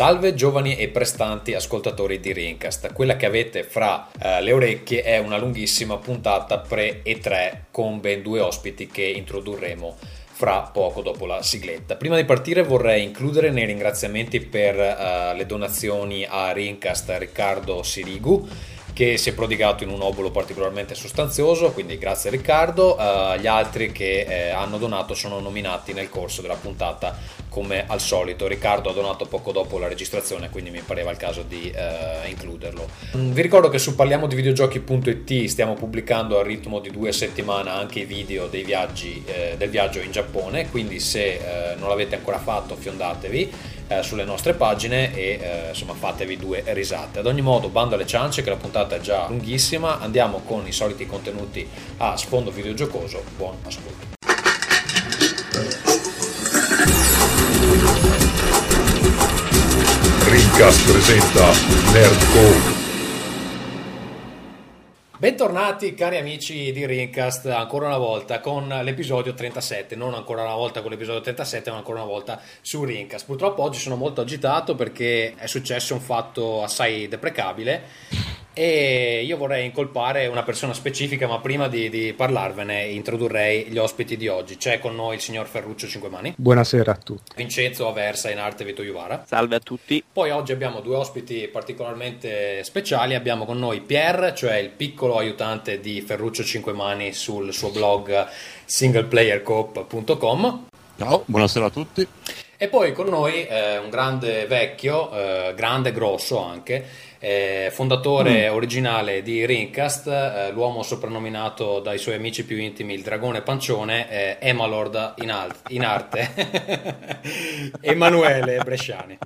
Salve giovani e prestanti ascoltatori di Rincast. Quella che avete fra uh, le orecchie è una lunghissima puntata pre e 3 con ben due ospiti che introdurremo fra poco dopo la sigletta. Prima di partire vorrei includere nei ringraziamenti per uh, le donazioni a Rincast Riccardo Sirigu che si è prodigato in un obolo particolarmente sostanzioso, quindi grazie Riccardo. Uh, gli altri che eh, hanno donato sono nominati nel corso della puntata come al solito. Riccardo ha donato poco dopo la registrazione, quindi mi pareva il caso di uh, includerlo. Mm, vi ricordo che su parliamodivideogiochi.it stiamo pubblicando al ritmo di due settimane anche i video dei viaggi, eh, del viaggio in Giappone, quindi se eh, non l'avete ancora fatto fiondatevi eh, sulle nostre pagine e eh, insomma fatevi due risate. Ad ogni modo, bando alle ciance che la puntata è già lunghissima, andiamo con i soliti contenuti a sfondo videogiocoso. Buon ascolto. Rincast presenta Nerdcore Bentornati cari amici di Rincast ancora una volta con l'episodio 37, non ancora una volta con l'episodio 37 ma ancora una volta su Rincast. Purtroppo oggi sono molto agitato perché è successo un fatto assai deprecabile e io vorrei incolpare una persona specifica, ma prima di, di, parlarvene introdurrei gli ospiti di oggi. C'è con noi il signor Ferruccio Cinquemani. Buonasera a tutti. Vincenzo Aversa in arte Vito Iuvara. Salve a tutti. Poi oggi abbiamo due ospiti particolarmente speciali. Abbiamo con noi Pierre, cioè il piccolo aiutante di Ferruccio Cinquemani sul suo blog singleplayercoop.com. Ciao, buonasera a tutti. E poi con noi eh, un grande vecchio, eh, grande grosso anche, eh, fondatore mm. originale di Rincast, eh, l'uomo soprannominato dai suoi amici più intimi il dragone pancione, eh, Emalord in, alt- in arte, Emanuele Bresciani.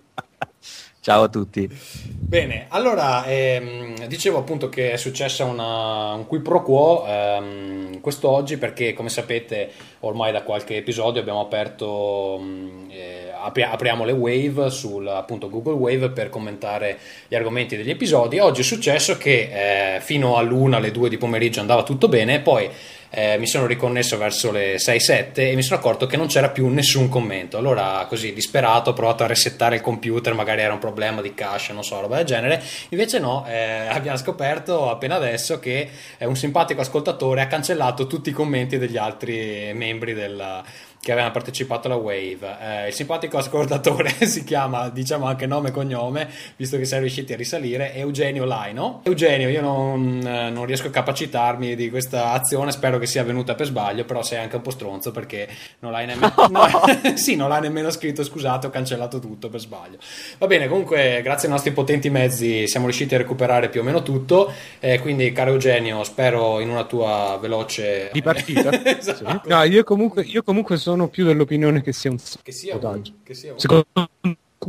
Ciao a tutti. Bene, allora ehm, dicevo appunto che è successa una, un qui pro quo ehm, quest'oggi perché come sapete ormai da qualche episodio abbiamo aperto, mm, eh, apri- apriamo le wave sul appunto Google Wave per commentare gli argomenti degli episodi. Oggi è successo che eh, fino all'una, alle due di pomeriggio andava tutto bene, poi eh, mi sono riconnesso verso le 6-7 e mi sono accorto che non c'era più nessun commento. Allora, così disperato, ho provato a resettare il computer, magari era un problema di cache, non so, roba del genere. Invece no, eh, abbiamo scoperto appena adesso che un simpatico ascoltatore ha cancellato tutti i commenti degli altri membri della che avevano partecipato alla Wave. Eh, il simpatico ascoltatore si chiama, diciamo anche nome e cognome, visto che sei riusciti a risalire, Eugenio Laino. Eugenio, io non, eh, non, riesco a capacitarmi di questa azione, spero che sia venuta per sbaglio, però sei anche un po' stronzo perché non l'hai nemmeno, no, sì, non l'hai nemmeno scritto, scusate, ho cancellato tutto per sbaglio. Va bene, comunque, grazie ai nostri potenti mezzi siamo riusciti a recuperare più o meno tutto, eh, quindi caro Eugenio, spero in una tua veloce... Di partita? esatto. sì. No, io comunque, io comunque sono sono più dell'opinione che sia un che sia un, che sia un... Secondo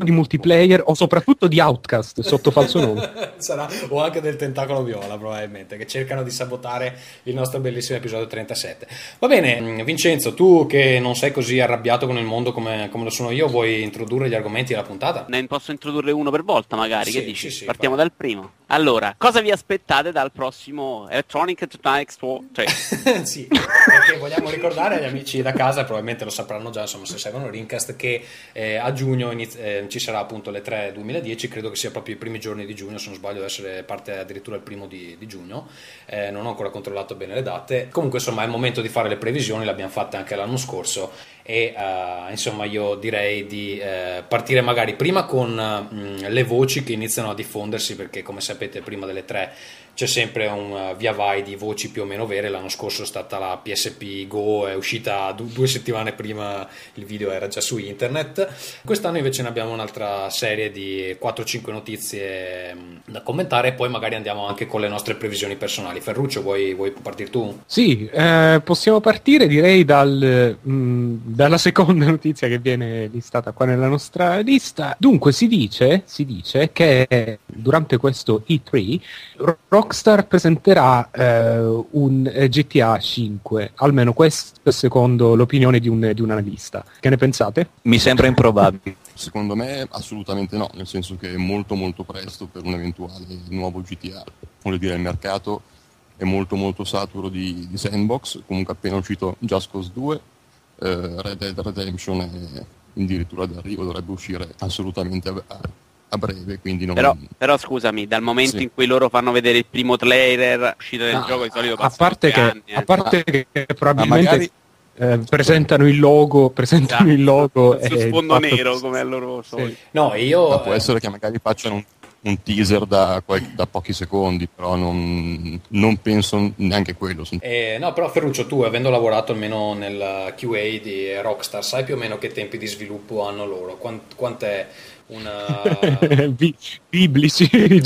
di multiplayer o soprattutto di Outcast sotto falso nome. Sarà, o anche del Tentacolo Viola probabilmente, che cercano di sabotare il nostro bellissimo episodio 37. Va bene, mm, Vincenzo, tu che non sei così arrabbiato con il mondo come, come lo sono io, vuoi introdurre gli argomenti della puntata? Ne posso introdurre uno per volta magari, sì, che dici? Sì, sì, Partiamo vai. dal primo. Allora, cosa vi aspettate dal prossimo Electronic Tonic Expo 3? sì, perché vogliamo ricordare agli amici da casa, probabilmente lo sapranno già, insomma, se seguono Rincast, che eh, a giugno iniz- eh, ci sarà appunto le 3 2010, credo che sia proprio i primi giorni di giugno, se non sbaglio deve essere parte addirittura il primo di, di giugno, eh, non ho ancora controllato bene le date. Comunque insomma è il momento di fare le previsioni, le abbiamo fatte anche l'anno scorso e uh, insomma io direi di uh, partire magari prima con uh, le voci che iniziano a diffondersi perché come sapete prima delle tre c'è sempre un uh, via vai di voci più o meno vere. L'anno scorso è stata la PSP Go, è uscita du- due settimane prima, il video era già su internet. Quest'anno invece ne abbiamo un'altra serie di 4-5 notizie um, da commentare e poi magari andiamo anche con le nostre previsioni personali. Ferruccio, vuoi, vuoi partire tu? Sì, eh, possiamo partire direi dal, mh, mm, dalla seconda notizia che viene listata qua nella nostra lista. Dunque si dice, si dice che durante questo E3 Rock Rockstar presenterà eh, un eh, GTA 5, almeno questo secondo l'opinione di un, di un analista. Che ne pensate? Mi sembra improbabile. Secondo me assolutamente no, nel senso che è molto molto presto per un eventuale nuovo GTA. Voglio dire, il mercato è molto molto saturo di, di sandbox, comunque appena uscito Just Cause 2, eh, Red Dead Redemption è addirittura d'arrivo, dovrebbe uscire assolutamente a, a breve, quindi non... Però, però scusami, dal momento Sì. in cui loro fanno vedere il primo trailer uscito del Ah, gioco di solito a parte che, anni, eh. a parte che probabilmente magari- eh, presentano il logo, presentano il logo su e il sfondo fatto- nero come al loro solito. No, io... Ma può eh, essere che magari facciano un, un teaser da, da pochi secondi, però non, non penso neanche quello. Eh, no, però Ferruccio, tu avendo lavorato almeno nel QA di Rockstar, sai più o meno che tempi di sviluppo hanno loro? Quant- quant'è una, Bi- biblici. I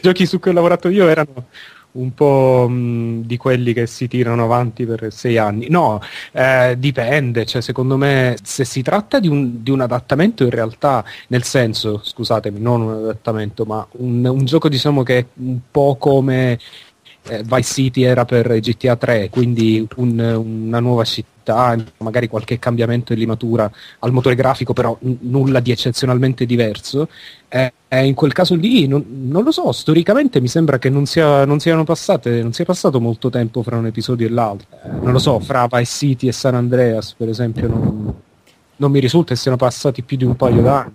giochi su cui ho lavorato io erano un po' mh, di quelli che si tirano avanti per sei anni. No, eh, dipende, cioè secondo me se si tratta di un, di un adattamento in realtà, nel senso, scusatemi, non un adattamento, ma un, un gioco diciamo che è un po' come eh, Vice City era per GTA 3, quindi un- una nuova città, magari qualche cambiamento e limatura al motore grafico, però n- nulla di eccezionalmente diverso. Eh, eh, in quel caso lì non, non lo so, storicamente mi sembra che non, sia, non passate, non sia passato molto tempo fra un episodio e l'altro. Non lo so, fra Vice City e San Andreas, per esempio, non, non mi risulta che siano passati più di un paio d'anni.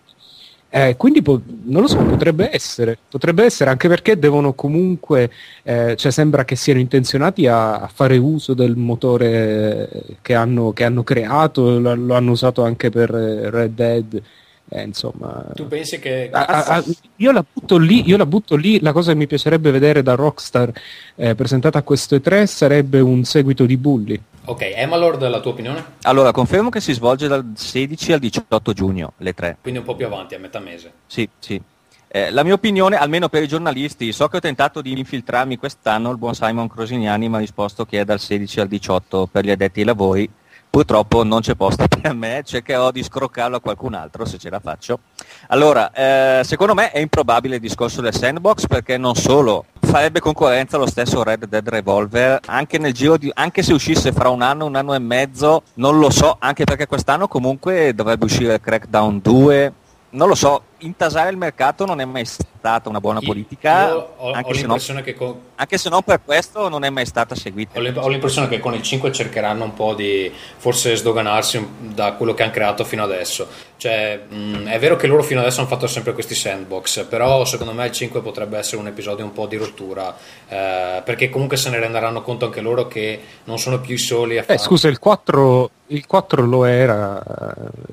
Eh, quindi po- non lo so, potrebbe essere, potrebbe essere anche perché devono comunque, eh, cioè sembra che siano intenzionati a, a fare uso del motore che hanno, che hanno creato, lo, lo hanno usato anche per Red Dead, eh, insomma. Tu pensi che... Ah, ah, io la butto lì, io la butto lì, la cosa che mi piacerebbe vedere da Rockstar eh, presentata a questo E3 sarebbe un seguito di Bully. Ok, Emalord, la tua opinione? Allora, confermo che si svolge dal 16 al 18 giugno, le tre. Quindi un po' più avanti, a metà mese. Sì, sì. Eh, la mia opinione, almeno per i giornalisti, so che ho tentato di infiltrarmi quest'anno, il buon Simon Crosignani mi ha risposto che è dal 16 al 18 per gli addetti ai lavori. Purtroppo non c'è posto per me, cercherò di scroccarlo a qualcun altro se ce la faccio. Allora, eh, secondo me è improbabile il discorso del sandbox perché non solo farebbe concorrenza allo stesso Red Dead Revolver, anche nel giro di, anche se uscisse fra un anno, un anno e mezzo, non lo so, anche perché quest'anno comunque dovrebbe uscire Crackdown 2, non lo so, intasare il mercato non è mai stata una buona Io- politica, ho, ho anche, se non, l'impressione che con, anche se non per questo non è mai stata seguita. Ho l'im- ho l'impressione che con il 5 cercheranno un po' di forse sdoganarsi da quello che hanno creato fino adesso. Cioè, mh, è vero che loro fino adesso hanno fatto sempre questi sandbox, però secondo me il 5 potrebbe essere un episodio un po' di rottura, eh, perché comunque se ne renderanno conto anche loro che non sono più i soli a fare. Eh, scusa, il 4, il 4 lo era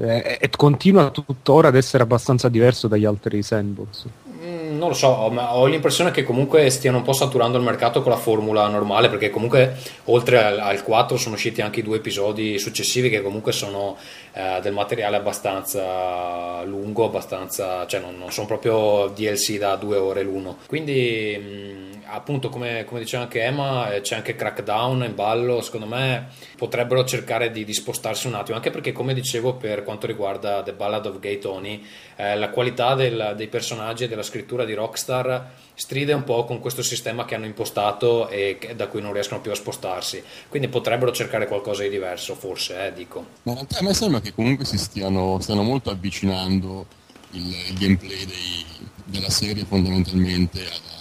eh, e continua tuttora ad essere abbastanza diverso dagli altri sandbox. Mm, Non lo so, ma ho l'impressione che comunque stiano un po' saturando il mercato con la formula normale, perché comunque oltre al, al 4 sono usciti anche i due episodi successivi che comunque sono eh, del materiale abbastanza lungo, abbastanza, cioè non, non sono proprio DLC da due ore l'uno. Quindi mh, appunto come, come diceva anche Emma eh, c'è anche Crackdown in ballo, secondo me potrebbero cercare di, di spostarsi un attimo, anche perché come dicevo per quanto riguarda The Ballad of Gay Tony, eh, la qualità del- dei personaggi e della scrittura di Rockstar stride un po' con questo sistema che hanno impostato e che- da cui non riescono più a spostarsi. Quindi potrebbero cercare qualcosa di diverso, forse, eh, dico. Ma a me sembra che comunque si stiano, stiano molto avvicinando il, il gameplay dei- della serie fondamentalmente al-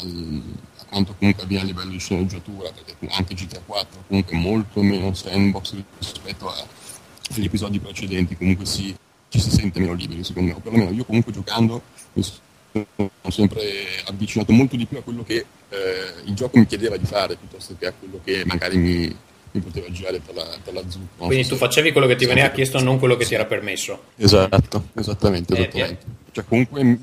al- a quanto comunque avviene a livello di sceneggiatura, perché anche GTA 4 comunque è molto meno sandbox rispetto a- agli episodi precedenti, comunque si, ci si sente meno liberi secondo me, o perlomeno io comunque giocando mi sono sempre avvicinato molto di più a quello che eh, il gioco mi chiedeva di fare piuttosto che a quello che magari mi, mi poteva girare per la, per la zucca. Non Quindi so tu facevi quello che ti veniva chiesto, non quello che ti era permesso. Esatto, esattamente, Eh, esattamente. Cioè comunque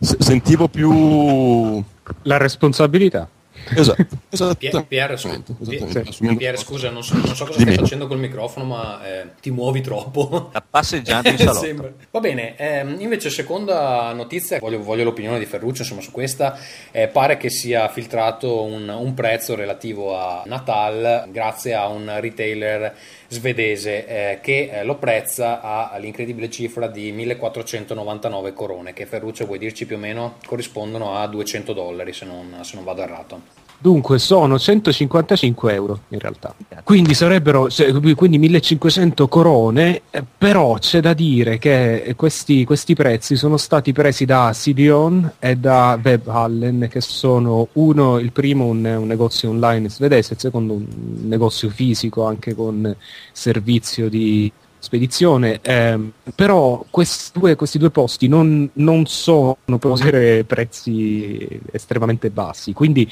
se- sentivo più... La responsabilità. Esatto, Pier, esattamente. Pier, esattamente, Pier- esattamente, Pier, posto. scusa, non so, non so cosa Dimmi. stai facendo col microfono, ma eh, ti muovi troppo. La passeggiante in salotto. Va bene, ehm, invece seconda notizia, voglio, voglio l'opinione di Ferruccio insomma, su questa, eh, pare che sia filtrato un, un prezzo relativo a Natal grazie a un retailer svedese eh, che eh, lo prezza all'incredibile cifra di 1499 corone, che Ferruccio vuoi dirci più o meno corrispondono a 200 dollari se non, se non vado errato. Dunque sono 155 euro in realtà. Quindi sarebbero quindi 1500 corone, eh, però c'è da dire che questi, questi prezzi sono stati presi da Sidion e da Webhallen, che sono uno, il primo un, un negozio online svedese, il secondo un negozio fisico anche con servizio di spedizione, ehm, però questi due, questi due posti non, non sono per avere prezzi estremamente bassi, quindi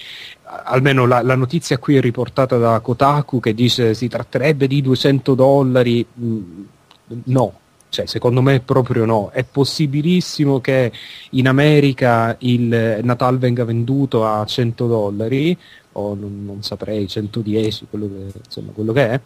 almeno la, la, notizia qui è riportata da Kotaku che dice si tratterebbe di 200 dollari, mm, no, cioè, secondo me proprio no. È possibilissimo che in America il Natal venga venduto a 100 dollari, o non, non saprei, 110, quello che, insomma, quello che è,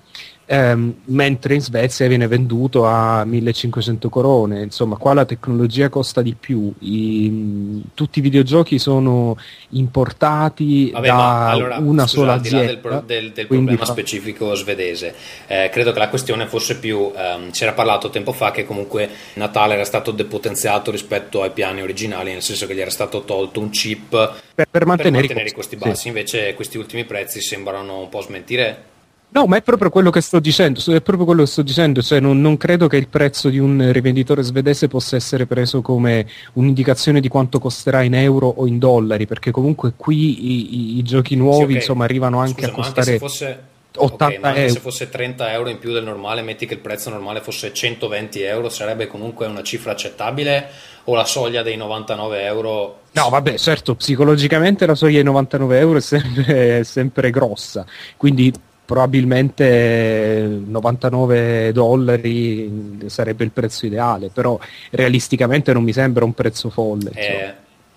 ehm, mentre in Svezia viene venduto a 1500 corone. Insomma, qua la tecnologia costa di più, I, tutti i videogiochi sono importati Vabbè, da allora, una scusa, sola azienda. Del, pro, del, del problema fa... specifico svedese, eh, credo che la questione fosse più, ehm, c'era parlato tempo fa che comunque Natale era stato depotenziato rispetto ai piani originali, nel senso che gli era stato tolto un chip per, per mantenere, per mantenere i costi bassi, sì. invece questi ultimi prezzi sembrano un po' smentire No, ma è proprio quello che sto dicendo, è proprio quello che sto dicendo, cioè non, non, credo che il prezzo di un rivenditore svedese possa essere preso come un'indicazione di quanto costerà in euro o in dollari, perché comunque qui i, i, giochi nuovi sì, okay. insomma, arrivano anche Scusa, a costare fosse, 80 okay, euro. Anche se fosse 30 euro in più del normale, metti che il prezzo normale fosse 120 euro, sarebbe comunque una cifra accettabile o la soglia dei 99 euro? No, vabbè, certo, psicologicamente la soglia dei 99 euro è sempre, è sempre grossa, quindi probabilmente 99 dollari sarebbe il prezzo ideale, però realisticamente non mi sembra un prezzo folle. Eh,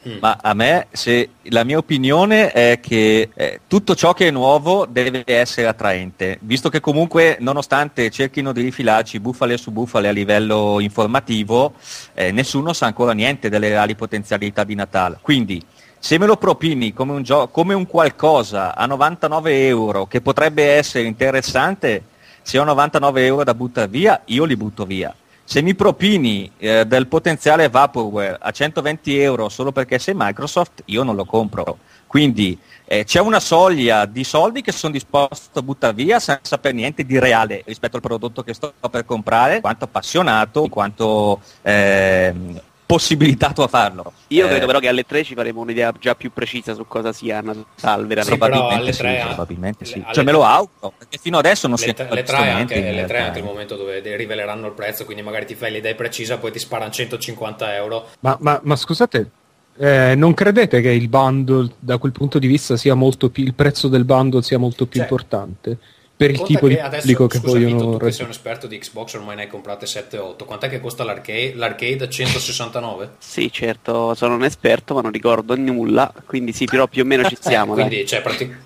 mm. ma a me, se, la mia opinione è che eh, tutto ciò che è nuovo deve essere attraente, visto che comunque nonostante cerchino di rifilarci bufale su bufale a livello informativo, eh, nessuno sa ancora niente delle reali potenzialità di Natale. Quindi se me lo propini come un, gio- come un qualcosa a 99 euro che potrebbe essere interessante, se ho 99 euro da buttare via, io li butto via. Se mi propini eh, del potenziale Vaporware a 120 euro solo perché sei Microsoft, io non lo compro. Quindi eh, c'è una soglia di soldi che sono disposto a buttare via senza per niente di reale rispetto al prodotto che sto per comprare, quanto appassionato, quanto eh, possibilitato a farlo. Io eh, credo però che alle 3 ci faremo un'idea già più precisa su cosa sia Natal veramente. Sì, probabilmente sì, 3, probabilmente sì. Cioè me lo auguro, perché fino adesso non si è Le 3 anche, le 3 è anche il momento dove riveleranno il prezzo, quindi magari ti fai l'idea precisa, poi ti sparano 150 euro. Ma, ma, ma scusate, eh, non credete che il bundle da quel punto di vista sia molto più il prezzo del bundle sia molto più cioè, importante? Per il tipo di pubblico che scusa, vogliono Vito, tu che sei un esperto di Xbox ormai ne hai comprate 7-8 quant'è che costa l'arcade? l'arcade 169? sì certo sono un esperto ma non ricordo nulla quindi sì però più o meno ci siamo quindi cioè, pratic-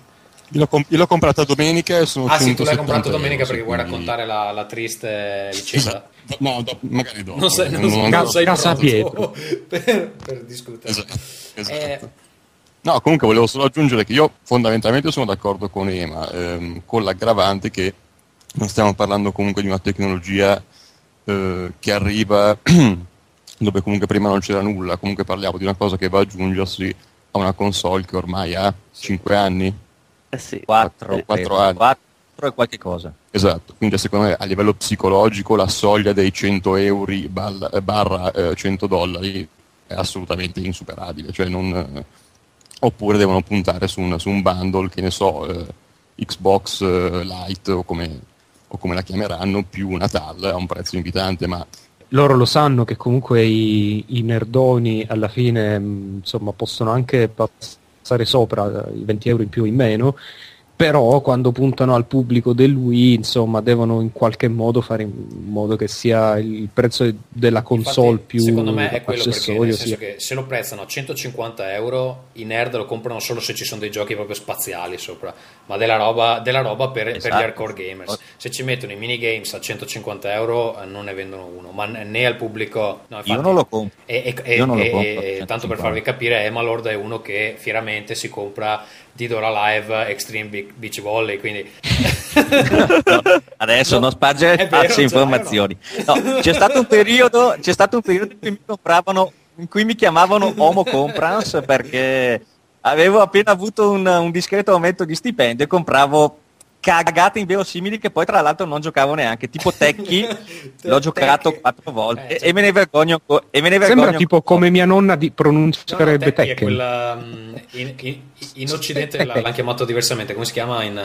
io l'ho, comp- io l'ho, comprato domenica e sono ah sì tu l'hai comprato domenica perché vuoi raccontare la, la triste vicenda esatto. no do- magari dopo non sei, non, non, non sei casa Pietro per, per discutere esatto, esatto. Eh, No, comunque volevo solo aggiungere che io fondamentalmente sono d'accordo con Ema, ehm, con l'aggravante che non stiamo parlando comunque di una tecnologia eh, che arriva dove comunque prima non c'era nulla, comunque parliamo di una cosa che va ad aggiungersi a una console che ormai ha 5 anni. Eh sì, 4, 4 anni. 4 e qualche cosa. Esatto, quindi secondo me a livello psicologico la soglia dei 100 euro barra eh, 100 dollari è assolutamente insuperabile, cioè non oppure devono puntare su un, su un bundle, che ne so, eh, Xbox eh, Lite o come, o come, la chiameranno, più Natal a un prezzo invitante, ma... Loro lo sanno che comunque i, i nerdoni alla fine mh, insomma, possono anche passare sopra i 20 euro in più o in meno però quando puntano al pubblico del Wii insomma devono in qualche modo fare in modo che sia il prezzo della console Infatti, più secondo me è quello perché nel senso che se lo prezzano a 150 euro i nerd lo comprano solo se ci sono dei giochi proprio spaziali sopra ma della roba, della roba per, esatto. per, gli esatto. hardcore gamers se ci mettono i minigames a 150 euro non ne vendono uno ma né al pubblico no, infatti, io non lo compro e, e, e, e tanto per farvi capire Emalord è uno che fieramente si compra Didora Live Extreme Beach Volley, quindi... no, adesso no, non spargere false informazioni. No, c'è, stato un periodo, c'è stato un periodo in cui mi compravano, in cui mi chiamavano Homo Comprans perché avevo appena avuto un, un discreto aumento di stipendio e compravo cagate inverosimili che poi tra l'altro non giocavo neanche. Tipo Tecchi l'ho giocato quattro volte. Eh, e me ne vergogno e me ne vergogno sembra tipo come mia nonna di pronuncerebbe no, Tekken. quella, in, in, in, occidente l'hanno chiamato diversamente. Come si chiama in,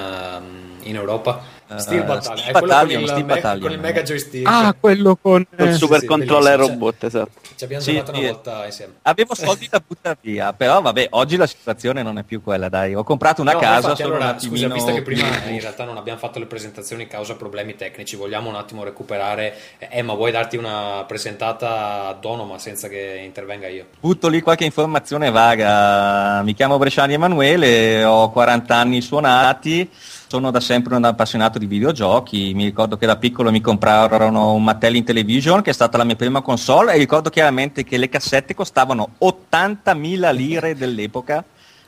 in Europa Steel Eh, Battalion, Steel Battalion, con il, Steel me- Battalion. con il mega joystick. Ah, quello con... Col eh, super sì, controller robot, esatto. Ci abbiamo Sì, giocato una sì. volta insieme. Avevo soldi da buttare via, però vabbè, oggi la situazione non è più quella, dai. Ho comprato una No, casa infatti, solo allora, un attimino... scusa, visto che prima in realtà non abbiamo fatto le presentazioni causa problemi tecnici, vogliamo un attimo recuperare. Eh, Emma, vuoi darti una presentata autonoma senza che intervenga io? Butto lì qualche informazione vaga. Mi chiamo Bresciani Emanuele, ho 40 anni suonati, sono da sempre un appassionato di videogiochi. Mi ricordo che da piccolo mi comprarono un Mattel Intellivision, che è stata la mia prima console, e ricordo chiaramente che le cassette costavano 80.000 lire dell'epoca.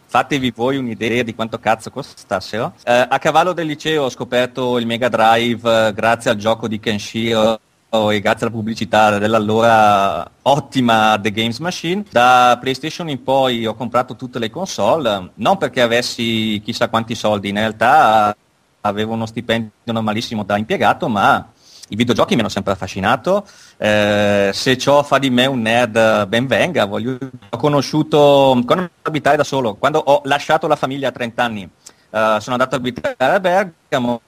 Fatevi voi un'idea di quanto cazzo costassero. Eh, a cavallo del liceo ho scoperto il Mega Drive eh, grazie al gioco di Kenshiro e grazie alla pubblicità dell'allora ottima The Games Machine. Da PlayStation in poi ho comprato tutte le console, non perché avessi chissà quanti soldi, in realtà avevo uno stipendio normalissimo da impiegato, ma i videogiochi mi hanno sempre affascinato. Eh, se ciò fa di me un nerd, ben venga. Voglio- Ho conosciuto, quando abitare da solo, quando ho lasciato la famiglia a 30 anni, eh, sono andato a abitare a Bergamo.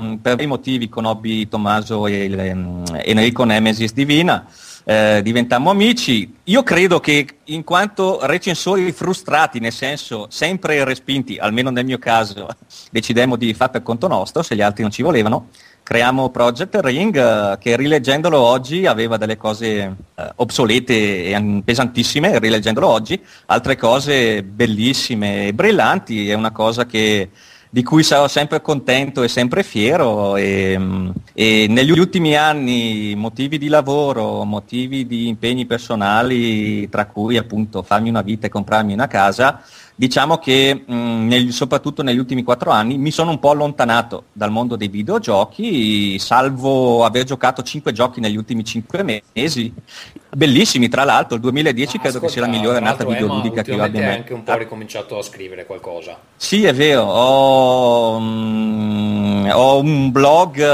Mm, Per vari motivi conobbi Tommaso e il, mm, Enrico Nemesis Divina. Eh, diventammo amici. Io credo che in quanto recensori frustrati, nel senso sempre respinti, almeno nel mio caso, decidemmo di fare per conto nostro, se gli altri non ci volevano, creiamo Project Ring eh, che rileggendolo oggi aveva delle cose eh, obsolete e pesantissime, rileggendolo oggi, altre cose bellissime e brillanti, è una cosa che di cui sarò sempre contento e sempre fiero e, mm, e negli ultimi anni motivi di lavoro, motivi di impegni personali, tra cui appunto farmi una vita e comprarmi una casa, diciamo che mh, nel- soprattutto negli ultimi quattro anni mi sono un po' allontanato dal mondo dei videogiochi, salvo aver giocato cinque giochi negli ultimi cinque mesi, bellissimi tra l'altro, il 2010 Ah, credo che sia la ascolta, migliore annata videoludica che io abbia mai anche un po' ricominciato a scrivere qualcosa. sì, è vero, ho, mm, ho un blog eh,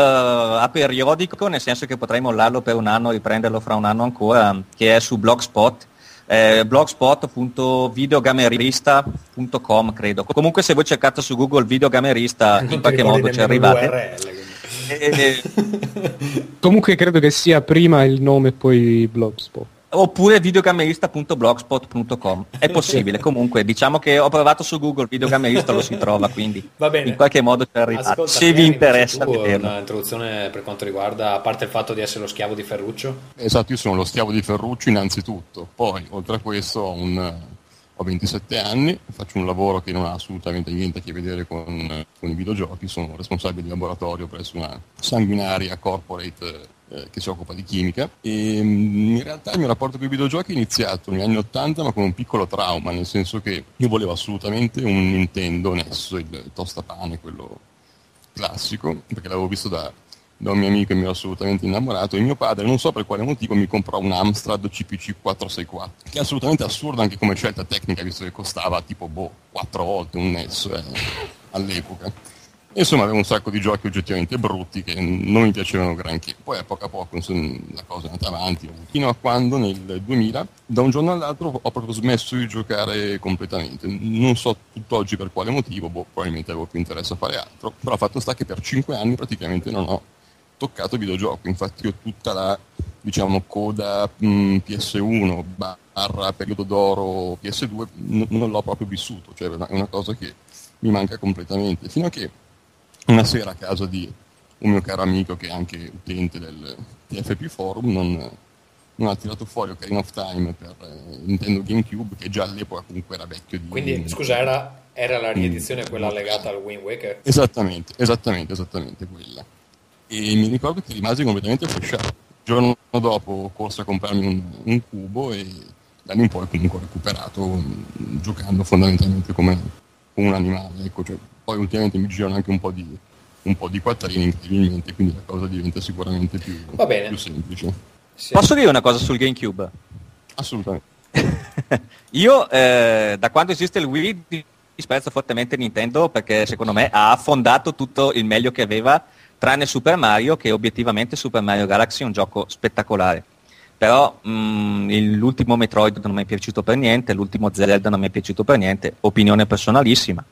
a periodico, nel senso che potrei mollarlo per un anno e riprenderlo fra un anno ancora, che è su Blogspot, eh, blogspot.videogamerista.com credo. Comunque se voi cercate su Google videogamerista Non in qualche modo ci arrivate. l'URL, quindi. Eh, Comunque credo che sia prima il nome e poi Blogspot. Oppure videogamerista.blogspot.com è possibile, comunque diciamo che ho provato su Google videogamerista lo si trova, quindi Va bene. in qualche modo ci arrivate. Se vi interessa vederlo. Un'introduzione per quanto riguarda, a parte il fatto di essere lo schiavo di Ferruccio, Esatto, io sono lo schiavo di Ferruccio innanzitutto, poi oltre a questo ho, un- ho 27 anni, faccio un lavoro che non ha assolutamente niente a che vedere con, con i videogiochi, sono responsabile di laboratorio presso una sanguinaria corporate eh, che si occupa di chimica e mm, in realtà il mio rapporto con i videogiochi è iniziato negli anni 80 ma con un piccolo trauma, nel senso che io volevo assolutamente un Nintendo NES, il tostapane, quello classico, perché l'avevo visto da, da un mio amico e mi ero assolutamente innamorato, e mio padre, non so per quale motivo, mi comprò un Amstrad CPC 464, che è assolutamente assurdo anche come scelta tecnica, visto che costava tipo boh, quattro volte un NES eh, all'epoca. Insomma, aveva un sacco di giochi oggettivamente brutti che non mi piacevano granché. Poi a poco a poco insomma, la cosa è andata avanti, fino a quando nel 2000, da un giorno all'altro, ho proprio smesso di giocare completamente. Non so tutt'oggi per quale motivo, boh, probabilmente avevo più interesse a fare altro, però fatto sta che per 5 anni praticamente non ho toccato videogioco, infatti ho tutta la diciamo coda mh, PS1 barra periodo d'oro PS2 n- non l'ho proprio vissuto, cioè è una cosa che mi manca completamente, fino a che una sera a casa di un mio caro amico che è anche utente del TFP Forum non, non ha tirato fuori Ocarina of Time per eh, Nintendo GameCube che già all'epoca comunque era vecchio di quindi scusa, era, era la riedizione Mm. quella legata al Wind Waker? Esattamente, esattamente, esattamente quella. E mi ricordo che rimasi completamente flashato. Il giorno dopo corso a comprarmi un, un cubo e da lì in poi comunque ho recuperato mh, giocando fondamentalmente come, come un animale. Ecco, cioè, poi ultimamente mi girano anche un po' di, un po' di quattrini incredibilmente, quindi la cosa diventa sicuramente più, Va bene. più semplice. Sì. Posso dire una cosa sul GameCube? Assolutamente. Io eh, da quando esiste il Wii disprezzo fortemente Nintendo perché secondo me ha affondato tutto il meglio che aveva tranne Super Mario che obiettivamente Super Mario Galaxy è un gioco spettacolare. Però mh, il- l'ultimo Metroid non mi è piaciuto per niente, l'ultimo Zelda non mi è piaciuto per niente, opinione personalissima.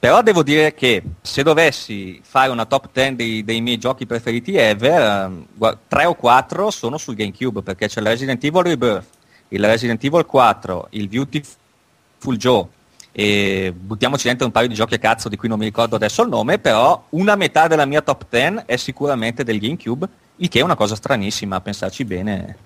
Però devo dire che se dovessi fare una top 10 dei, dei miei giochi preferiti ever, eh, 3 o 4 sono sul GameCube, perché c'è il Resident Evil Rebirth, il Resident Evil 4, il Beautiful Joe, e buttiamoci dentro un paio di giochi a cazzo di cui non mi ricordo adesso il nome, però una metà della mia top 10 è sicuramente del GameCube, il che è una cosa stranissima a pensarci bene.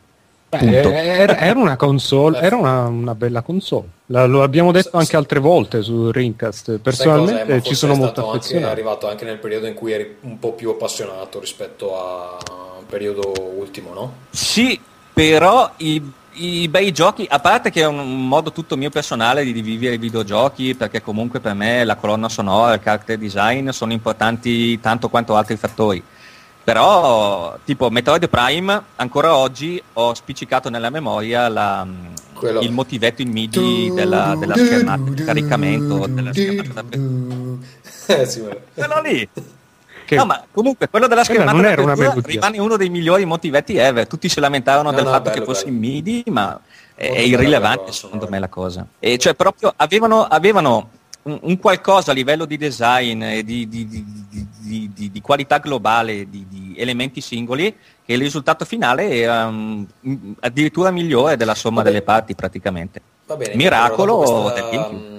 Beh, era, era, una console, era una, una bella console. La, lo abbiamo detto anche altre volte su Rincast. Personalmente ci sono molto affezionato. È arrivato anche nel periodo in cui eri un po' più appassionato rispetto al periodo ultimo, no? Sì, però i i bei giochi, a parte che è un modo tutto mio personale di vivere i videogiochi, perché comunque per me la colonna sonora, il character design sono importanti tanto quanto altri fattori. Però, tipo Metroid Prime, ancora oggi ho spiccicato nella memoria la, il motivetto in MIDI della, della schermata di caricamento della schermata eh, sì, quello lì. Che... No, ma comunque quello della schermata non era una rimane uno dei migliori motivetti ever. Tutti si lamentavano no, del no, fatto bello, che fosse bello. in MIDI, ma è, è irrilevante secondo me la cosa. E cioè proprio avevano, avevano un, un, qualcosa a livello di design e di, di, di, di qualità globale, di, elementi singoli, che il risultato finale era um, addirittura migliore della somma delle parti praticamente. Va bene, Miracolo questa... del GameCube.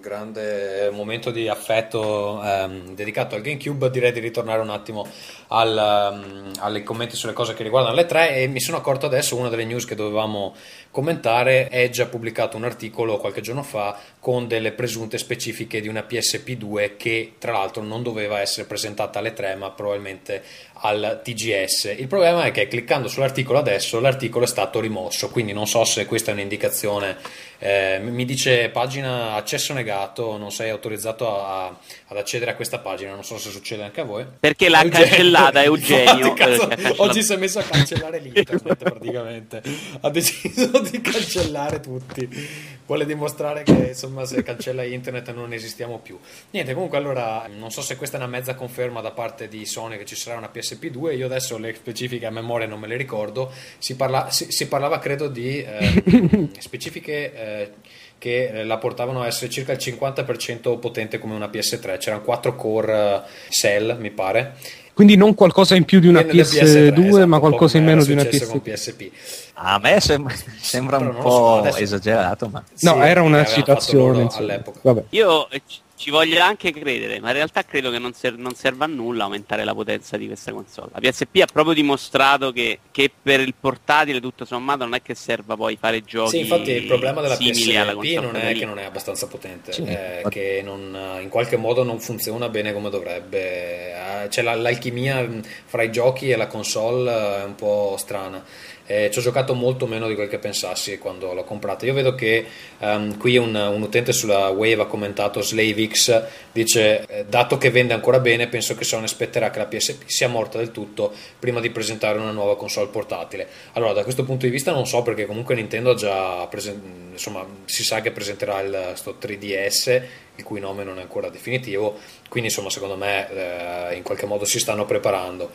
grande momento di affetto ehm, dedicato al GameCube, direi di ritornare un attimo al, um, alle commenti sulle cose che riguardano le tre e mi sono accorto adesso una delle news che dovevamo commentare Edge ha pubblicato un articolo qualche giorno fa con delle presunte specifiche di una PSP2 che tra l'altro non doveva essere presentata alle 3 ma probabilmente al TGS. Il problema è che cliccando sull'articolo adesso l'articolo è stato rimosso, quindi non so se questa è un'indicazione. Eh, mi dice pagina accesso negato, non sei autorizzato a, ad accedere a questa pagina, non so se succede anche a voi. Perché l'ha Eugenio. cancellata Eugenio. Cazzo, oggi si è messo a cancellare l'internet praticamente, ha deciso di cancellare tutti vuole dimostrare che insomma se cancella internet non esistiamo più niente comunque allora non so se questa è una mezza conferma da parte di Sony che ci sarà una PSP2 io adesso le specifiche a memoria non me le ricordo si, parla, si, si parlava credo di eh, specifiche eh, che la portavano a essere circa il 50% potente come una PS3 c'erano 4 core eh, cell mi pare quindi non qualcosa in più di una PS2, PS2 esatto, ma qualcosa in meno di una PSP. PSP. A me sem- sembra un po' so, esagerato, ma... No, sì, era una citazione all'epoca. Io ci voglio anche credere, ma in realtà credo che non, ser- non, serva a nulla aumentare la potenza di questa console. La PSP ha proprio dimostrato che, che, per il portatile tutto sommato non è che serva poi fare giochi Sì, infatti il problema della PSP non è che non è abbastanza potente, sì, è che non, in qualche modo non funziona bene come dovrebbe. Eh, c'è l'alchimia fra i giochi e la console è un po' strana eh, ci ho giocato molto meno di quel che pensassi quando l'ho comprata. Io vedo che um, qui un, un, utente sulla Wave ha commentato SlaveX, dice eh, dato che vende ancora bene penso che Sony aspetterà che la PSP sia morta del tutto prima di presentare una nuova console portatile. Allora da questo punto di vista non so perché comunque Nintendo già presentato, insomma si sa che presenterà il sto 3DS il cui nome non è ancora definitivo, quindi insomma secondo me eh, in qualche modo si stanno preparando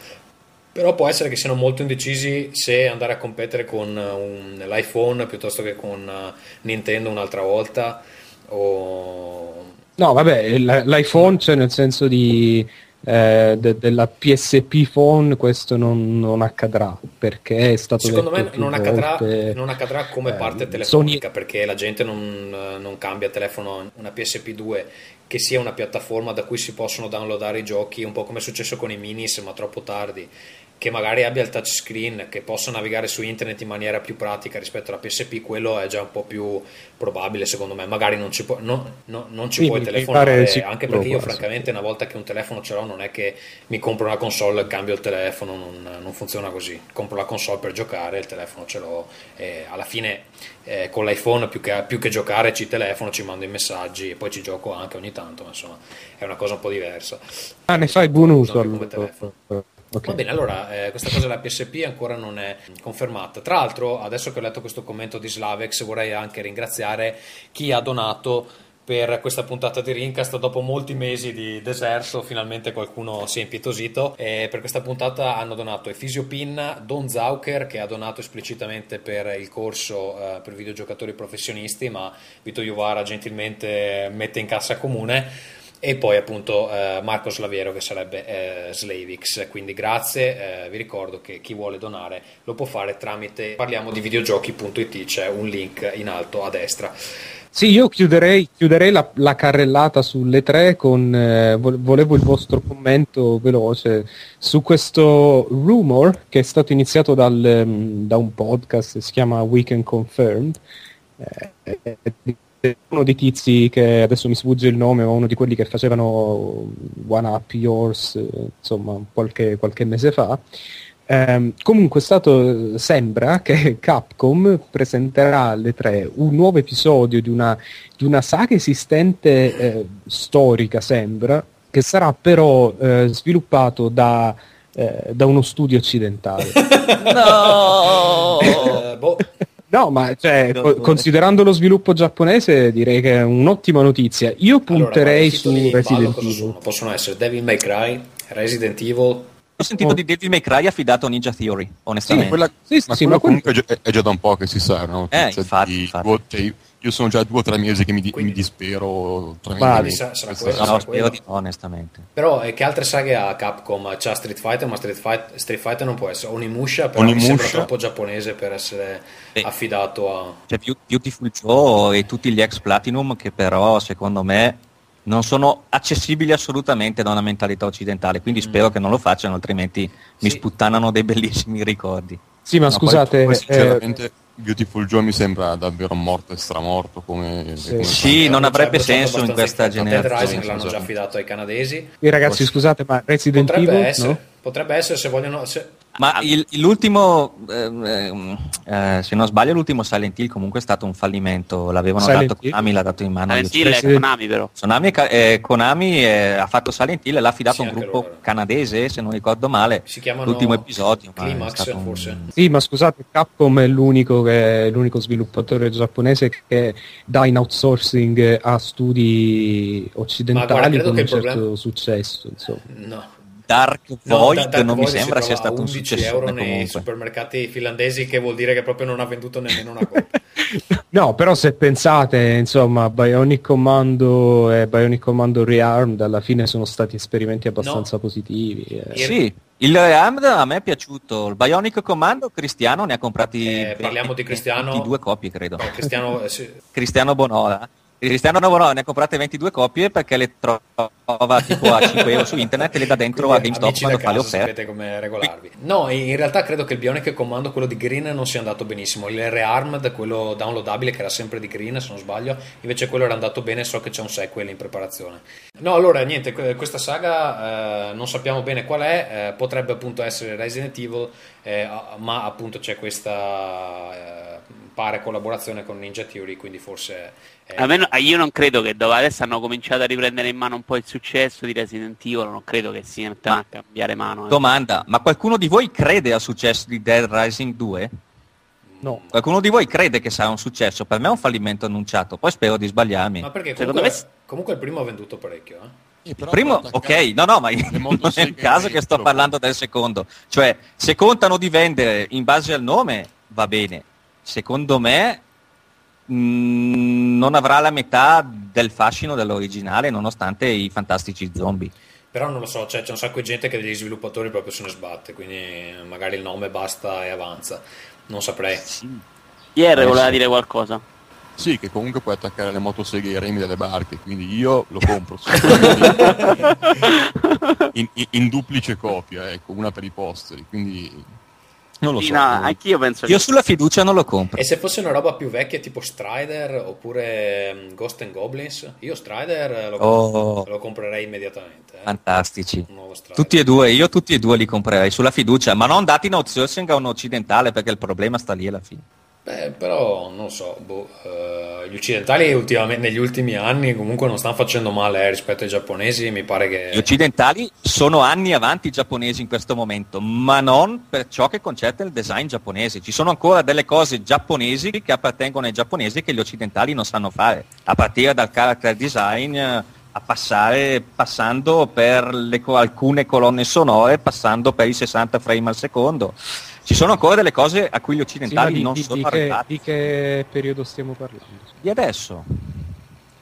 però può essere che siano molto indecisi se andare a competere con un, l'iPhone piuttosto che con uh, Nintendo un'altra volta o... no vabbè l'iPhone c'è nel senso di eh, de- della PSP phone questo non, non, accadrà perché è stato secondo me non accadrà, non accadrà, come eh, parte telefonica Sony... perché la gente non, non cambia telefono una PSP2 che sia una piattaforma da cui si possono downloadare i giochi un po' come è successo con i minis ma troppo tardi che magari abbia il touchscreen, che possa navigare su internet in maniera più pratica rispetto alla PSP, quello è già un po' più probabile secondo me. Magari non ci, può, no, no, non ci sì, puoi telefonare, anche perché io francamente una volta che un telefono ce l'ho non è che mi compro una console e cambio il telefono, non, non funziona così. Compro la console per giocare, il telefono ce l'ho e alla fine eh, con l'iPhone più che, più che, giocare ci telefono, ci mando i messaggi e poi ci gioco anche ogni tanto, ma insomma è una cosa un po' diversa. Ah, ne fai buon uso allora. Okay. Va bene, allora eh, questa cosa della PSP ancora non è confermata. Tra l'altro, adesso che ho letto questo commento di Slavex, vorrei anche ringraziare chi ha donato per questa puntata di Rincast. Dopo molti mesi di deserto, finalmente qualcuno si è impietosito. E per questa puntata hanno donato Efisio Pinna, Don Zauker, che ha donato esplicitamente per il corso eh, per videogiocatori professionisti, ma Vito Iovara gentilmente mette in cassa comune e poi appunto eh, Marco Slaviero che sarebbe eh, Slavix. Quindi grazie, eh, vi ricordo che chi vuole donare lo può fare tramite parliamo di videogiochi.it, c'è un link in alto a destra. Sì, io chiuderei, chiuderei la, la, carrellata sulle tre con eh, volevo il vostro commento veloce su questo rumor che è stato iniziato dal, um, da un podcast si chiama Weekend Confirmed. Eh, uno dei tizi che adesso mi sfugge il nome, ma uno di quelli che facevano One Up Yours, insomma, qualche, qualche mese fa. Um, comunque stato, sembra che Capcom presenterà alle tre un nuovo episodio di una, di una saga esistente eh, storica, sembra, che sarà però eh, sviluppato da, eh, da, uno studio occidentale. no! Eh, boh. No, ma cioè, co- considerando lo sviluppo giapponese, direi che è un'ottima notizia. Io punterei allora, su Resident Evil. Possono essere Devil May Cry, Resident Evil, ho sentito oh. di Devil May Cry affidato a Ninja Theory, onestamente. Sì, quella, sì, ma, sì, ma comunque quel... è, già da un po' che si sa, no? Eh, cioè, infatti, infatti. Cioè, io sono già due o tre mesi che mi, di, mi dispero tremendamente. Sa, sarà quello, no, spero di no, onestamente. Però eh, che altre saghe ha Capcom? C'ha Street Fighter, ma Street, Fight, Street Fighter non può essere. Onimusha, però Onimusha. mi sembra troppo giapponese per essere eh. affidato a... C'è Beautiful Joe e tutti gli ex Platinum che però, secondo me non sono accessibili assolutamente da una mentalità occidentale, quindi mm. spero che non lo facciano, altrimenti sì. mi sputtanano dei bellissimi ricordi. Sì, ma no, scusate, poi, poi sinceramente eh... Beautiful Joe mi sembra davvero morto e stramorto come, sì, come sì non avrebbe senso in questa generazione. Dead Rising l'hanno già affidato ai canadesi. E ragazzi, scusate, ma Resident potrebbe Evil essere, no? Potrebbe essere se vogliono se, ma il, l'ultimo, eh, eh, se non sbaglio, l'ultimo Silent Hill comunque è stato un fallimento. L'avevano Silent dato, Hill? Konami l'ha dato in mano. Silent Hill è Konami però. Konami, eh, Konami ha fatto Silent Hill e l'ha affidato sì, a un gruppo loro. canadese, se non ricordo male. Si chiamano l'ultimo episodio. Climax, forse. Un... Sì, ma scusate, Capcom è l'unico, che, è l'unico sviluppatore giapponese che dà in outsourcing a studi occidentali guarda, con un certo problema... successo. Insomma. No Dark Void no, Dark non Void mi sembra sia stato un successo euro nei comunque. supermercati finlandesi che vuol dire che proprio non ha venduto nemmeno una copia no però se pensate insomma Bionic Commando e Bionic Commando Rearmed alla fine sono stati esperimenti abbastanza no. positivi eh. sì il Rearmed a me è piaciuto il Bionic Commando Cristiano ne ha comprati eh, parliamo di Cristiano due copie credo no, Cristiano, eh, sì. Cristiano Bonola Cristiano Novo ne ha comprate 22 copie perché le trova tipo a 5 euro su internet e le dà dentro Quindi, a GameStop quando fa le offerte. Sapete come regolarvi. No, in realtà credo che il Bionic Comando, quello di Green, non sia andato benissimo. Il Rearmed, quello downloadabile, che era sempre di Green, se non sbaglio, invece quello era andato bene, so che c'è un sequel in preparazione. No, allora, niente, questa saga eh, non sappiamo bene qual è, eh, potrebbe appunto essere Resident Evil, eh, ma appunto c'è questa eh, pare collaborazione con Ninja Theory, quindi forse eh. Meno, io non credo che dopo adesso hanno cominciato a riprendere in mano un po' il successo di Resident Evil, non credo che si mettano a cambiare mano. Eh. Domanda, ma qualcuno di voi crede al successo di Dead Rising 2? No. Qualcuno di voi crede che sarà un successo? Per me è un fallimento annunciato, poi spero di sbagliarmi. Ma perché comunque, me... comunque il primo ha venduto parecchio, eh? Il primo, ok, no, no, ma non è il caso che sto parlando del secondo. Cioè, se contano di vendere in base al nome, va bene. Secondo me Mm, non avrà la metà del fascino dell'originale nonostante i fantastici zombie. Però non lo so, cioè, c'è un sacco di gente che degli sviluppatori proprio se ne sbatte, quindi magari il nome basta e avanza. Non saprei. Sì. Pierre voleva dire qualcosa. Sì, che comunque puoi attaccare le motoseghe ai remi delle barche, quindi io lo compro. in, in, in, duplice copia, ecco, una per i posteri, quindi non lo sì, so. No, anch'io penso Io sulla fiducia non lo compro. E se fosse una roba più vecchia, tipo Strider oppure mm, Ghost and Goblins, io Strider lo, oh. lo comprerei immediatamente. Eh. Fantastici. Tutti e due, io tutti e due li comprerei sulla fiducia, ma non dati in outsourcing a un occidentale perché il problema sta lì alla fine. Beh, però non so, boh, uh, gli occidentali negli ultimi anni comunque non stanno facendo male eh, rispetto ai giapponesi, mi pare che... Gli occidentali sono anni avanti i giapponesi in questo momento, ma non per ciò che concerne il design giapponese. Ci sono ancora delle cose giapponesi che appartengono ai giapponesi che gli occidentali non sanno fare, a partire dal character design a passare, passando per le, alcune colonne sonore, passando per i 60 frame al secondo ci sono ancora delle cose a cui gli occidentali sì, di, non di, sono di che, di che periodo stiamo parlando? Di adesso.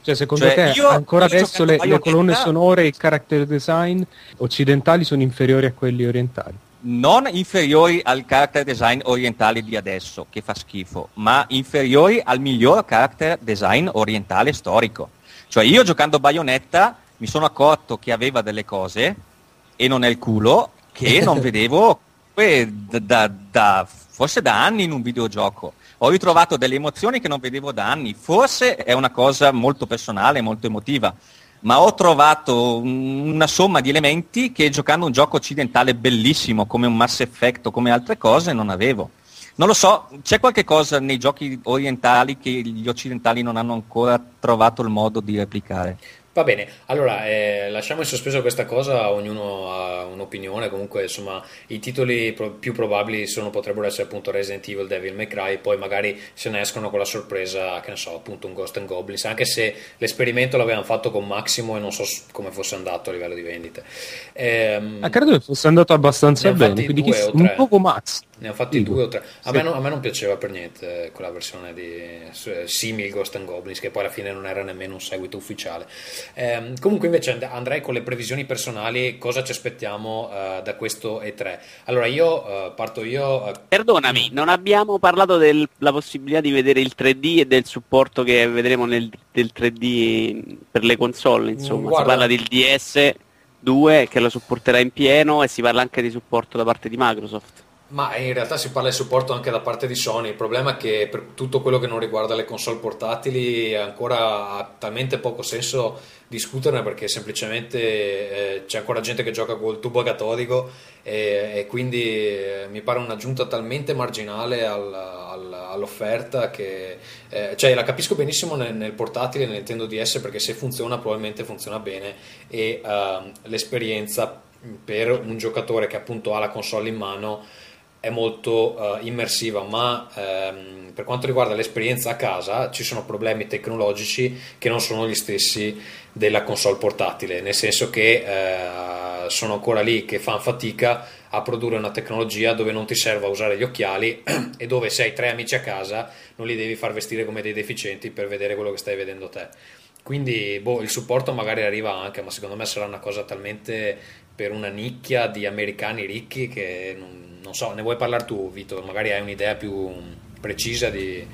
Cioè, secondo Cioè, te ancora adesso le, le colonne sonore e il character design occidentali sono inferiori a quelli orientali? non inferiori al character design orientale di adesso, che fa schifo, ma inferiori al miglior character design orientale storico. Cioè io giocando Bayonetta mi sono accorto che aveva delle cose, e non è il culo, che non vedevo eh, da, da- da- forse da anni in un videogioco. Ho ritrovato delle emozioni che non vedevo da anni, forse è una cosa molto personale, molto emotiva, ma ho trovato un- una somma di elementi che giocando un gioco occidentale bellissimo come un Mass Effect o come altre cose non avevo. Non lo so, c'è qualche cosa nei giochi orientali che gli occidentali non hanno ancora trovato il modo di replicare. Va bene, allora eh, lasciamo in sospeso questa cosa, ognuno ha un'opinione, comunque insomma i titoli pro- più probabili sono, potrebbero essere appunto Resident Evil, Devil May Cry, poi magari se ne escono con la sorpresa, che ne so, appunto un Ghost and Goblins, anche se l'esperimento l'avevano fatto con Maximo e non so come fosse andato a livello di vendite. Ehm, Ah, credo che fosse andato abbastanza bene, quindi un poco Max. Ne hanno fatti Dico. due o tre. A, Sì. me non, a me non piaceva per niente eh, quella versione di eh, simil Ghost and Goblins, che poi alla fine non era nemmeno un seguito ufficiale. Ehm, comunque, invece, and- andrei con le previsioni personali. Cosa ci aspettiamo eh, da questo E3? Allora, io eh, parto io. eh, Perdonami, non abbiamo parlato della possibilità di vedere il 3D e del supporto che vedremo nel, del 3D per le console, insomma. Guarda. Si parla del DS2 che lo supporterà in pieno e si parla anche di supporto da parte di Microsoft. Ma in realtà si parla di supporto anche da parte di Sony. Il problema è che per tutto quello che non riguarda le console portatili ancora ha talmente poco senso discuterne perché semplicemente eh, c'è ancora gente che gioca col tubo catodico e, e quindi eh, mi pare un'aggiunta talmente marginale al- al- all'offerta che eh, cioè la capisco benissimo nel, nel portatile nel Nintendo DS perché se funziona probabilmente funziona bene e ehm, l'esperienza per un giocatore che appunto ha la console in mano è molto eh, immersiva, ma ehm, per quanto riguarda l'esperienza a casa ci sono problemi tecnologici che non sono gli stessi della console portatile, nel senso che eh, sono ancora lì che fanno fatica a produrre una tecnologia dove non ti serva usare gli occhiali e dove se hai tre amici a casa non li devi far vestire come dei deficienti per vedere quello che stai vedendo te. Quindi boh, il supporto magari arriva anche, ma secondo me sarà una cosa talmente per una nicchia di americani ricchi che non, non so, ne vuoi parlare tu Vito? Magari hai un'idea più precisa di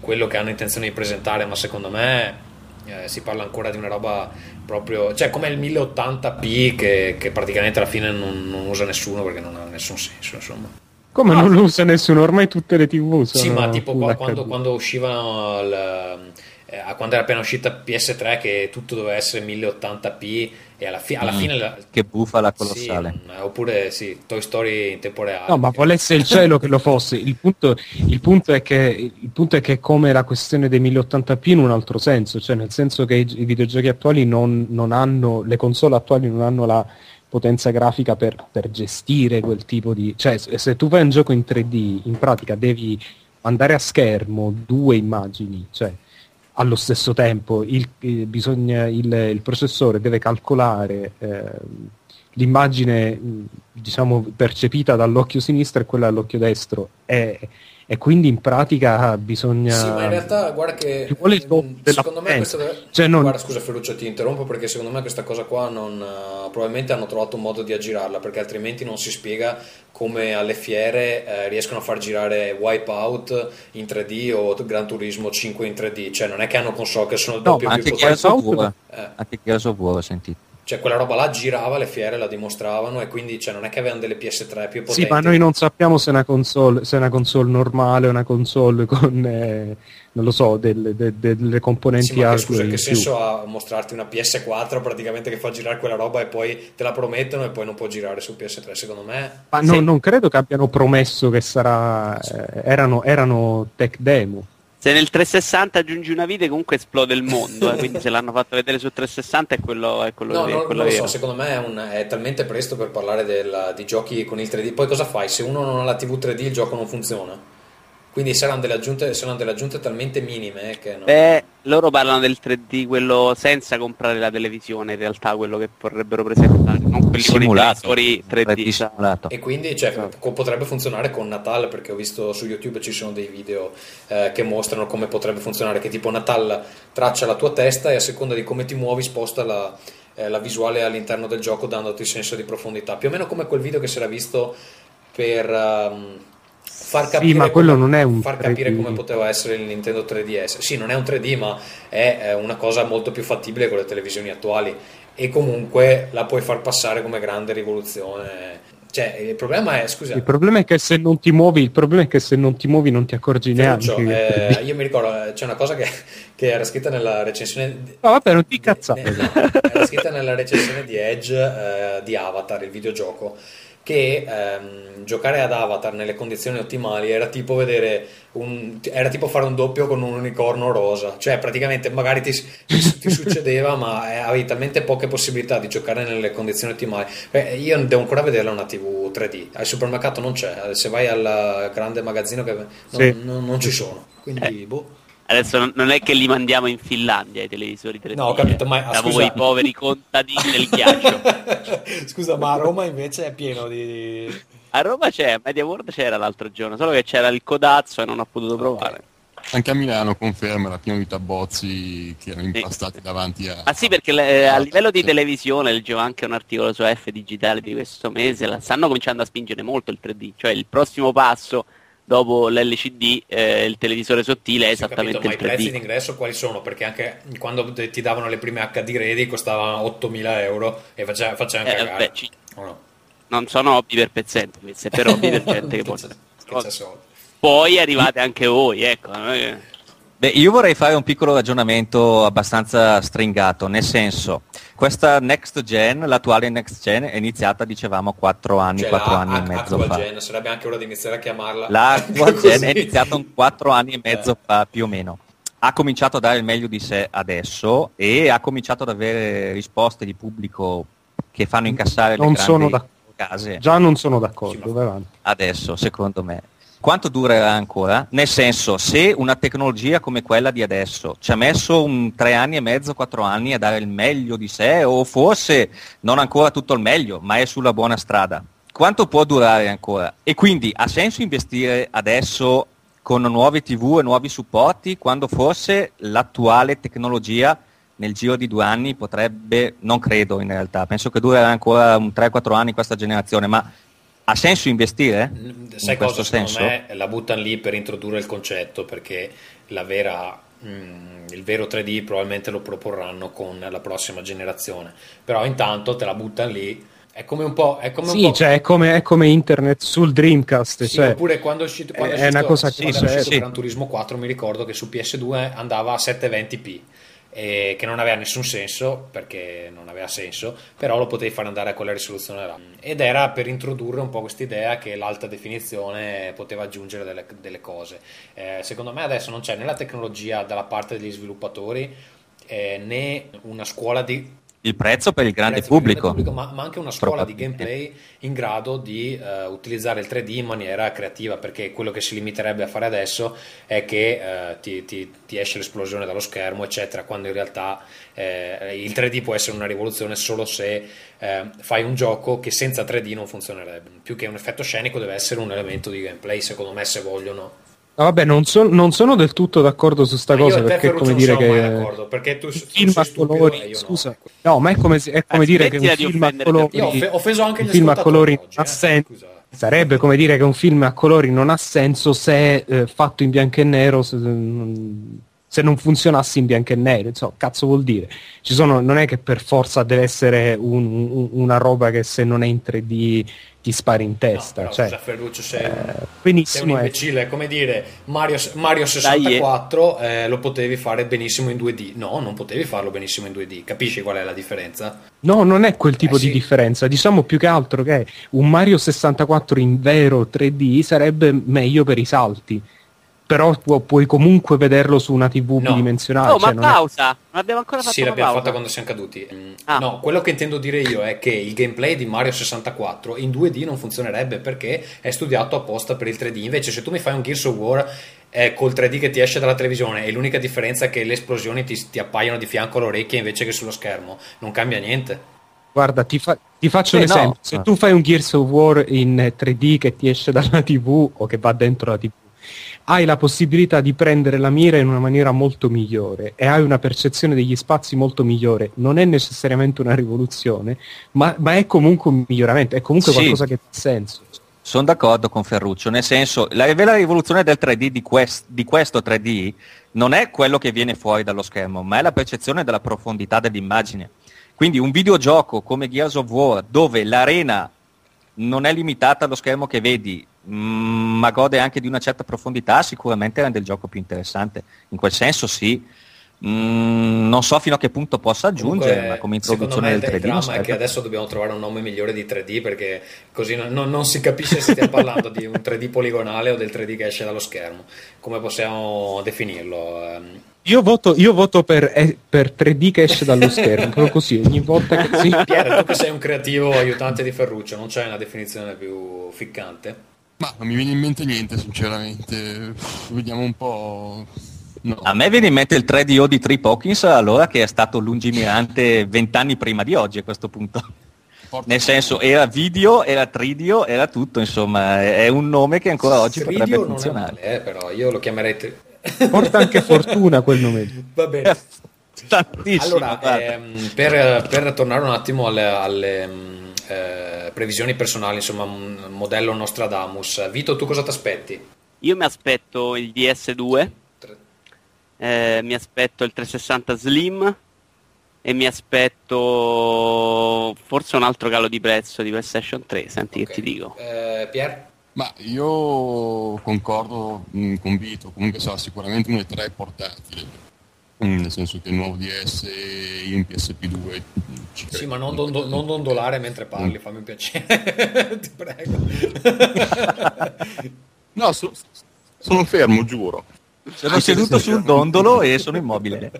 quello che hanno intenzione di presentare, ma secondo me eh, si parla ancora di una roba proprio, cioè come il 1080p che, che praticamente alla fine non, non usa nessuno perché non ha nessun senso, insomma. Come non lo usa nessuno, ormai tutte le tv sono Sì, ma tipo qua- quando, quando uscivano il- eh, quando era appena uscita PS3 che tutto doveva essere 1080p e alla, fi- alla Mm, fine la- Che bufala sì, colossale. mm, oppure sì, Toy Story in tempo reale. No, ma volesse il cielo che lo fosse. Il punto, il punto è che, il punto è che come la questione dei 1080p in un altro senso, cioè nel senso che i, i videogiochi attuali non, non hanno, le console attuali non hanno la potenza grafica per, per gestire quel tipo di... Cioè se, se tu fai un gioco in 3D, in pratica devi mandare a schermo due immagini, cioè allo stesso tempo il, eh, bisogna, il, il processore deve calcolare ehm, l'immagine diciamo percepita dall'occhio sinistro e quella dall'occhio destro. E, e quindi in pratica bisogna Sì, ma in realtà guarda che mm, secondo me deve- Cioè, non- guarda scusa Ferruccio ti interrompo perché secondo me questa cosa qua non eh, probabilmente hanno trovato un modo di aggirarla perché altrimenti non si spiega come alle fiere eh, riescono a far girare Wipeout in 3D o Gran Turismo 5 in 3D cioè non è che hanno console che sono il No, doppio ma più Anche potenti anche Gears of War ho sentito. Cioè quella roba là girava alle fiere la dimostravano e quindi cioè, non è che avevano delle PS3 più potenti sì ma noi non sappiamo se è una console, se è una console normale o una console con eh, non lo so delle, de- delle componenti Sì, ma che, hardware scusa, in che più. senso ha mostrarti una PS4 praticamente che fa girare quella roba e poi te la promettono e poi non può girare su PS3? Secondo me, ma no- non credo che abbiano promesso che sarà eh, erano, erano tech demo Se nel 360 aggiungi una vite comunque esplode il mondo, eh, quindi se l'hanno fatto vedere su 360 è quello, è quello, no, che- no, quello non lo vero. so. Secondo me è, un- è talmente presto per parlare del- di giochi con il 3D. Poi cosa fai? Se uno non ha la TV 3D, il gioco non funziona. Quindi saranno delle aggiunte, saranno delle aggiunte talmente minime che no. Beh, loro parlano del 3D, quello senza comprare la televisione, in realtà quello che vorrebbero presentare, non quelli Simulato. con i televisori 3D. 3D simulato. E quindi cioè, Esatto. potrebbe funzionare con Natal perché ho visto su YouTube ci sono dei video eh, che mostrano come potrebbe funzionare, che tipo Natal traccia la tua testa e a seconda di come ti muovi sposta la, eh, la visuale all'interno del gioco dandoti il senso di profondità, più o meno come quel video che si era visto per ehm, far Sì, capire, ma quello come, non è un far capire 3D. come poteva essere il Nintendo 3DS. Sì, non è un 3D, ma è una cosa molto più fattibile con le televisioni attuali e comunque la puoi far passare come grande rivoluzione. Cioè, il problema è, scusa, Il problema è che se non ti muovi, il problema è che se non ti muovi non ti accorgi neanche. Ferruccio, che- eh, io mi ricordo, c'è una cosa che, che era scritta nella recensione No, vabbè, non ti cazzare. ne- era scritta nella recensione di Edge eh, di Avatar, il videogioco, che ehm, giocare ad Avatar nelle condizioni ottimali era tipo vedere un, era tipo fare un doppio con un unicorno rosa, cioè praticamente magari ti, ti- ti succedeva, ma eh, avevi talmente poche possibilità di giocare nelle condizioni ottimali. Beh, io devo ancora vederla una TV 3D, al supermercato non c'è, se vai al grande magazzino che non, Sì. non- non ci sono, quindi boh. Adesso non- è che li mandiamo in Finlandia i televisori 3D. No, ho capito, ma- da scusa. voi poveri contadini del ghiaccio. Scusa, ma a Roma invece è pieno di... A Roma c'è, a Media World c'era l'altro giorno, solo che c'era il codazzo e non ho potuto provare. Anche a Milano conferma la pieno di tabbozzi che erano impastati davanti a... Ah sì, perché le- a livello di televisione, leggevo anche un articolo su F Digitale di questo mese, la stanno cominciando a spingere molto il 3D, cioè il prossimo passo dopo l'LCD, eh, il televisore sottile è Sì, esattamente capito, ma i il prezzi 3D. d'ingresso quali sono? Perché anche quando ti davano le prime HD ready costavano 8.000 euro e faceva, facevano Eh, cagare. beh, ci- no? non sono hobby per pezzenti queste, però hobby per gente che può... c'è, che c'è soldi. Poi arrivate anche voi, ecco. Beh, io vorrei fare un piccolo ragionamento abbastanza stringato, nel senso, questa next gen, l'attuale next gen, è iniziata, dicevamo, 4 anni, Cioè, 4 la anni e mezzo fa. Gen, sarebbe anche ora di iniziare a chiamarla La actual gen è iniziata 4 anni e mezzo Eh. fa, più o meno. Ha cominciato a dare il meglio di sé adesso e ha cominciato ad avere risposte di pubblico che fanno incassare Non le sono grandi da- case Già non sono Sì, d'accordo, avanti. adesso, secondo me. Quanto durerà ancora? Nel senso, se una tecnologia come quella di adesso ci ha messo un tre anni e mezzo, quattro anni a dare il meglio di sé, o forse non ancora tutto il meglio, ma è sulla buona strada, quanto può durare ancora? E quindi ha senso investire adesso con nuove TV e nuovi supporti, quando forse l'attuale tecnologia nel giro di due anni potrebbe, non credo in realtà, penso che durerà ancora un 3-4 anni questa generazione, ma ha senso investire? Sai in cosa senso? me la buttano lì per introdurre il concetto perché la vera, mm, il vero 3D probabilmente lo proporranno con la prossima generazione però intanto te la buttano lì è come un po', è come un Sì, po' cioè è come, è come internet sul Dreamcast. Sì, cioè, oppure quando è uscito, quando è uscito- una cosa quando che è uscito sì. Gran Turismo 4 mi ricordo che su PS2 andava a 720p e che non aveva nessun senso perché non aveva senso però lo potevi fare andare a quella risoluzione là. Ed era per introdurre un po' questa idea che l'alta definizione poteva aggiungere delle, delle cose. Eh, secondo me adesso non c'è né la tecnologia dalla parte degli sviluppatori eh, né una scuola di Il prezzo per il grande il pubblico. grande pubblico, ma, ma anche una scuola di gameplay in grado di eh, utilizzare il 3D in maniera creativa, perché quello che si limiterebbe a fare adesso è che eh, ti, ti- ti esce l'esplosione dallo schermo, eccetera, quando in realtà eh, il 3D può essere una rivoluzione solo se eh, fai un gioco che senza 3D non funzionerebbe. Più che un effetto scenico deve essere un elemento di gameplay, secondo me, se vogliono. No, vabbè, non, son- non sono del tutto d'accordo su sta Ma cosa perché è come non dire che d'accordo, perché tu, tu film a colori, io no. scusa, no, ma è come, è come Eh, dire che un film a colori Io ho off- ho offeso anche un gli film a colori oggi, non eh, ha senso. scusa. Sarebbe come dire che un film a colori non ha senso se eh, fatto in bianco e nero, se, se non funzionasse in bianco e nero. Insomma, cazzo vuol dire? Ci sono, non è che per forza deve essere un- un- una roba che se non è in 3D ti spari in No, testa. però, cioè, Ferruccio, sei, eh, sei un benissimo. è- imbecille, è come dire Mario, Mario 64 eh, lo potevi fare benissimo in 2D. No, non potevi farlo benissimo in 2D. Capisci qual è la differenza? No, non è quel tipo Eh, di sì. differenza. Diciamo più che altro che un Mario 64 in vero 3D sarebbe meglio per i salti. Però pu- puoi comunque vederlo su una TV No. bidimensionale. Oh, cioè ma non è- pausa! Non abbiamo ancora fatto Sì, una l'abbiamo pausa. fatta quando siamo caduti. Mm, Ah. No, quello che intendo dire io è che il gameplay di Mario 64 in 2D non funzionerebbe perché è studiato apposta per il 3D. Invece, se tu mi fai un Gears of War eh, col 3D che ti esce dalla televisione e l'unica differenza è che le esplosioni ti, ti appaiono di fianco alle orecchie invece che sullo schermo, non cambia niente. Guarda, ti, fa- ti faccio un Eh, no. esempio. Se tu fai un Gears of War in eh, 3D che ti esce dalla TV o che va dentro la TV, hai la possibilità di prendere la mira in una maniera molto migliore e hai una percezione degli spazi molto migliore. Non è necessariamente una rivoluzione, ma, ma è comunque un miglioramento, è comunque Sì. qualcosa che ha senso. Sono d'accordo con Ferruccio, nel senso, la vera rivoluzione del 3D di, quest- di questo 3D non è quello che viene fuori dallo schermo, ma è la percezione della profondità dell'immagine. Quindi un videogioco come Gears of War, dove l'arena non è limitata allo schermo che vedi, ma gode anche di una certa profondità, sicuramente rende il gioco più interessante. In quel senso sì. Mm, non so fino a che punto possa aggiungere, Comunque, ma come secondo introduzione me del il 3D non dramma è che adesso dobbiamo trovare un nome migliore di 3D perché così non, non- non si capisce se stiamo parlando di un 3D poligonale o del 3D che esce dallo schermo. Come possiamo definirlo? Ehm, Io voto, io voto per, eh, per 3D che esce dallo schermo, proprio così, ogni volta che... Sì. Pier, tu che sei un creativo aiutante di Ferruccio, non c'è una definizione più ficcante? Ma non mi viene in mente niente, sinceramente. Vediamo un po'. No. A me viene in mente il 3DO di Trip Hawkins, allora che è stato lungimirante vent'anni prima di oggi a questo punto. Porta- Nel senso, era video, era 3DO, era tutto, insma, è un nome che ancora oggi Stridio potrebbe non è funzionare. male, eh, però io lo chiamerei... tri- Porta anche fortuna quel nome. Va bene. Tantissimo. Allora, ehm, per, per tornare un attimo alle, alle, eh, previsioni personali, insomma, un modello Nostradamus. Vito, tu cosa ti aspetti? Io mi aspetto il DS2, eh, mi aspetto il 360 Slim e mi aspetto forse un altro calo di prezzo di PlayStation 3, senti che ti dico. Eh, Pier? Ma io concordo mh, con Vito, comunque sarà sicuramente uno dei tre portatili. Mm, nel senso che il nuovo DS io in PSP2 ci credo. Sì, ma non, don- non dondolare mentre parli, fammi un piacere. Ti prego. No, so- sono fermo, giuro. Sono Anche se seduto sul dondolo e sono immobile.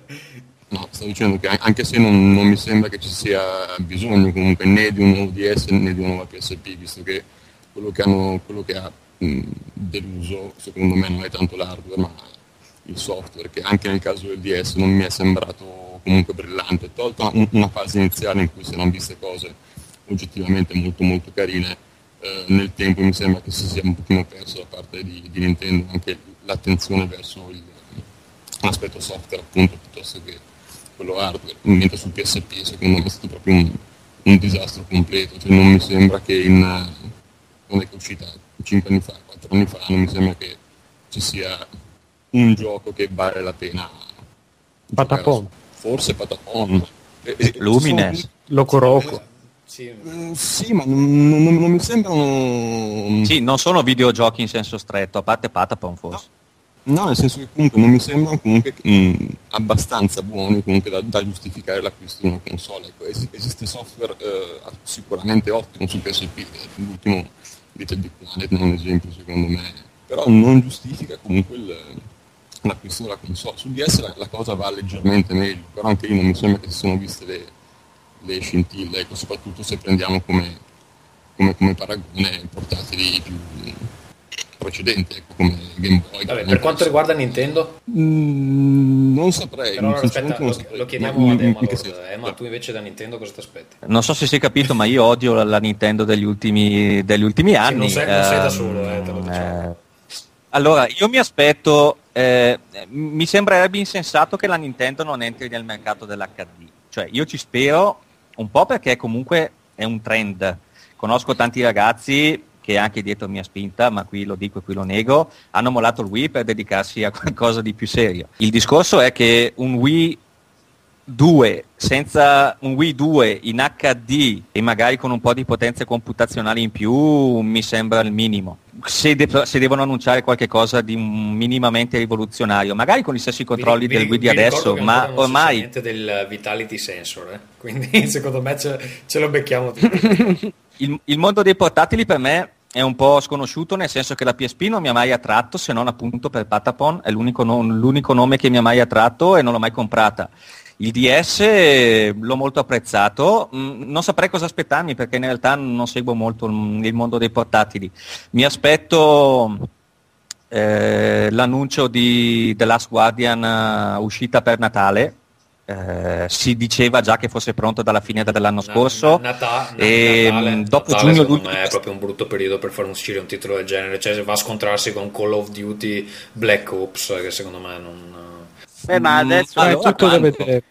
No, stavo dicendo che an- anche se non, non mi sembra che ci sia bisogno comunque né di un nuovo DS né di una nuova PSP, visto che quello che, hanno, quello che ha mh, deluso secondo me non è tanto l'hardware ma il software, che anche nel caso del DS non mi è sembrato comunque brillante, tolta un- una fase iniziale in cui si erano viste cose oggettivamente molto molto carine, eh, nel tempo mi sembra che si sia un pochino perso da parte di, di Nintendo anche l'attenzione verso il- l'aspetto software appunto piuttosto che quello hardware, mentre sul PSP secondo me è stato proprio un, un disastro completo, cioè non mi sembra che in quando è che uscita 5 anni fa, 4 anni fa, non mi sembra che ci sia un gioco che vale la pena Patapon. forse Patapon eh, Lumines. Locoroco. Sì. eh, sì ma non, non- non mi sembrano Sì, non sono videogiochi in senso stretto, a parte Patapon forse. No, nel senso che comunque non mi sembrano comunque mh, abbastanza buoni comunque da, da giustificare l'acquisto di una console. Ecco, es- esiste software eh, sicuramente ottimo su PSP, l'ultimo Little Big Planet è un esempio secondo me, però non giustifica comunque il- l'acquisto della console. Sul DS la, la cosa va leggermente meglio, però anche lì non mi sembra che si siano viste le, le scintille, ecco, soprattutto se prendiamo come, come, come paragone portatili più precedenti, ecco, come Game Boy. Vabbè, per quanto riguarda Nintendo, Mm, non saprei. però aspetta, non lo, saprei. lo chiediamo Ma- ad in- Emma. in che allora. senso? Emma, tu invece da Nintendo cosa ti aspetti? Non so se si è capito, ma io odio la, la Nintendo degli ultimi, degli ultimi anni. non sei- non sei da Ehm, solo, eh, te lo diciamo. eh, allora, io mi aspetto, eh, mi sembrerebbe insensato che la Nintendo non entri nel mercato dell'HD. Cioè, io ci spero un po' perché comunque è un trend. Conosco tanti ragazzi che anche dietro mia spinta, ma qui lo dico e qui lo nego, hanno mollato il Wii per dedicarsi a qualcosa di più serio. Il discorso è che un Wii 2 senza un Wii 2 in HD e magari con un po' di potenze computazionali in più mi sembra il minimo. Se, de- se devono annunciare qualcosa di minimamente rivoluzionario, magari con gli stessi controlli vi- del Wii di adesso, ma non ormai niente del Vitality Sensor, eh? quindi secondo me ce, ce lo becchiamo tutti. il, il mondo dei portatili per me è un po' sconosciuto nel senso che la PSP non mi ha mai attratto se non appunto per Patapon, è l'unico, no- l'unico nome che mi ha mai attratto e non l'ho mai comprata. Il DS eh, l'ho molto apprezzato, Mm, non saprei cosa aspettarmi perché in realtà non seguo molto il mondo dei portatili. Mi aspetto eh, l'annuncio di The Last Guardian eh, uscita per Natale. Eh, si diceva già che fosse pronto dalla fine dell'anno scorso. na- Nata- na- e, Natale- mh, dopo Natale, giugno secondo me è proprio un brutto periodo per far uscire un titolo del genere cioè se va a scontrarsi con Call of Duty Black Ops che secondo me non Beh, ma Mm, adesso, Ah, è tutto da vedere.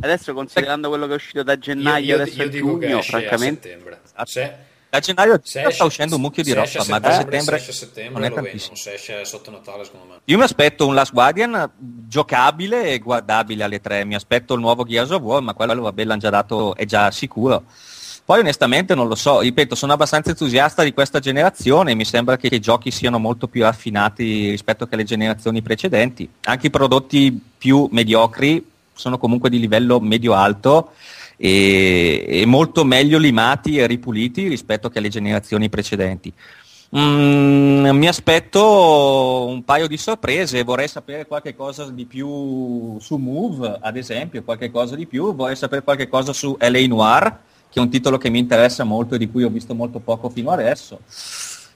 adesso considerando quello che è uscito da gennaio, io, io- adesso io è giugno, esce francamente. a settembre se, Da gennaio se sta uscendo un mucchio di roba, ma da settembre se settembre non è tantissimo. se esce sotto Natale secondo me Io mi aspetto un Last Guardian giocabile e guardabile alle tre, mi aspetto il nuovo Gears of War, ma quello vabbè l'hanno già dato, è già sicuro. Poi onestamente non lo so, ripeto, sono abbastanza entusiasta di questa generazione, mi sembra che i giochi siano molto più raffinati rispetto che alle generazioni precedenti. Anche i prodotti più mediocri sono comunque di livello medio-alto e, e molto meglio limati e ripuliti rispetto che alle generazioni precedenti. Mm, mi aspetto un paio di sorprese, vorrei sapere qualche cosa di più su Move, ad esempio, qualche cosa di più, vorrei sapere qualche cosa su LA Noir, che è un titolo che mi interessa molto e di cui ho visto molto poco fino adesso.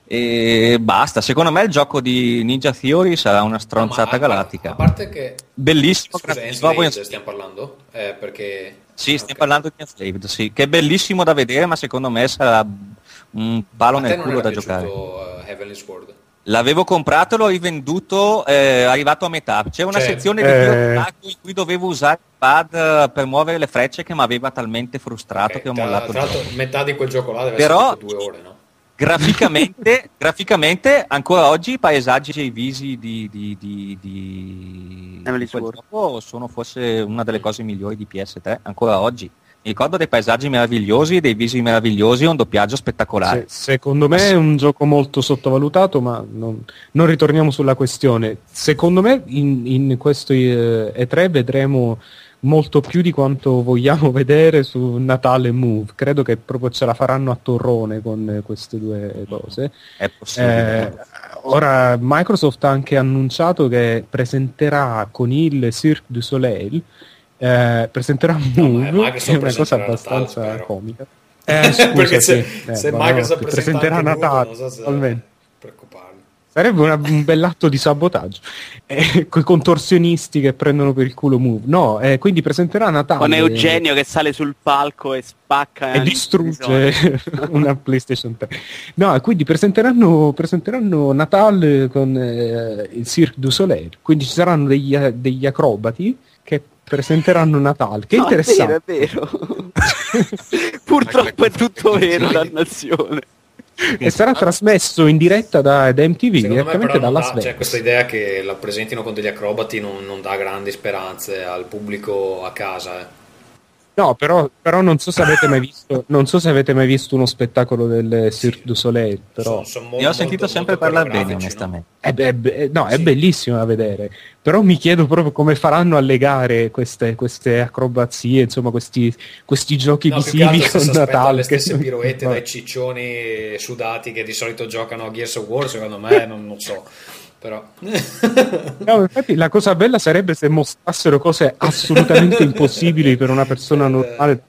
E basta, secondo me il gioco di Ninja Theory sarà una stronzata No, ma a- galattica. a parte che Bellissimo, scusa Enslaved stiamo parlando eh, perché sì, stiamo ok. parlando di Enslaved, sì, che è bellissimo da vedere, ma secondo me sarà un palo nel culo da giocare. eh, Heavenly Sword L'avevo comprato, l'ho rivenduto, eh, arrivato a metà. C'è una Cioè, sezione di eh, in cui dovevo usare il pad eh, per muovere le frecce che mi aveva talmente frustrato Ok, che ho tra, mollato tra gioco. metà di quel gioco là deve Però- essere due ore no? Graficamente, graficamente, ancora oggi i paesaggi e i visi di, di, di, di, di quel Sword. gioco sono forse una delle cose migliori di PS3, ancora oggi. Mi ricordo dei paesaggi meravigliosi, dei visi meravigliosi e un doppiaggio spettacolare. Se- secondo me è un gioco molto sottovalutato, ma non, non ritorniamo sulla questione. Secondo me in, in questo eh, E3 vedremo molto più di quanto vogliamo vedere su Natale Move. Credo che proprio ce la faranno a torrone con queste due cose. È possibile. Eh, ora Microsoft ha anche annunciato che presenterà con il Cirque du Soleil eh, presenterà Move, Microsoft che è una cosa abbastanza Natale, comica. Eh, scusa, perché se, sì. Eh, se no, Microsoft no, presenta presenterà anche Move, Natale non so preoccuparmi Sarebbe una- un bell'atto di sabotaggio. Eh, con i contorsionisti che prendono per il culo Move. No, eh, quindi presenterà Natale. Con Eugenio che sale sul palco e spacca e distrugge una PlayStation 3. No, e quindi presenteranno, presenteranno Natale con eh, il Cirque du Soleil. Quindi ci saranno degli, eh, degli acrobati che presenteranno Natale. Che No, interessante. È vero, è vero. Purtroppo è tutto vero, dannazione. e sarà trasmesso in diretta da, da MTV, Secondo me direttamente però da non Las dà, Vegas. cioè, questa idea che la presentino con degli acrobati non, non dà grandi speranze al pubblico a casa. eh. No, però, però non so se avete mai visto, non so se avete mai visto uno spettacolo del Cirque du Soleil, però Son- son Ne ho sentito molto- sempre molto parlare bene, coreografici, no? onestamente. è, be- be- no, è Sì. bellissimo da vedere. Però mi chiedo proprio come faranno a legare queste, queste acrobazie, insomma, questi, questi giochi No, che visivi con Natale. le che- stesse piroette Vabbè. dai ciccioni sudati che di solito giocano a Gears of War, secondo me non, non so. Però No, infatti la cosa bella sarebbe se mostrassero cose assolutamente impossibili per una persona normale.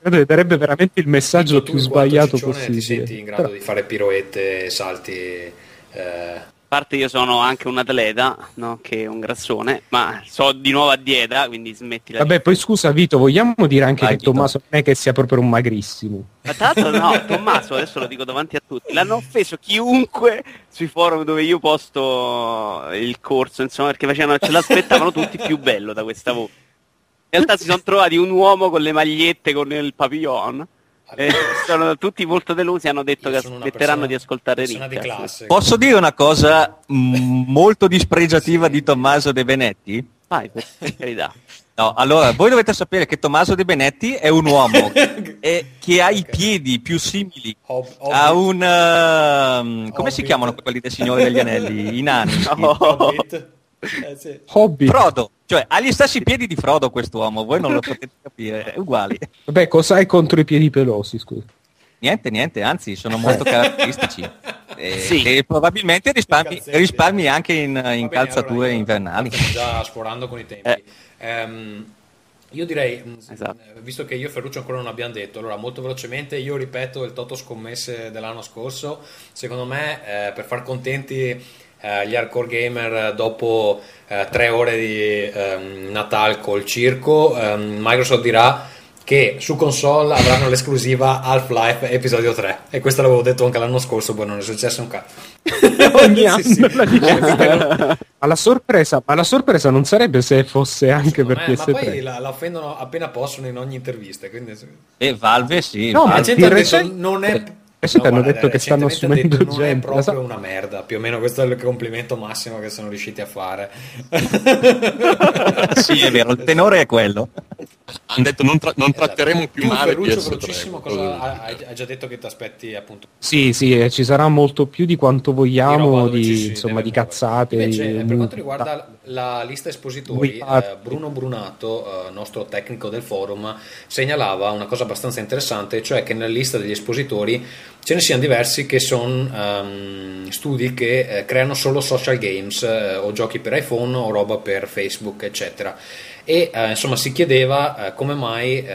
Credo che darebbe veramente il messaggio più sbagliato possibile. ti senti in grado Però- di fare piroette, salti eh, parte io sono anche un atleta, no? che è un grassone, ma so di nuovo a dieta, quindi smettila. Vabbè, poi scusa Vito, vogliamo dire anche Vai, che Vito. Tommaso non è che sia proprio un magrissimo. Ma tra l'altro no, Tommaso, adesso lo dico davanti a tutti, l'hanno offeso chiunque sui forum dove io posto il corso, insomma, perché facevano, ce l'aspettavano tutti più bello da questa voce. In realtà si sono trovati un uomo con le magliette con il papillon e sono tutti molto delusi, hanno detto Io che aspetteranno persona- di ascoltare classe. Posso dire una cosa molto dispregiativa di Tommaso De Benetti? Vai, per, carità. No, allora, voi dovete sapere che Tommaso De Benetti è un uomo e che ha i Ok. piedi più simili Hob- a Hobbit, un... ehm, come si Hobbit. chiamano quelli del Signore degli Anelli? I nani. Hobbit. Eh, sì. Hobby. Frodo, cioè ha gli stessi piedi di Frodo quest'uomo, voi non lo potete capire, è uguali. Vabbè, cosa hai contro i piedi pelosi, scusa? Niente, niente, anzi sono molto caratteristici. E, Sì. e probabilmente risparmi, risparmi anche in, in calzature allora invernali. Stiamo già esplorando con i tempi. Eh. Ehm, io direi, mh, Esatto. visto che io e Ferruccio ancora non abbiamo detto, allora molto velocemente io ripeto il Toto scommesse dell'anno scorso. Secondo me, eh, per far contenti eh, gli hardcore gamer dopo eh, tre ore di ehm, Natal col circo, ehm, Microsoft dirà che su console avranno l'esclusiva Half-Life episodio 3 e questo l'avevo detto anche l'anno scorso poi non è successo un cazzo Ogni anno Sì, sì. la dice. ma, la sorpresa, ma la sorpresa non sarebbe se fosse anche Secondo per me, ma PS3. poi la, la offendono appena possono in ogni intervista quindi E Valve sì. No, la ma Valve- gente ha di detto recente- non è recente hanno guarda, detto che stanno assumendo detto, non è gente, proprio so. una merda più o meno questo è il complimento massimo che sono riusciti a fare sì, è vero, il tenore è quello. Hanno detto non, tra- non tratteremo più tu male Ferruccio PS3. velocissimo cosa, hai, hai già detto che ti aspetti appunto Sì, sì, eh, ci sarà molto più di quanto di vogliamo di, si insomma, di muovere. cazzate. Invece, di- per quanto riguarda la lista espositori, Wii eh, Bruno Brunato, eh, nostro tecnico del forum, segnalava una cosa abbastanza interessante, cioè che nella lista degli espositori ce ne siano diversi che sono ehm, studi che eh, creano solo social games eh, o giochi per iPhone o roba per Facebook, eccetera. E eh, insomma si chiedeva eh, come mai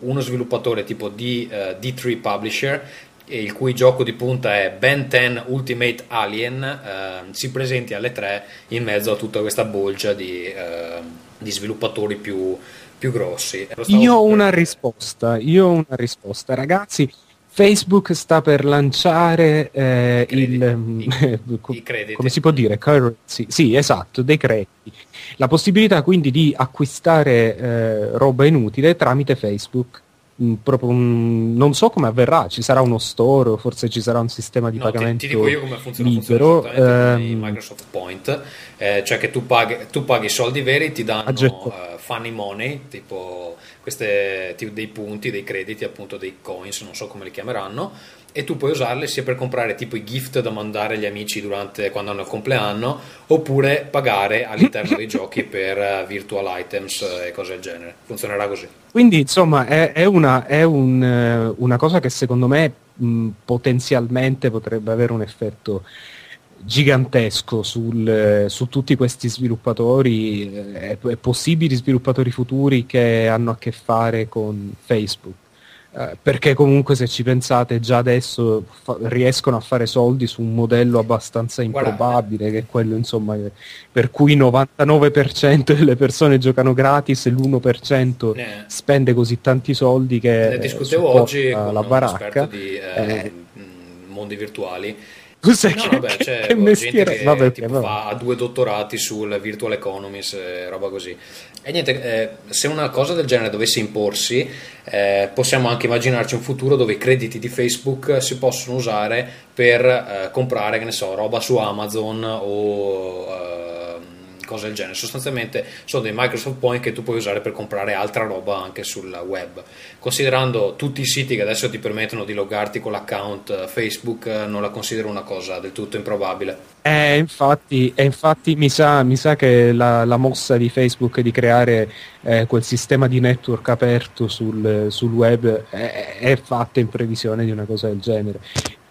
uno sviluppatore tipo di eh, D3 Publisher il cui gioco di punta è Ben 10 Ultimate Alien eh, si presenti alle 3 in mezzo a tutta questa bolgia di, eh, di sviluppatori più, più grossi. Io ho una risposta, io ho una risposta, ragazzi. Facebook sta per lanciare eh, Crediti, il i- i crediti. come si può dire currency, sì esatto, dei crediti. La possibilità quindi di acquistare eh, roba inutile tramite Facebook. Proprio un- non so come avverrà, ci sarà uno store o forse ci sarà un sistema di No, ti, pagamento ti dico io come funziona, libero. funziona ehm, Microsoft Point, eh, cioè che tu paghi, tu paghi soldi veri, ti danno eh, funny money, tipo queste, tipo dei punti, dei crediti, appunto dei coins, non so come li chiameranno, e tu puoi usarli sia per comprare tipo i gift da mandare agli amici durante quando hanno il compleanno, oppure pagare all'interno dei giochi per eh, virtual items e cose del genere. Funzionerà così. Quindi insomma è, è una, è un, eh, una cosa che secondo me mh, potenzialmente potrebbe avere un effetto gigantesco sul, eh, su tutti questi sviluppatori eh, e possibili sviluppatori futuri che hanno a che fare con Facebook. Eh, perché comunque se ci pensate già adesso fa- riescono a fare soldi su un modello abbastanza Guarda, improbabile che è quello insomma eh, per cui il 99% delle persone giocano gratis e l'1% Ne- spende così tanti soldi che Ne eh, discutevo oggi con la baracca. di eh, Eh. mondi virtuali. Cos'è No, che, vabbè, che- c'è che gente mestiere? che Vabbè, tipo, vabbè. fa due dottorati sul virtual economies e roba così. E niente, eh, se una cosa del genere dovesse imporsi, eh, possiamo anche immaginarci un futuro dove i crediti di Facebook si possono usare per eh, comprare, che ne so, roba su Amazon o eh, cose del genere. Sostanzialmente sono dei Microsoft Point che tu puoi usare per comprare altra roba anche sul web. Considerando tutti i siti che adesso ti permettono di loggarti con l'account eh, Facebook, eh, non la considero una cosa del tutto improbabile. Eh, infatti, e infatti mi sa, mi sa che la, la mossa di Facebook di creare eh, quel sistema di network aperto sul, sul web è, è fatta in previsione di una cosa del genere.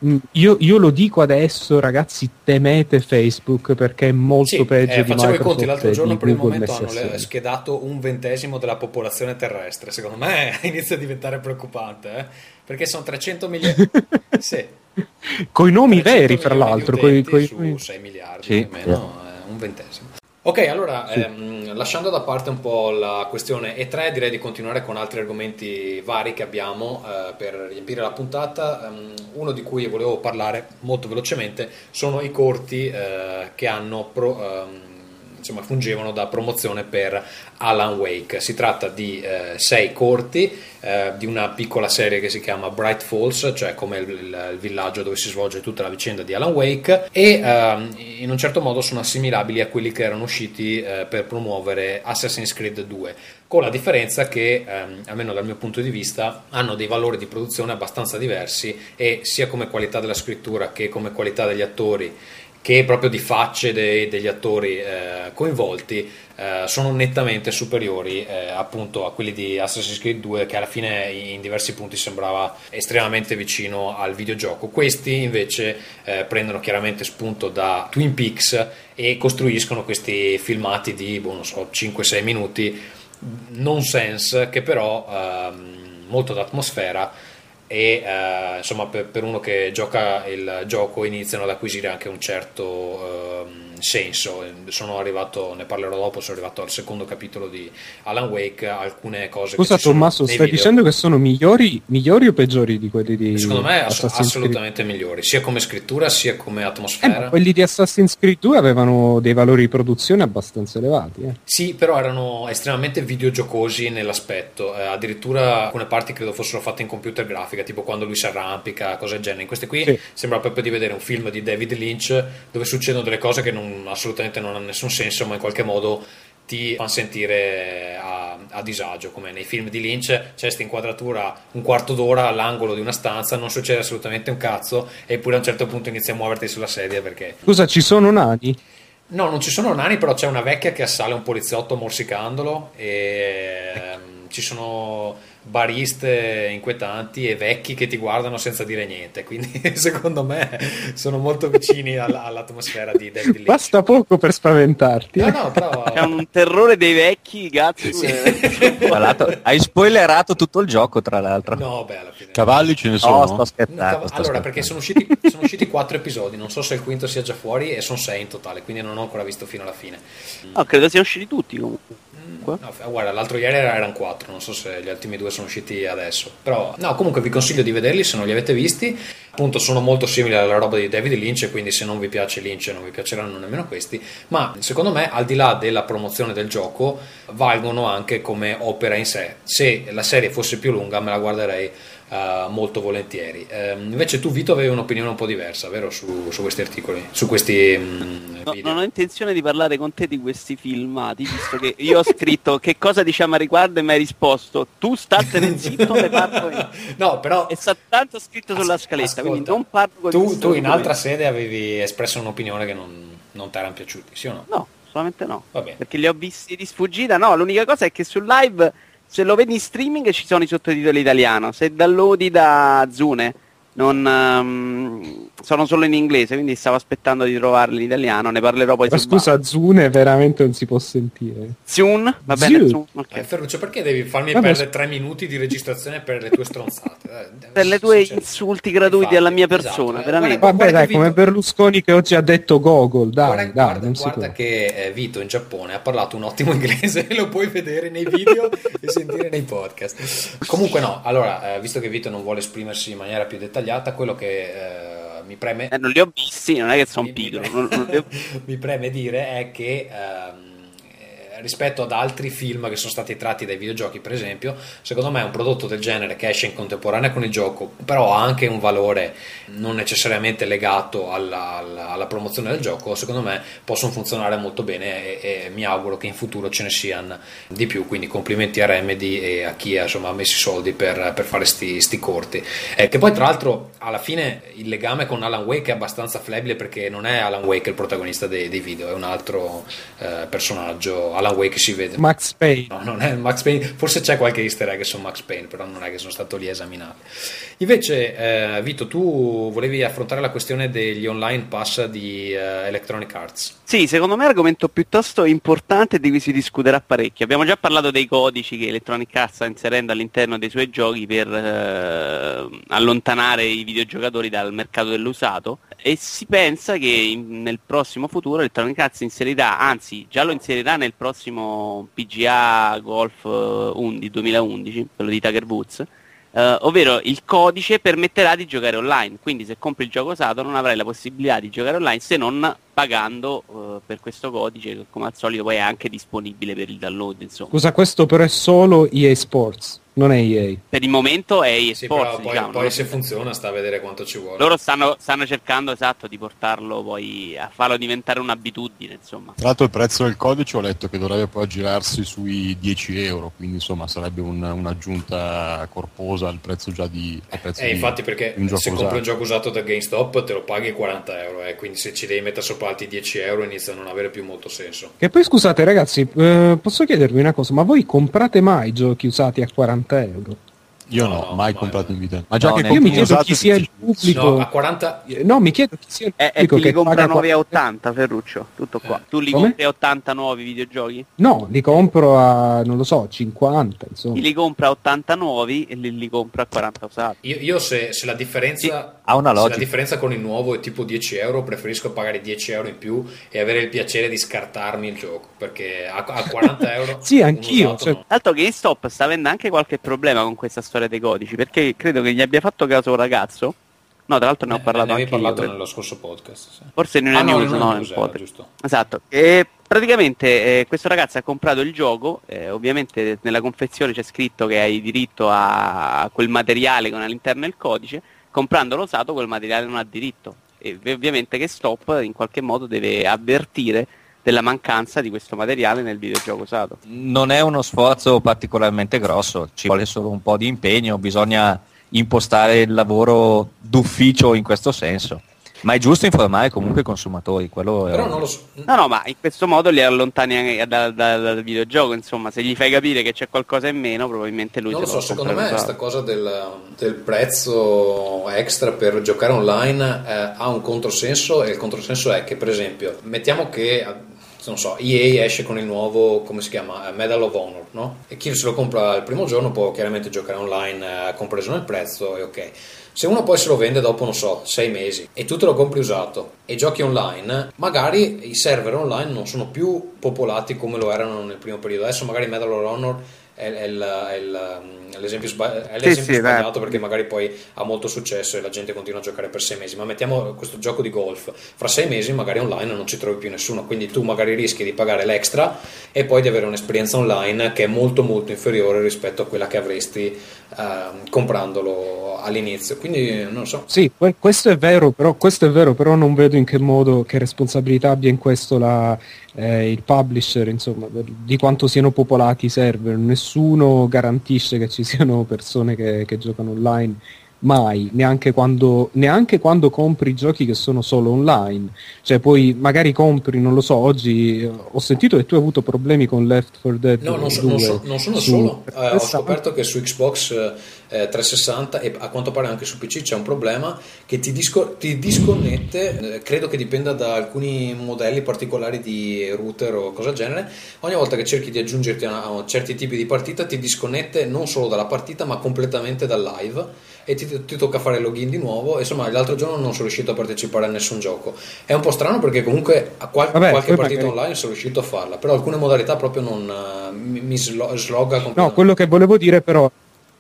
Mm, Io, io lo dico adesso, ragazzi, temete Facebook perché è molto Sì, peggio eh, di facevo i Microsoft conti l'altro giorno, per il momento hanno schedato un ventesimo della popolazione terrestre. Secondo me inizia a diventare preoccupante, eh? perché sono 300 milioni. sì. Coi nomi 300 veri, fra l'altro. Coi, coi su nomi- 6 miliardi Sì. più o meno, eh, un ventesimo. Ok, allora ehm, lasciando da parte un po' la questione E3, direi di continuare con altri argomenti vari che abbiamo eh, per riempire la puntata. Ehm, uno di cui volevo parlare molto velocemente sono i corti eh, che hanno pro- ehm, insomma, fungevano da promozione per Alan Wake. Si tratta di eh, sei corti eh, di una piccola serie che si chiama Bright Falls, cioè come il, il- il villaggio dove si svolge tutta la vicenda di Alan Wake, e ehm, in un certo modo sono assimilabili a quelli che erano usciti eh, per promuovere Assassin's Creed 2, con la differenza che, ehm, almeno dal mio punto di vista, hanno dei valori di produzione abbastanza diversi e sia come qualità della scrittura che come qualità degli attori che proprio di facce dei- degli attori eh, coinvolti eh, sono nettamente superiori eh, appunto a quelli di Assassin's Creed 2 che alla fine in diversi punti sembrava estremamente vicino al videogioco. Questi invece eh, prendono chiaramente spunto da Twin Peaks e costruiscono questi filmati di boh, non so, 5-6 minuti nonsense che però ehm, molto d'atmosfera e eh, insomma per, per uno che gioca il gioco iniziano ad acquisire anche un certo ehm, senso sono arrivato ne parlerò dopo sono arrivato al secondo capitolo di Alan Wake alcune cose Scusa che sono Tommaso, stai video. dicendo che sono migliori, migliori o peggiori di quelli di secondo me ass- assolutamente migliori sia come scrittura sia come Eh, atmosfera ma quelli di Assassin's Creed 2 avevano dei valori di produzione abbastanza elevati. eh. Sì, però erano estremamente videogiocosi nell'aspetto, eh, addirittura alcune parti credo fossero fatte in computer grafica, tipo quando lui si arrampica, cose del genere. In queste qui Sì. sembra proprio di vedere un film di David Lynch dove succedono delle cose che non- assolutamente non hanno nessun senso, ma in qualche modo ti fanno sentire a, a disagio, come nei film di Lynch c'è questa inquadratura un quarto d'ora all'angolo di una stanza, non succede assolutamente un cazzo, eppure a un certo punto inizi a muoverti sulla sedia perché Scusa, ci sono nani? No, non ci sono nani, però c'è una vecchia che assale un poliziotto morsicandolo e ehm, ci sono bariste inquietanti e vecchi che ti guardano senza dire niente, quindi secondo me sono molto vicini alla- all'atmosfera di David Lynch. Basta poco per spaventarti. No, no, però... C'è un terrore dei vecchi, cazzo. Sì. hai spoilerato tutto il gioco, tra l'altro. No, beh, alla fine... Cavalli ce ne No, sono? sto No, scherzando. cav- sto allora, scherzando. perché sono usciti, sono usciti quattro episodi, non so se il quinto sia già fuori e sono sei in totale, quindi non ho ancora visto fino alla fine. No, credo siano usciti tutti comunque. No, f- guarda, l'altro ieri era- erano quattro, non so se gli ultimi due sono usciti adesso. Però, no, comunque vi consiglio di vederli se non li avete visti. Appunto, sono molto simili alla roba di David Lynch, quindi se non vi piace Lynch non vi piaceranno nemmeno questi. Ma secondo me, al di là della promozione del gioco, valgono anche come opera in sé. Se la serie fosse più lunga, me la guarderei eh, molto volentieri. Ehm, invece, tu, Vito, avevi un'opinione un po' diversa, vero? Su, su questi articoli, su questi mm, No, non ho intenzione di parlare con te di questi filmati, visto che io ho scritto che cosa diciamo a riguardo e mi hai risposto tu statene zitto, ne parlo io. No, però È stato tanto scritto sulla scaletta, ascolta, quindi non parlo con tu, tu in altra sede avevi espresso un'opinione che non, non ti erano piaciuti, sì o no? No, solamente no. Perché li ho visti di sfuggita. No, l'unica cosa è che sul live, se lo vedi in streaming, ci sono i sottotitoli italiano. Se downloadi da Zune, non, ehm, sono solo in inglese, quindi stavo aspettando di trovarli in italiano. Ne parlerò poi Ma scusa, Zune veramente non si può sentire. Zune, va bene, Zune. Zune, ok. Eh, Ferruccio, perché devi farmi Vabbè, perdere tre minuti di registrazione per le tue stronzate? Eh, Per le tue insulti gratuiti infatti, alla mia esatto, persona, eh, veramente. guarda- Vabbè, dai, che come Berlusconi che oggi ha detto Gogol, dai, guarda, dai, guarda- non si guarda che eh, Vito in Giappone ha parlato un ottimo inglese, lo puoi vedere nei video e sentire nei podcast. Comunque no, allora, eh, visto che Vito non vuole esprimersi in maniera più dettagliata, quello che eh, mi preme Eh, non li ho visti, non è che sono pigro. mi- preme dire è che ehm, eh, rispetto ad altri film che sono stati tratti dai videogiochi per esempio secondo me un prodotto del genere che esce in contemporanea con il gioco però ha anche un valore non necessariamente legato alla, alla- alla promozione del gioco secondo me possono funzionare molto bene e, e mi auguro che in futuro ce ne siano di più quindi complimenti a Remedy e a chi insomma, ha messo i soldi per, per fare sti, sti corti eh, che poi tra l'altro alla fine il legame con Alan Wake è abbastanza flebile perché non è Alan Wake il protagonista dei, dei video, è un altro eh, personaggio. Alan Wake si vede. Max Payne. No, non è Max Payne, forse c'è qualche easter egg su Max Payne, però non è che sono stato lì a esaminare. Invece, eh, Vito, tu volevi affrontare la questione degli online pass di eh, Electronic Arts. Sì, secondo me è un argomento piuttosto importante di cui si discuterà parecchio. Abbiamo già parlato dei codici che Electronic Arts sta inserendo all'interno dei suoi giochi per eh, allontanare i videogiocatori dal mercato dell'usato e si pensa che in- nel prossimo futuro Electronic Arts inserirà, anzi già lo inserirà nel prossimo PGA Golf eh, 11 2011, quello di Tiger Woods, eh, ovvero il codice permetterà di giocare online, quindi se compri il gioco usato non avrai la possibilità di giocare online se non pagando eh, per questo codice che come al solito poi è anche disponibile per il download insomma. Scusa, questo però è solo EA Sports, non è EA. Per il momento è EA Sì, Sports, poi, diciamo, poi se funziona sta a vedere quanto ci vuole. loro stanno, stanno cercando esatto di portarlo poi a farlo diventare un'abitudine insomma. Tra l'altro il prezzo del codice ho letto che dovrebbe poi aggirarsi sui 10 euro, quindi insomma sarebbe un- un'aggiunta corposa al prezzo già di... al prezzo Eh, di- infatti perché di un gioco se compri un usato. gioco usato da GameStop te lo paghi 40 euro e quindi se ci devi mettere sopra altri 10 euro inizia a non avere più molto senso. Che poi scusate ragazzi, eh, posso chiedervi una cosa, ma voi comprate mai giochi usati a 40 euro? Io No, no, no, mai mai, comprato in vita. Ma già No, che Io mi chiedo chi sia il pubblico... No, a 40 No, mi chiedo chi sia il È, è pubblico chi li che compra paga 9 a 40 80 Ferruccio, tutto qua. Eh. Tu li Come? compri a 80 nuovi videogiochi? No, li compro a, non lo so, 50, insomma. Chi li compra a 80 nuovi e li, li compra a 40 usati. Io, io se, se la differenza ha una se la logica. differenza con il nuovo è tipo 10 euro, preferisco pagare 10 euro in più e avere il piacere di scartarmi il gioco perché a, a 40 euro Sì, anch'io, cioè- no. L'altro GameStop sta avendo anche qualche problema con questa storia dei codici, perché credo che gli abbia fatto caso un ragazzo. No, tra l'altro ne ho Eh, parlato ne anche io, parlato credo. nello scorso podcast. sì. Forse in una Ah, no, news, una no, news nel era, giusto. Esatto. E praticamente eh, questo ragazzo ha comprato il gioco, eh, ovviamente nella confezione c'è scritto che hai diritto a quel materiale con all'interno il codice, comprandolo usato quel materiale non ha diritto. E ov- ovviamente che Stop in qualche modo deve avvertire della mancanza di questo materiale nel videogioco usato. Non è uno sforzo particolarmente grosso, ci vuole solo un po' di impegno, bisogna impostare il lavoro d'ufficio in questo senso. Ma è giusto informare comunque i consumatori, quello è Però ovvio. non lo so. No, no, ma in questo modo li allontani anche dal, dal- dal videogioco, insomma, se gli fai capire che c'è qualcosa in meno, probabilmente lui Non lo so, secondo me questa cosa del, del prezzo extra per giocare online eh, ha un controsenso e il controsenso è che per esempio mettiamo che non so, EA esce con il nuovo, come si chiama, Eh, Medal of Honor, no? E chi se lo compra il primo giorno può chiaramente giocare online eh, compreso nel prezzo e ok. Se uno poi se lo vende dopo, non so, sei mesi e tu te lo compri usato e giochi online, magari i server online non sono più popolati come lo erano nel primo periodo. Adesso magari Medal of Honor è, è il- è il- è l'esempio, sba- è Sì, l'esempio sì, sbagliato beh. perché magari poi ha molto successo e la gente continua a giocare per sei mesi. Ma mettiamo questo gioco di golf, fra sei mesi magari online non ci trovi più nessuno, quindi tu magari rischi di pagare l'extra e poi di avere un'esperienza online che è molto molto inferiore rispetto a quella che avresti ehm, comprandolo all'inizio. Quindi non so. Sì, que- questo è vero, però questo è vero, però non vedo in che modo, che responsabilità abbia in questo la, eh, il publisher, insomma, per- di quanto siano popolati i server. Nessuno garantisce che ci siano persone che, che giocano online. Mai, neanche quando, neanche quando compri giochi che sono solo online. Cioè, poi magari compri, non lo so, oggi eh, ho sentito che tu hai avuto problemi con Left 4 Dead No, non, so- 2 non so- non sono su- solo. Eh, ho 360. scoperto che su Xbox eh, 360 e a quanto pare anche su PC c'è un problema che ti, disco- ti disconnette. eh, credo che dipenda da alcuni modelli particolari di router o cosa del genere. Ogni volta che cerchi di aggiungerti a, a certi tipi di partita, ti disconnette non solo dalla partita, ma completamente dal live. E ti, ti tocca fare login di nuovo. Insomma, l'altro giorno non sono riuscito a partecipare a nessun gioco. È un po' strano perché comunque a qual- Vabbè, qualche partita magari- online sono riuscito a farla, però alcune modalità proprio non eh, mi, mi slo- slogga completamente. No, quello che volevo dire però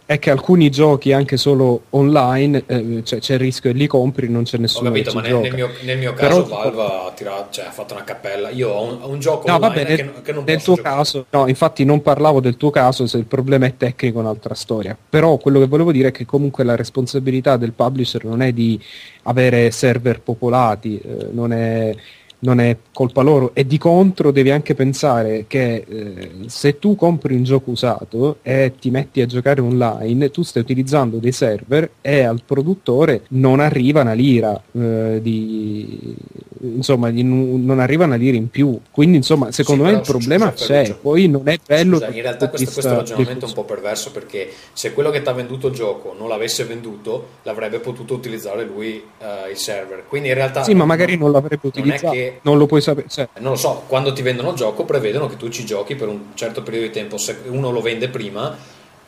è che alcuni giochi anche solo online eh, cioè, c'è il rischio che li compri non c'è Ho nessuno capito, che ma nel, nel mio, nel mio Però caso tipo- Valve ha, tirato, cioè, ha fatto una cappella. Io ho un, ho un gioco No, vabbè, che, nel, che non nel tuo giocare. caso, no, infatti non parlavo del tuo caso se il problema è tecnico è un'altra storia. Però quello che volevo dire è che comunque la responsabilità del publisher non è di avere server popolati, eh, non è non è colpa loro e di contro devi anche pensare che eh, se tu compri un gioco usato e ti metti a giocare online tu stai utilizzando dei server e al produttore non arriva una lira eh, di insomma di- non arriva una lira in più quindi insomma secondo Sì, me il problema c'è Ferruccio. poi non è bello Scusa, in realtà questo, questo ragionamento è un po' perverso perché se quello che ti ha venduto il gioco non l'avesse venduto l'avrebbe potuto utilizzare lui eh, il server. Quindi in realtà sì ma magari non l'avrebbe utilizzato non lo puoi sapere cioè, non lo so, quando ti vendono il gioco prevedono che tu ci giochi per un certo periodo di tempo, se uno lo vende prima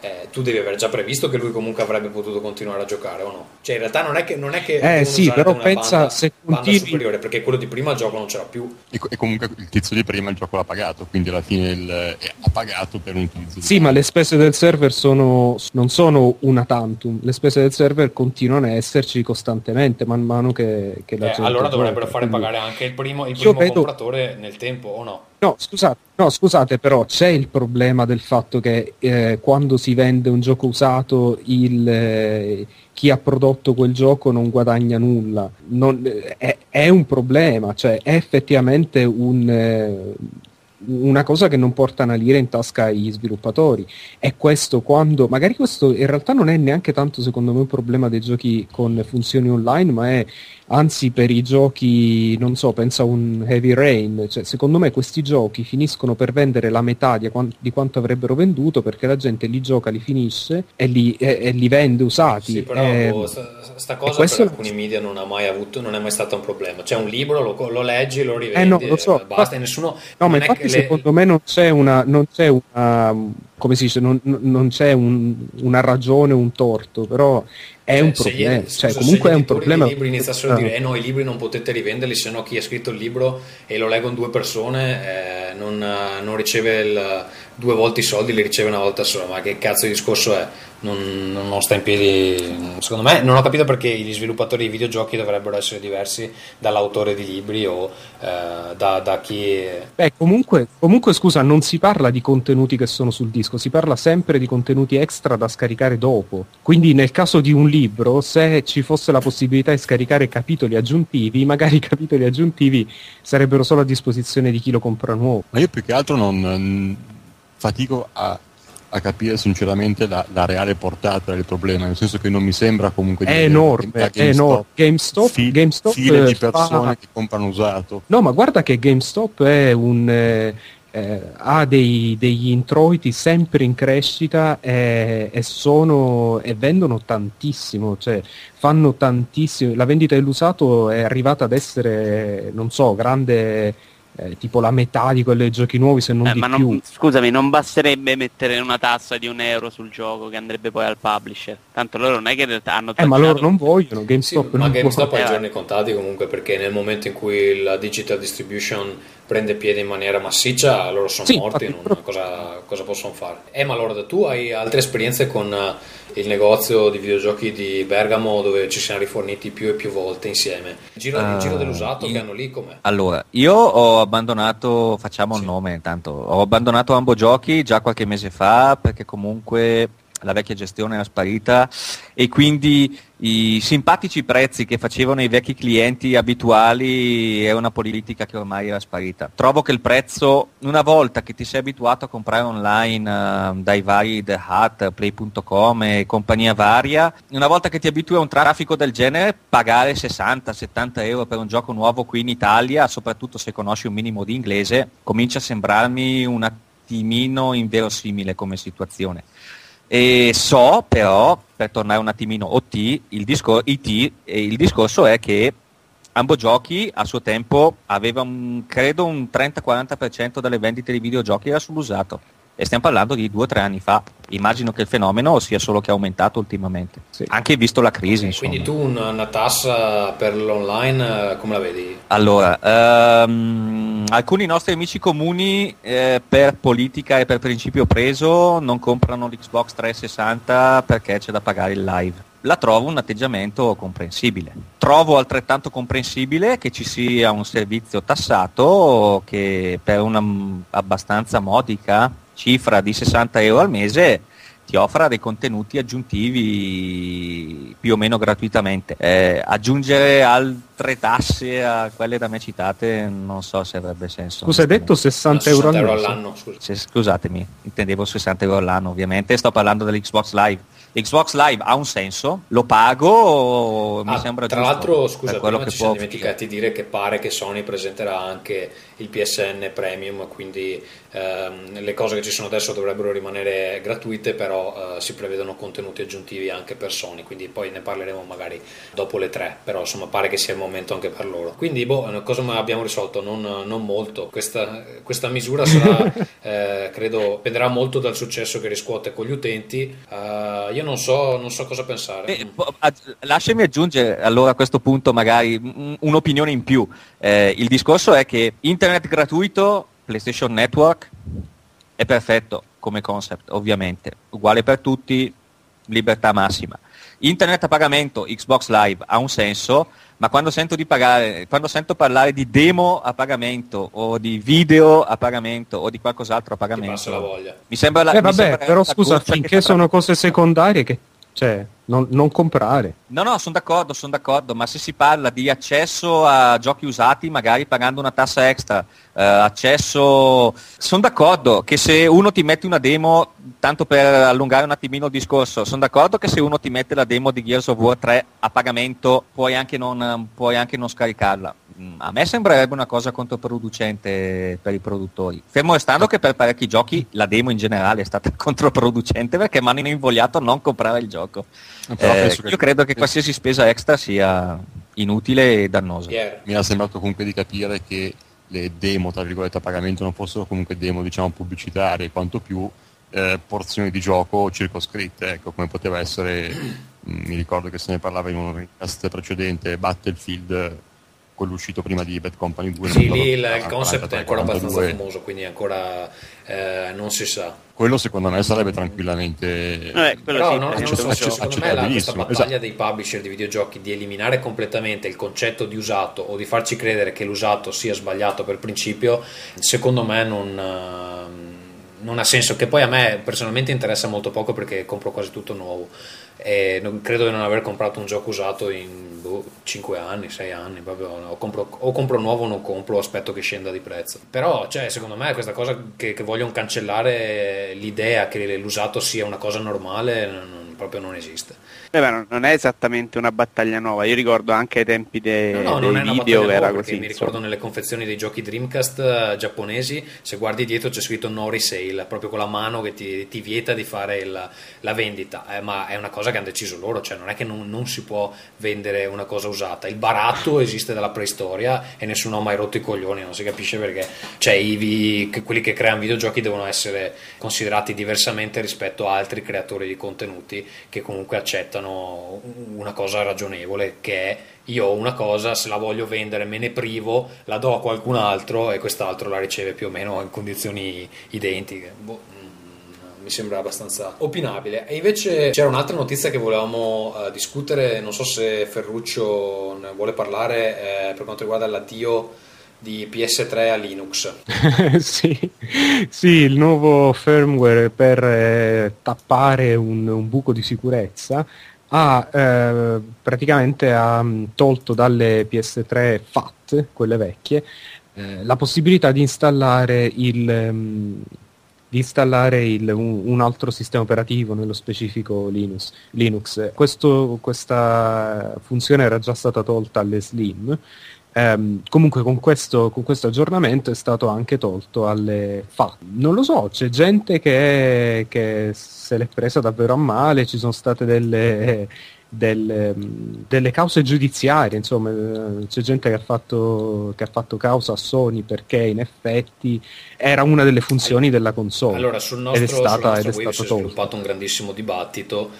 eh, tu devi aver già previsto che lui comunque avrebbe potuto continuare a giocare o no? Cioè in realtà non è che, non è che Eh, sì, però una pensa banda, se banda continui- superiore perché quello di prima il gioco non c'era più. E, e comunque il tizio di prima il gioco l'ha pagato, quindi alla fine il- eh, ha pagato per un utilizzo. di- Sì, ma le spese del server sono, non sono una tantum, le spese del server continuano a esserci costantemente man mano che, che la Eh, gente allora dovrebbero fare quindi- pagare anche il primo, il primo vedo- compratore nel tempo o no? No, scusate, no, scusate, però c'è il problema del fatto che eh, quando si vende un gioco usato il, eh, chi ha prodotto quel gioco non guadagna nulla. Non- eh, è, è un problema, cioè è effettivamente un, eh, una cosa che non porta una lira in tasca agli sviluppatori. E questo quando, magari questo in realtà non è neanche tanto secondo me un problema dei giochi con funzioni online, ma è anzi per i giochi, non so, pensa a un Heavy Rain, cioè, secondo me questi giochi finiscono per vendere la metà di, di quanto avrebbero venduto perché la gente li gioca, li finisce e li, e- e li vende usati. Sì, però Eh, boh, sta, sta cosa per alcuni media non ha mai avuto, non è mai stato un problema. C'è un libro, lo, lo leggi, lo rivendi, Eh, no, lo so. basta, e nessuno... No, ma infatti che le- secondo me non c'è una, non c'è una come si dice, non, non c'è un- una ragione, un torto, però è Cioè, un problema, gli- cioè scusa, comunque se è gli un problema. di libri iniziassero a Ah. dire, eh no, i libri non potete rivenderli, se no chi ha scritto il libro e lo leggono due persone eh, non, non riceve il- due volte i soldi, li riceve una volta sola. Ma che cazzo di discorso è? Non, non- non sta in piedi. Secondo me, non ho capito perché gli sviluppatori di videogiochi dovrebbero essere diversi dall'autore di libri o eh, da, da chi. Beh, comunque, comunque, scusa, non si parla di contenuti che sono sul disco, si parla sempre di contenuti extra da scaricare dopo. Quindi nel caso di un libro, se ci fosse la possibilità di scaricare capitoli aggiuntivi, magari i capitoli aggiuntivi sarebbero solo a disposizione di chi lo compra nuovo. Ma io più che altro non non- fatico a, a capire sinceramente la, la reale portata del problema, nel senso che non mi sembra comunque di È enorme, da è enorme. GameStop, fi- GameStop, file di eh, fa- persone che comprano usato. No, ma guarda che GameStop è un, eh, eh, ha dei- degli introiti sempre in crescita e, e sono, e vendono tantissimo, cioè fanno tantissimo. La vendita dell'usato è arrivata ad essere, non so, grande eh, tipo la metà di quelle dei giochi nuovi, se non Eh, di ma più. non, scusami, non basterebbe mettere una tassa di un euro sul gioco che andrebbe poi al publisher. Tanto loro non è che in realtà hanno Eh, ma loro non vogliono, Sì, GameStop ma non GameStop ha i Eh, giorni contati comunque perché nel momento in cui la digital distribution prende piede in maniera massiccia loro sono Sì, morti non- cosa, cosa possono fare? Eh ma allora tu hai altre esperienze con eh, il negozio di videogiochi di Bergamo dove ci siamo riforniti più e più volte insieme il giro, il Ah, giro dell'usato io- che hanno lì com'è? Allora, io ho abbandonato, facciamo Sì. il nome intanto, ho abbandonato Ambo Giochi già qualche mese fa perché comunque la vecchia gestione era sparita e quindi i simpatici prezzi che facevano i vecchi clienti abituali è una politica che ormai era sparita. Trovo che il prezzo, una volta che ti sei abituato a comprare online eh, dai vari The Hut, Play.com e compagnia varia, una volta che ti abitui a un traffico del genere, pagare 60-70 euro per un gioco nuovo qui in Italia, soprattutto se conosci un minimo di inglese, comincia a sembrarmi un attimino inverosimile come situazione. E so però, per tornare un attimino OT, il, discor- IT, il discorso è che Ambo Giochi a suo tempo aveva un, credo un 30-40% delle vendite di videogiochi era sull'usato. E stiamo parlando di due o tre anni fa. Immagino che il fenomeno sia solo che è aumentato ultimamente. Sì. Anche visto la crisi, insomma. Quindi tu una, una tassa per l'online eh, come la vedi? Allora, ehm, alcuni nostri amici comuni eh, per politica e per principio preso non comprano l'Xbox 360 perché c'è da pagare il live. La trovo un atteggiamento comprensibile. Trovo altrettanto comprensibile che ci sia un servizio tassato che per una abbastanza modica cifra di 60 euro al mese ti offra dei contenuti aggiuntivi più o meno gratuitamente. Eh, aggiungere altre tasse a quelle da me citate non so se avrebbe senso. Scusa, hai detto 60 euro al 60 mese? all'anno, scusa. Se- scusatemi, intendevo 60 euro all'anno ovviamente, sto parlando dell'Xbox Live. L'Xbox Live ha un senso, lo pago, mi Ah, sembra tra giusto. l'altro, per scusa, quello prima che ci siamo dimenticati di dire che pare che Sony presenterà anche il PSN Premium, quindi ehm, le cose che ci sono adesso dovrebbero rimanere gratuite, però eh, si prevedono contenuti aggiuntivi anche per Sony, quindi poi ne parleremo magari dopo le tre, però insomma pare che siamo momento anche per loro. Quindi, boh, cosa abbiamo risolto? Non, non molto. Questa, questa, misura sarà, eh, credo, dipenderà molto dal successo che riscuote con gli utenti. Uh, io non so, non so, cosa pensare. Eh, lasciami aggiungere allora a questo punto magari un'opinione in più. Eh, il discorso è che internet gratuito, PlayStation Network, è perfetto come concept, ovviamente, uguale per tutti, libertà massima. Internet a pagamento, Xbox Live ha un senso, ma quando sento, pagare, quando sento parlare di demo a pagamento o di video a pagamento o di qualcos'altro a pagamento, mi sembra la, eh, vabbè, sembra però scusa, finché sono cose secondarie che cioè, non, non, comprare. No, no, sono d'accordo, sono d'accordo, ma se si parla di accesso a giochi usati, magari pagando una tassa extra, eh, accesso... Sono d'accordo che se uno ti mette una demo, tanto per allungare un attimino il discorso, sono d'accordo che se uno ti mette la demo di Gears of War 3 a pagamento, puoi anche non, puoi anche non scaricarla. Mm, a me sembrerebbe una cosa controproducente per i produttori. Fermo restando che per parecchi giochi la demo in generale è stata controproducente perché mi hanno invogliato a non comprare il gioco. Eh, io che... credo che qualsiasi spesa extra sia inutile e dannosa. Yeah. Mi ha sembrato comunque di capire che le demo, tra virgolette, a pagamento non fossero comunque demo, diciamo, pubblicitarie, quanto più eh, porzioni di gioco circoscritte, ecco, come poteva essere, mm, mi ricordo che se ne parlava in un cast precedente, Battlefield quello uscito prima di Bad Company 2. Sì, lì il, il concept è ancora 42. abbastanza famoso, quindi ancora eh, non si sa. Quello secondo me sarebbe tranquillamente... Eh, Però sì, non, non so, secondo me la, questa battaglia esatto. dei publisher di videogiochi di eliminare completamente il concetto di usato o di farci credere che l'usato sia sbagliato per principio, secondo me non... Uh, non ha senso, che poi a me personalmente interessa molto poco perché compro quasi tutto nuovo e non, credo di non aver comprato un gioco usato in boh, 5 anni, 6 anni, proprio, o, compro, o, compro, nuovo o non compro, aspetto che scenda di prezzo. Però, cioè, secondo me questa cosa che, che vogliono cancellare l'idea che l'usato sia una cosa normale non, proprio non esiste. Eh beh, non è esattamente una battaglia nuova, io ricordo anche ai tempi dei, no, no, dei video che era così. Mi ricordo nelle confezioni dei giochi Dreamcast uh, giapponesi, se guardi dietro c'è scritto no resale, proprio con la mano che ti, ti vieta di fare il, la vendita, eh, ma è una cosa che hanno deciso loro, cioè non è che non, non, si può vendere una cosa usata, il baratto esiste dalla preistoria e nessuno ha mai rotto i coglioni, non si capisce perché, cioè i, quelli che creano videogiochi devono essere considerati diversamente rispetto a altri creatori di contenuti che comunque accettano una cosa ragionevole che è io ho una cosa, se la voglio vendere me ne privo, la do a qualcun altro e quest'altro la riceve più o meno in condizioni identiche. Boh, mi sembra abbastanza opinabile. E invece c'era un'altra notizia che volevamo uh, discutere, non so se Ferruccio ne vuole parlare, eh, per quanto riguarda l'addio di PS3 a Linux. sì, sì, il nuovo firmware per eh, tappare un, un, buco di sicurezza ha eh, praticamente ha mm, tolto dalle PS3 FAT, quelle vecchie, eh, la possibilità di installare il... Di installare il, un, un, altro sistema operativo, nello specifico Linux. Linux. Questo, questa funzione era già stata tolta alle Slim Um, comunque con questo, con questo, aggiornamento è stato anche tolto alle FA. Non lo so, c'è gente che, che se l'è presa davvero a male, ci sono state delle, delle, delle cause giudiziarie, insomma c'è gente che ha, fatto, che ha, fatto, causa a Sony perché in effetti era una delle funzioni della console. Allora sul nostro, ed è stata, sul nostro ed è è sviluppato un grandissimo dibattito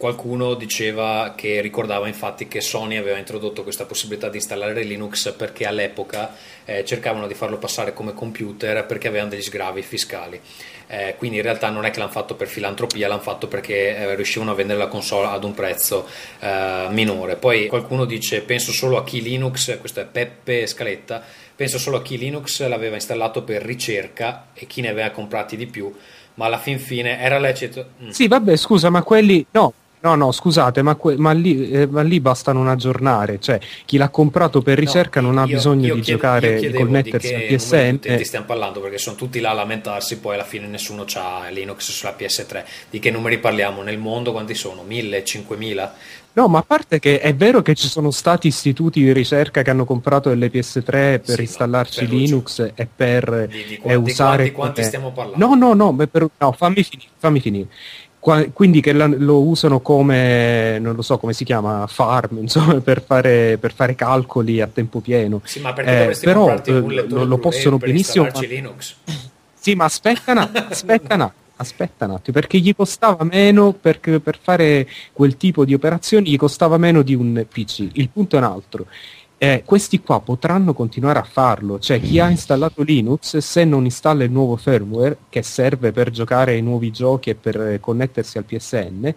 Qualcuno diceva che ricordava infatti che Sony aveva introdotto questa possibilità di installare Linux perché all'epoca eh, cercavano di farlo passare come computer perché avevano degli sgravi fiscali. Eh, quindi in realtà non è che l'hanno fatto per filantropia, l'hanno fatto perché eh, riuscivano a vendere la console ad un prezzo eh, minore. Poi qualcuno dice penso solo a chi Linux, questo è Peppe Scaletta, penso solo a chi Linux l'aveva installato per ricerca e chi ne aveva comprati di più ma alla fin fine era lecito. Mm. Sì, vabbè, scusa, ma quelli no, No, no, scusate, ma, que- ma, lì, eh, ma, lì, basta non aggiornare, cioè chi l'ha comprato per ricerca no, non ha io, bisogno io di chiedo, giocare, di connettersi a PSN. Di che stiamo parlando perché sono tutti là a lamentarsi, poi alla fine nessuno ha Linux sulla PS3. Di che numeri parliamo? Nel mondo quanti sono? 1000, 5000? No, ma a parte che è vero che ci sono stati istituti di ricerca che hanno comprato delle PS3 per sì, installarci per Linux e per di, di, eh, usare... Di quanti, quanti stiamo parlando? No, no, no, per, no fammi finire, fammi finire quindi che lo usano come, non lo so come si chiama, farm, insomma, per fare, per fare calcoli a tempo pieno. Sì, ma perché Eh, dovresti però, comprarti eh, un lettore lo- possono benissimo installarci Linux? Sì, ma aspetta un attimo, aspetta un attimo, aspetta un attimo, perché gli costava meno, perché per fare quel tipo di operazioni gli costava meno di un PC. Il punto è un altro. Eh, questi qua potranno continuare a farlo, cioè chi ha installato Linux, se non installa il nuovo firmware che serve per giocare ai nuovi giochi e per eh, connettersi al PSN,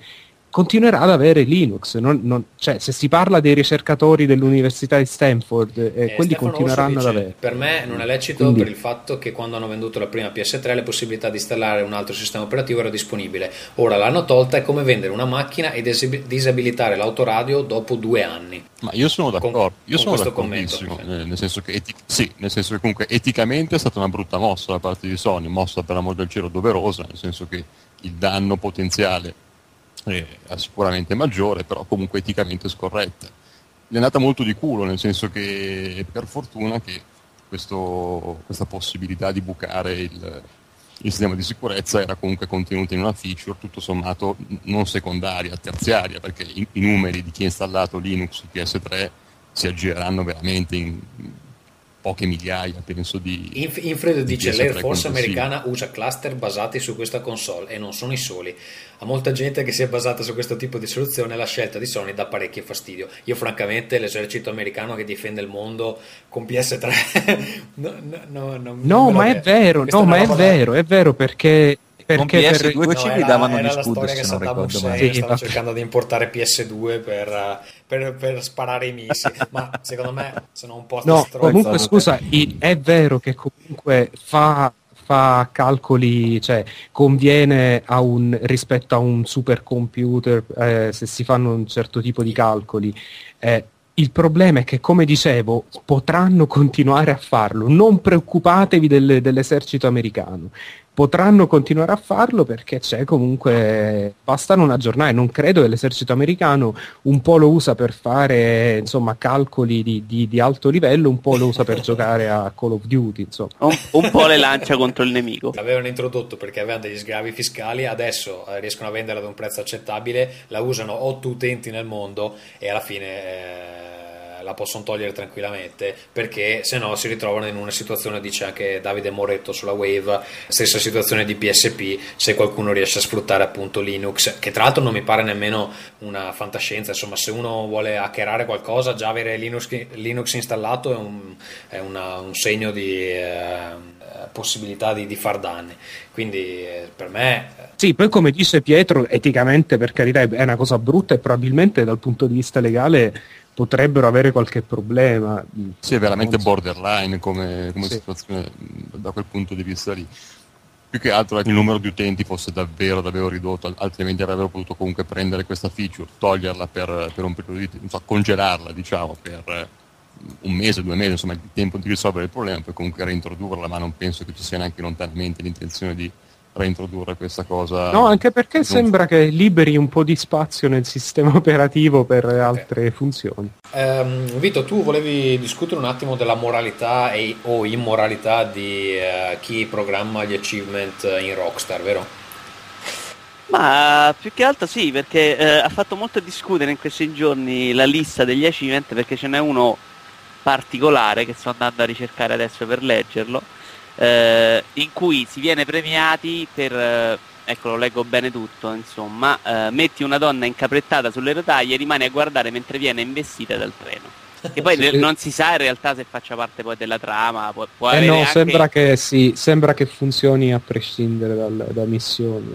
continuerà ad avere Linux. Non- non- cioè, se si parla dei ricercatori dell'Università di Stanford, eh, Eh, quelli Stefano continueranno Orso ad dice, avere. Per me non è lecito Quindi- per il fatto che quando hanno venduto la prima PS3 la possibilità di installare un altro sistema operativo era disponibile. Ora l'hanno tolta, è come vendere una macchina e disabilitare l'autoradio dopo due anni. Ma io sono Con- d'accordo, io con sono questo d'accordissimo, commento. nel, nel senso che eti- sì, nel senso che comunque eticamente è stata una brutta mossa da parte di Sony, mossa per amor del cielo doverosa, nel senso che il danno potenziale è sicuramente maggiore, però comunque eticamente scorretta. Gli è andata molto di culo, nel senso che per fortuna che questo- questa possibilità di bucare il, il sistema di sicurezza era comunque contenuta in una feature tutto sommato non secondaria, terziaria, perché i, i numeri di chi ha installato Linux su PS3 si aggireranno veramente in poche migliaia, penso, di... Inf- Infred di dice PS3 l'Air Force americana usa cluster basati su questa console e non sono i soli. A molta gente che si è basata su questo tipo di soluzione la scelta di Sony dà parecchio fastidio. Io francamente l'esercito americano che difende il mondo con PS3 no, no, no, non- No, ma è vero, no, ma è vero, è vero perché, Con perché per- PS2 No, ci era- davano era gli storia se che non ricordo. Sì, vabbè. cercando di importare PS2 per, per- per sparare i missili. ma secondo me sono un po' No, comunque scusa, è vero che comunque fa, fa calcoli, cioè conviene a un, rispetto a un supercomputer eh, se si fanno un certo tipo di calcoli. Eh, il problema è che, come dicevo, potranno continuare a farlo. Non preoccupatevi del- dell'esercito americano. Potranno continuare a farlo perché c'è comunque. Basta non aggiornare. Non credo che l'esercito americano un po' lo usa per fare insomma calcoli di, di- di alto livello, un po' lo usa per giocare a Call of Duty. Insomma. Un, un po' le lancia contro il nemico. L'avevano introdotto perché avevano degli sgravi fiscali, adesso eh, riescono a venderla ad un prezzo accettabile, la usano 8 utenti nel mondo e alla fine eh, la possono togliere tranquillamente perché se no si ritrovano in una situazione, dice anche Davide Moretto sulla Wave, stessa situazione di PSP, se qualcuno riesce a sfruttare appunto Linux, che tra l'altro non mi pare nemmeno una fantascienza, insomma se uno vuole hackerare qualcosa già avere Linux, Linux installato è un, è una- un segno di... eh, possibilità di, di far danni. Quindi eh, per me Sì, poi come dice Pietro, eticamente per carità è una cosa brutta e probabilmente dal punto di vista legale potrebbero avere qualche problema. Sì, è veramente so. borderline come, come Sì. situazione da quel punto di vista lì. Più che altro che il numero di utenti fosse davvero, davvero ridotto, al- altrimenti avrebbero potuto comunque prendere questa feature, toglierla per, per un periodo di tempo, insomma, congelarla diciamo per eh, un mese, due mesi, insomma il tempo di risolvere il problema, poi comunque reintrodurla, ma non penso che ci sia neanche lontanamente l'intenzione di reintrodurre questa cosa. No, anche perché Non- sembra che liberi un po' di spazio nel sistema operativo per altre funzioni. Ehm, Vito tu volevi discutere un attimo della moralità e, o immoralità di eh, chi programma gli achievement in Rockstar vero? Ma più che altro sì, perché eh, ha fatto molto discutere in questi giorni la lista degli achievement perché ce n'è uno particolare che sto andando a ricercare adesso per leggerlo, eh, in cui si viene premiati per, eh, ecco lo leggo bene tutto, insomma, eh, metti una donna incaprettata sulle rotaie e rimani a guardare mentre viene investita dal treno. Che poi Sì. non si sa in realtà se faccia parte poi della trama, può, può Eh no, anche- sembra che sì, sembra che funzioni a prescindere dal- da missioni.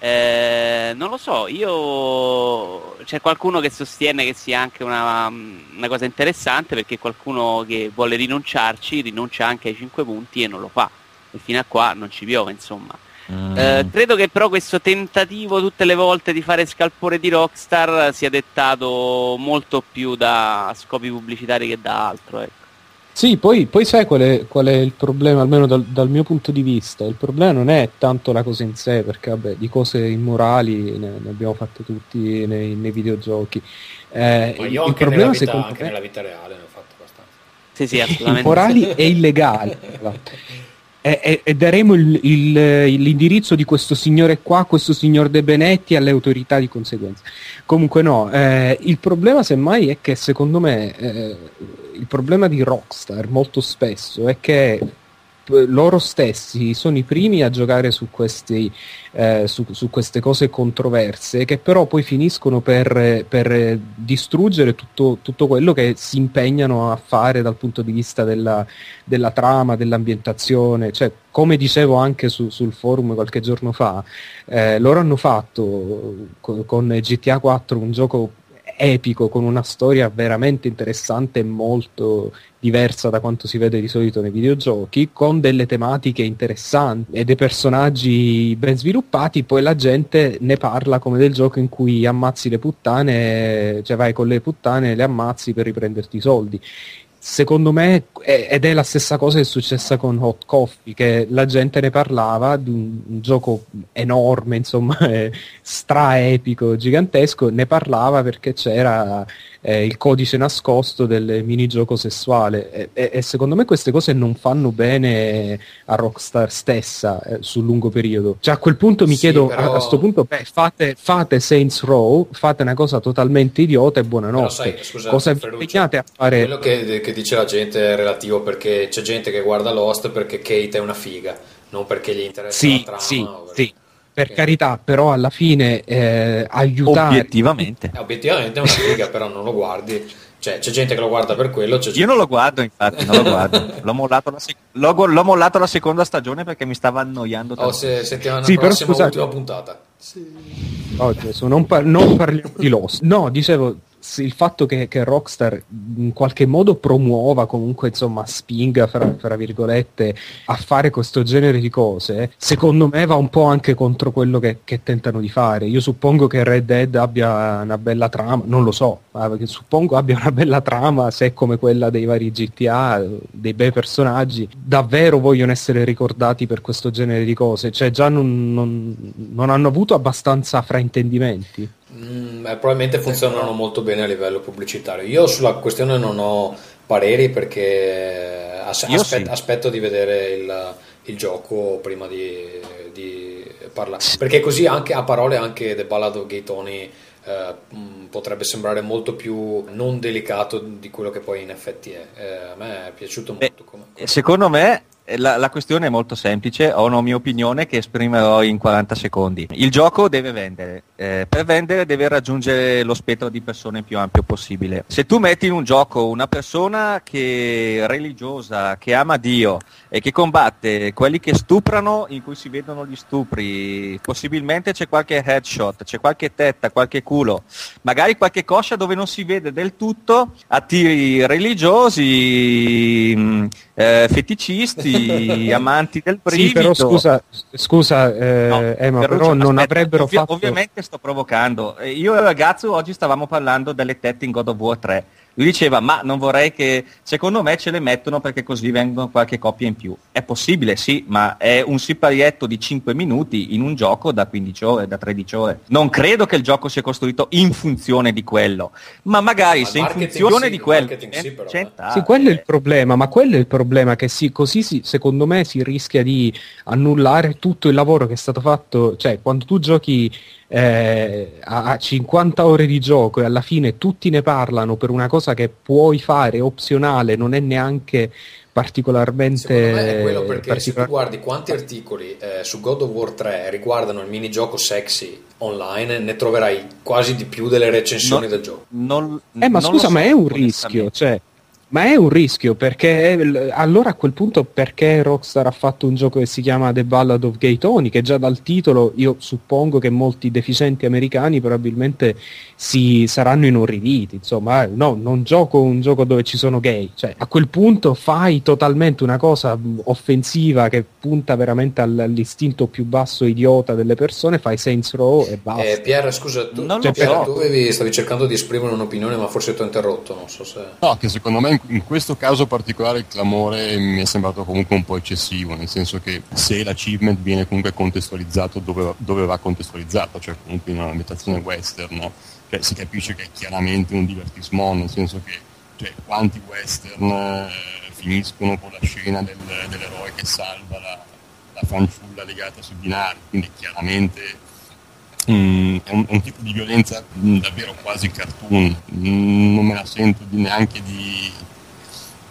Eh, non lo so, io c'è qualcuno che sostiene che sia anche una, una cosa interessante perché qualcuno che vuole rinunciarci rinuncia anche ai 5 punti e non lo fa. E fino a qua non ci piove, insomma. Mm. Eh, credo che però questo tentativo tutte le volte di fare scalpore di Rockstar sia dettato molto più da scopi pubblicitari che da altro. Ecco. Sì, poi, poi sai qual è, qual è il problema, almeno dal, dal mio punto di vista? Il problema non è tanto la cosa in sé, perché vabbè, di cose immorali ne, ne abbiamo fatte tutti nei, nei videogiochi. Eh, Ma il- io il anche, nella problema vita, secondo anche me nella vita reale ne ho fatto abbastanza Sì, sì, assolutamente. immorali e illegali. e, e daremo il, il, l'indirizzo di questo signore qua, questo signor De Benetti alle autorità di conseguenza. Comunque no, eh, il problema semmai è che secondo me eh, il problema di Rockstar molto spesso è che loro stessi sono i primi a giocare su, questi, eh, su, su queste cose controverse che però poi finiscono per, per distruggere tutto, tutto, quello che si impegnano a fare dal punto di vista della, della trama, dell'ambientazione. Cioè, come dicevo anche su, sul forum qualche giorno fa, eh, loro hanno fatto con, con GTA 4 un gioco epico, con una storia veramente interessante e molto diversa da quanto si vede di solito nei videogiochi, con delle tematiche interessanti e dei personaggi ben sviluppati, poi la gente ne parla come del gioco in cui ammazzi le puttane, cioè vai con le puttane e le ammazzi per riprenderti i soldi secondo me, ed è la stessa cosa che è successa con Hot Coffee, che la gente ne parlava di un, gioco enorme, insomma, stra-epico, gigantesco, ne parlava perché c'era eh, il codice nascosto del minigioco sessuale e, e, e, secondo me queste cose non fanno bene a Rockstar stessa eh, sul lungo periodo. Cioè a quel punto mi sì, chiedo, però... a questo punto, beh, fate, fate, Saints Row, fate una cosa totalmente idiota e buonanotte. Sai, scusa, cosa impegnate a fare? Quello che, che dice la gente è relativo perché c'è gente che guarda Lost perché Kate è una figa, non perché gli interessa sì, la trama. Sì, sì per carità, però alla fine eh, aiutare... Obiettivamente. Eh, obiettivamente è una figa, però non lo guardi. Cioè, c'è gente che lo guarda per quello. Io non lo guardo, infatti, non lo guardo. l'ho, mollato la sec- l'ho, l'ho, mollato la seconda stagione perché mi stava annoiando. Oh, se settimana sì, prossima, però, scusate, ultima puntata. Sì. Oh, Gesù, non, par- non parliamo di Lost. No, dicevo, il fatto che, che, Rockstar in qualche modo promuova, comunque insomma spinga fra, fra, virgolette a fare questo genere di cose, secondo me va un po' anche contro quello che, che tentano di fare. Io suppongo che Red Dead abbia una bella trama, non lo so, suppongo abbia una bella trama se è come quella dei vari GTA, dei bei personaggi, davvero vogliono essere ricordati per questo genere di cose, cioè già non, non, non hanno avuto abbastanza fraintendimenti. Mm, probabilmente funzionano molto bene a livello pubblicitario. Io sulla questione non ho pareri perché as- aspet- sì. aspetto di vedere il, il gioco prima di, di, parlare. Perché così anche a parole anche The Ballad of Gay Tony eh, mm, potrebbe sembrare molto più non delicato di quello che poi in effetti è. Eh, a me è piaciuto molto. Beh, come, come... Secondo me la, la, questione è molto semplice, ho una mia opinione che esprimerò in 40 secondi. Il gioco deve vendere, eh, per vendere deve raggiungere lo spettro di persone più ampio possibile. Se tu metti in un gioco una persona che è religiosa, che ama Dio e che combatte quelli che stuprano in cui si vedono gli stupri, possibilmente c'è qualche headshot, c'è qualche tetta, qualche culo, magari qualche coscia dove non si vede del tutto, attiri religiosi, mm, eh, feticisti, amanti del brivido. Sì, però scusa, scusa eh, no, Emma, però, però non aspetta, avrebbero ovvi- fatto... Ovviamente sto provocando. Eh, io e il ragazzo oggi stavamo parlando delle tette in God of War 3 lui diceva, ma non vorrei che, secondo me ce le mettono perché così vengono qualche coppia in più. È possibile, sì, ma è un siparietto di 5 minuti in un gioco da 15 ore, da 13 ore. Non credo che il gioco sia costruito in funzione di quello, ma magari ma se in funzione sì, di quello... Sì, però, eh. sì, quello è il problema, ma quello è il problema che sì, così si, secondo me si rischia di annullare tutto il lavoro che è stato fatto, cioè quando tu giochi eh, a 50 ore di gioco e alla fine tutti ne parlano per una cosa che puoi fare opzionale, non è neanche particolarmente Secondo me è quello perché particolar... se tu guardi quanti articoli eh, su God of War 3 riguardano il minigioco sexy online ne troverai quasi di più delle recensioni no, del gioco. non, eh ma scusa so, ma è un rischio cioè ma è un rischio perché allora a quel punto perché Rockstar ha fatto un gioco che si chiama The Ballad of Gay Tony che già dal titolo io suppongo che molti deficienti americani probabilmente si saranno inorriditi insomma eh, no non gioco un gioco dove ci sono gay cioè a quel punto fai totalmente una cosa offensiva che punta veramente all'istinto più basso idiota delle persone fai Saints Row e basta. Eh, Pierre scusa tu, cioè, Pierre, tu avevi, stavi cercando di esprimere un'opinione ma forse ti ho interrotto non so se no che secondo me in questo caso particolare il clamore mi è sembrato comunque un po' eccessivo, nel senso che se l'achievement viene comunque contestualizzato dove, dove va contestualizzato, cioè comunque in una ambientazione western, cioè si capisce che è chiaramente un divertissement, nel senso che cioè quanti western eh, finiscono con la scena del, dell'eroe che salva la, la fanciulla legata sui binari, quindi chiaramente mm, è, un, è, un, tipo di violenza mm, davvero quasi cartoon, mm, non me la sento di, neanche di,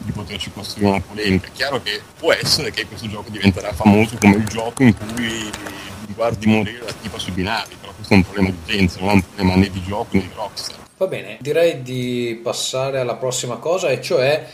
di poterci costruire una polemica. È chiaro che può essere che questo gioco diventerà famoso come il gioco in cui guardi morire la tipa sui binari, però questo è un problema di utenza, non è un problema né di gioco né di Rockstar. Va bene, direi di passare alla prossima cosa, e cioè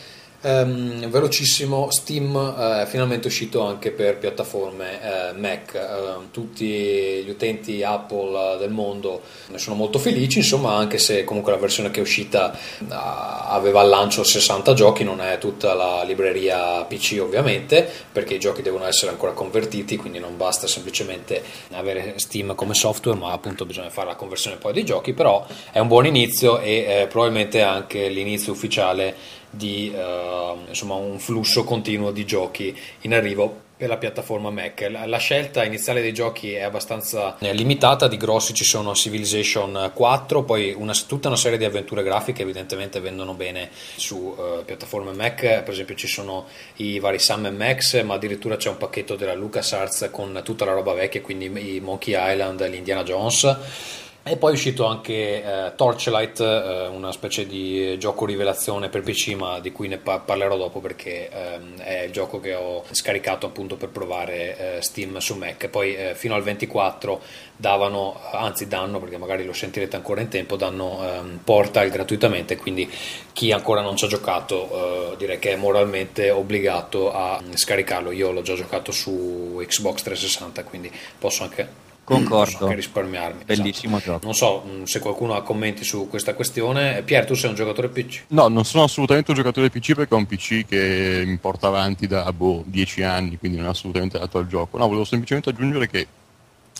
Um, velocissimo, Steam uh, è finalmente uscito anche per piattaforme uh, Mac. Uh, tutti gli utenti Apple del mondo ne sono molto felici, insomma, anche se comunque la versione che è uscita aveva al lancio 60 giochi, non è tutta la libreria PC ovviamente, perché i giochi devono essere ancora convertiti, quindi non basta semplicemente avere Steam come software, ma appunto bisogna fare la conversione poi dei giochi, però è un buon inizio e probabilmente anche l'inizio ufficiale di uh, insomma, un flusso continuo di giochi in arrivo per la piattaforma Mac. La, scelta iniziale dei giochi è abbastanza eh, limitata, di grossi ci sono Civilization 4, poi una, tutta una serie di avventure grafiche evidentemente vendono bene su uh, piattaforme Mac, per esempio ci sono i vari Sam Max, ma addirittura c'è un pacchetto della LucasArts con tutta la roba vecchia, quindi i Monkey Island, l'Indiana Jones e poi è uscito anche eh, Torchlight, eh, una specie di gioco rivelazione per PC, ma di cui ne pa- parlerò dopo perché ehm, è il gioco che ho scaricato appunto per provare eh, Steam su Mac. Poi eh, fino al 24 davano, anzi danno, perché magari lo sentirete ancora in tempo, danno ehm, Portal gratuitamente, quindi chi ancora non ci ha giocato eh, direi che è moralmente obbligato a scaricarlo. Io l'ho già giocato su Xbox 360, quindi posso anche Concordo. anche risparmiarmi. Bellissimo esatto. gioco. Non so mm, se qualcuno ha commenti su questa questione. Pier, tu sei un giocatore PC? No, non sono assolutamente un giocatore PC perché ho un PC che mi porta avanti da boh, 10 anni, quindi non è assolutamente adatto al gioco. No, volevo semplicemente aggiungere che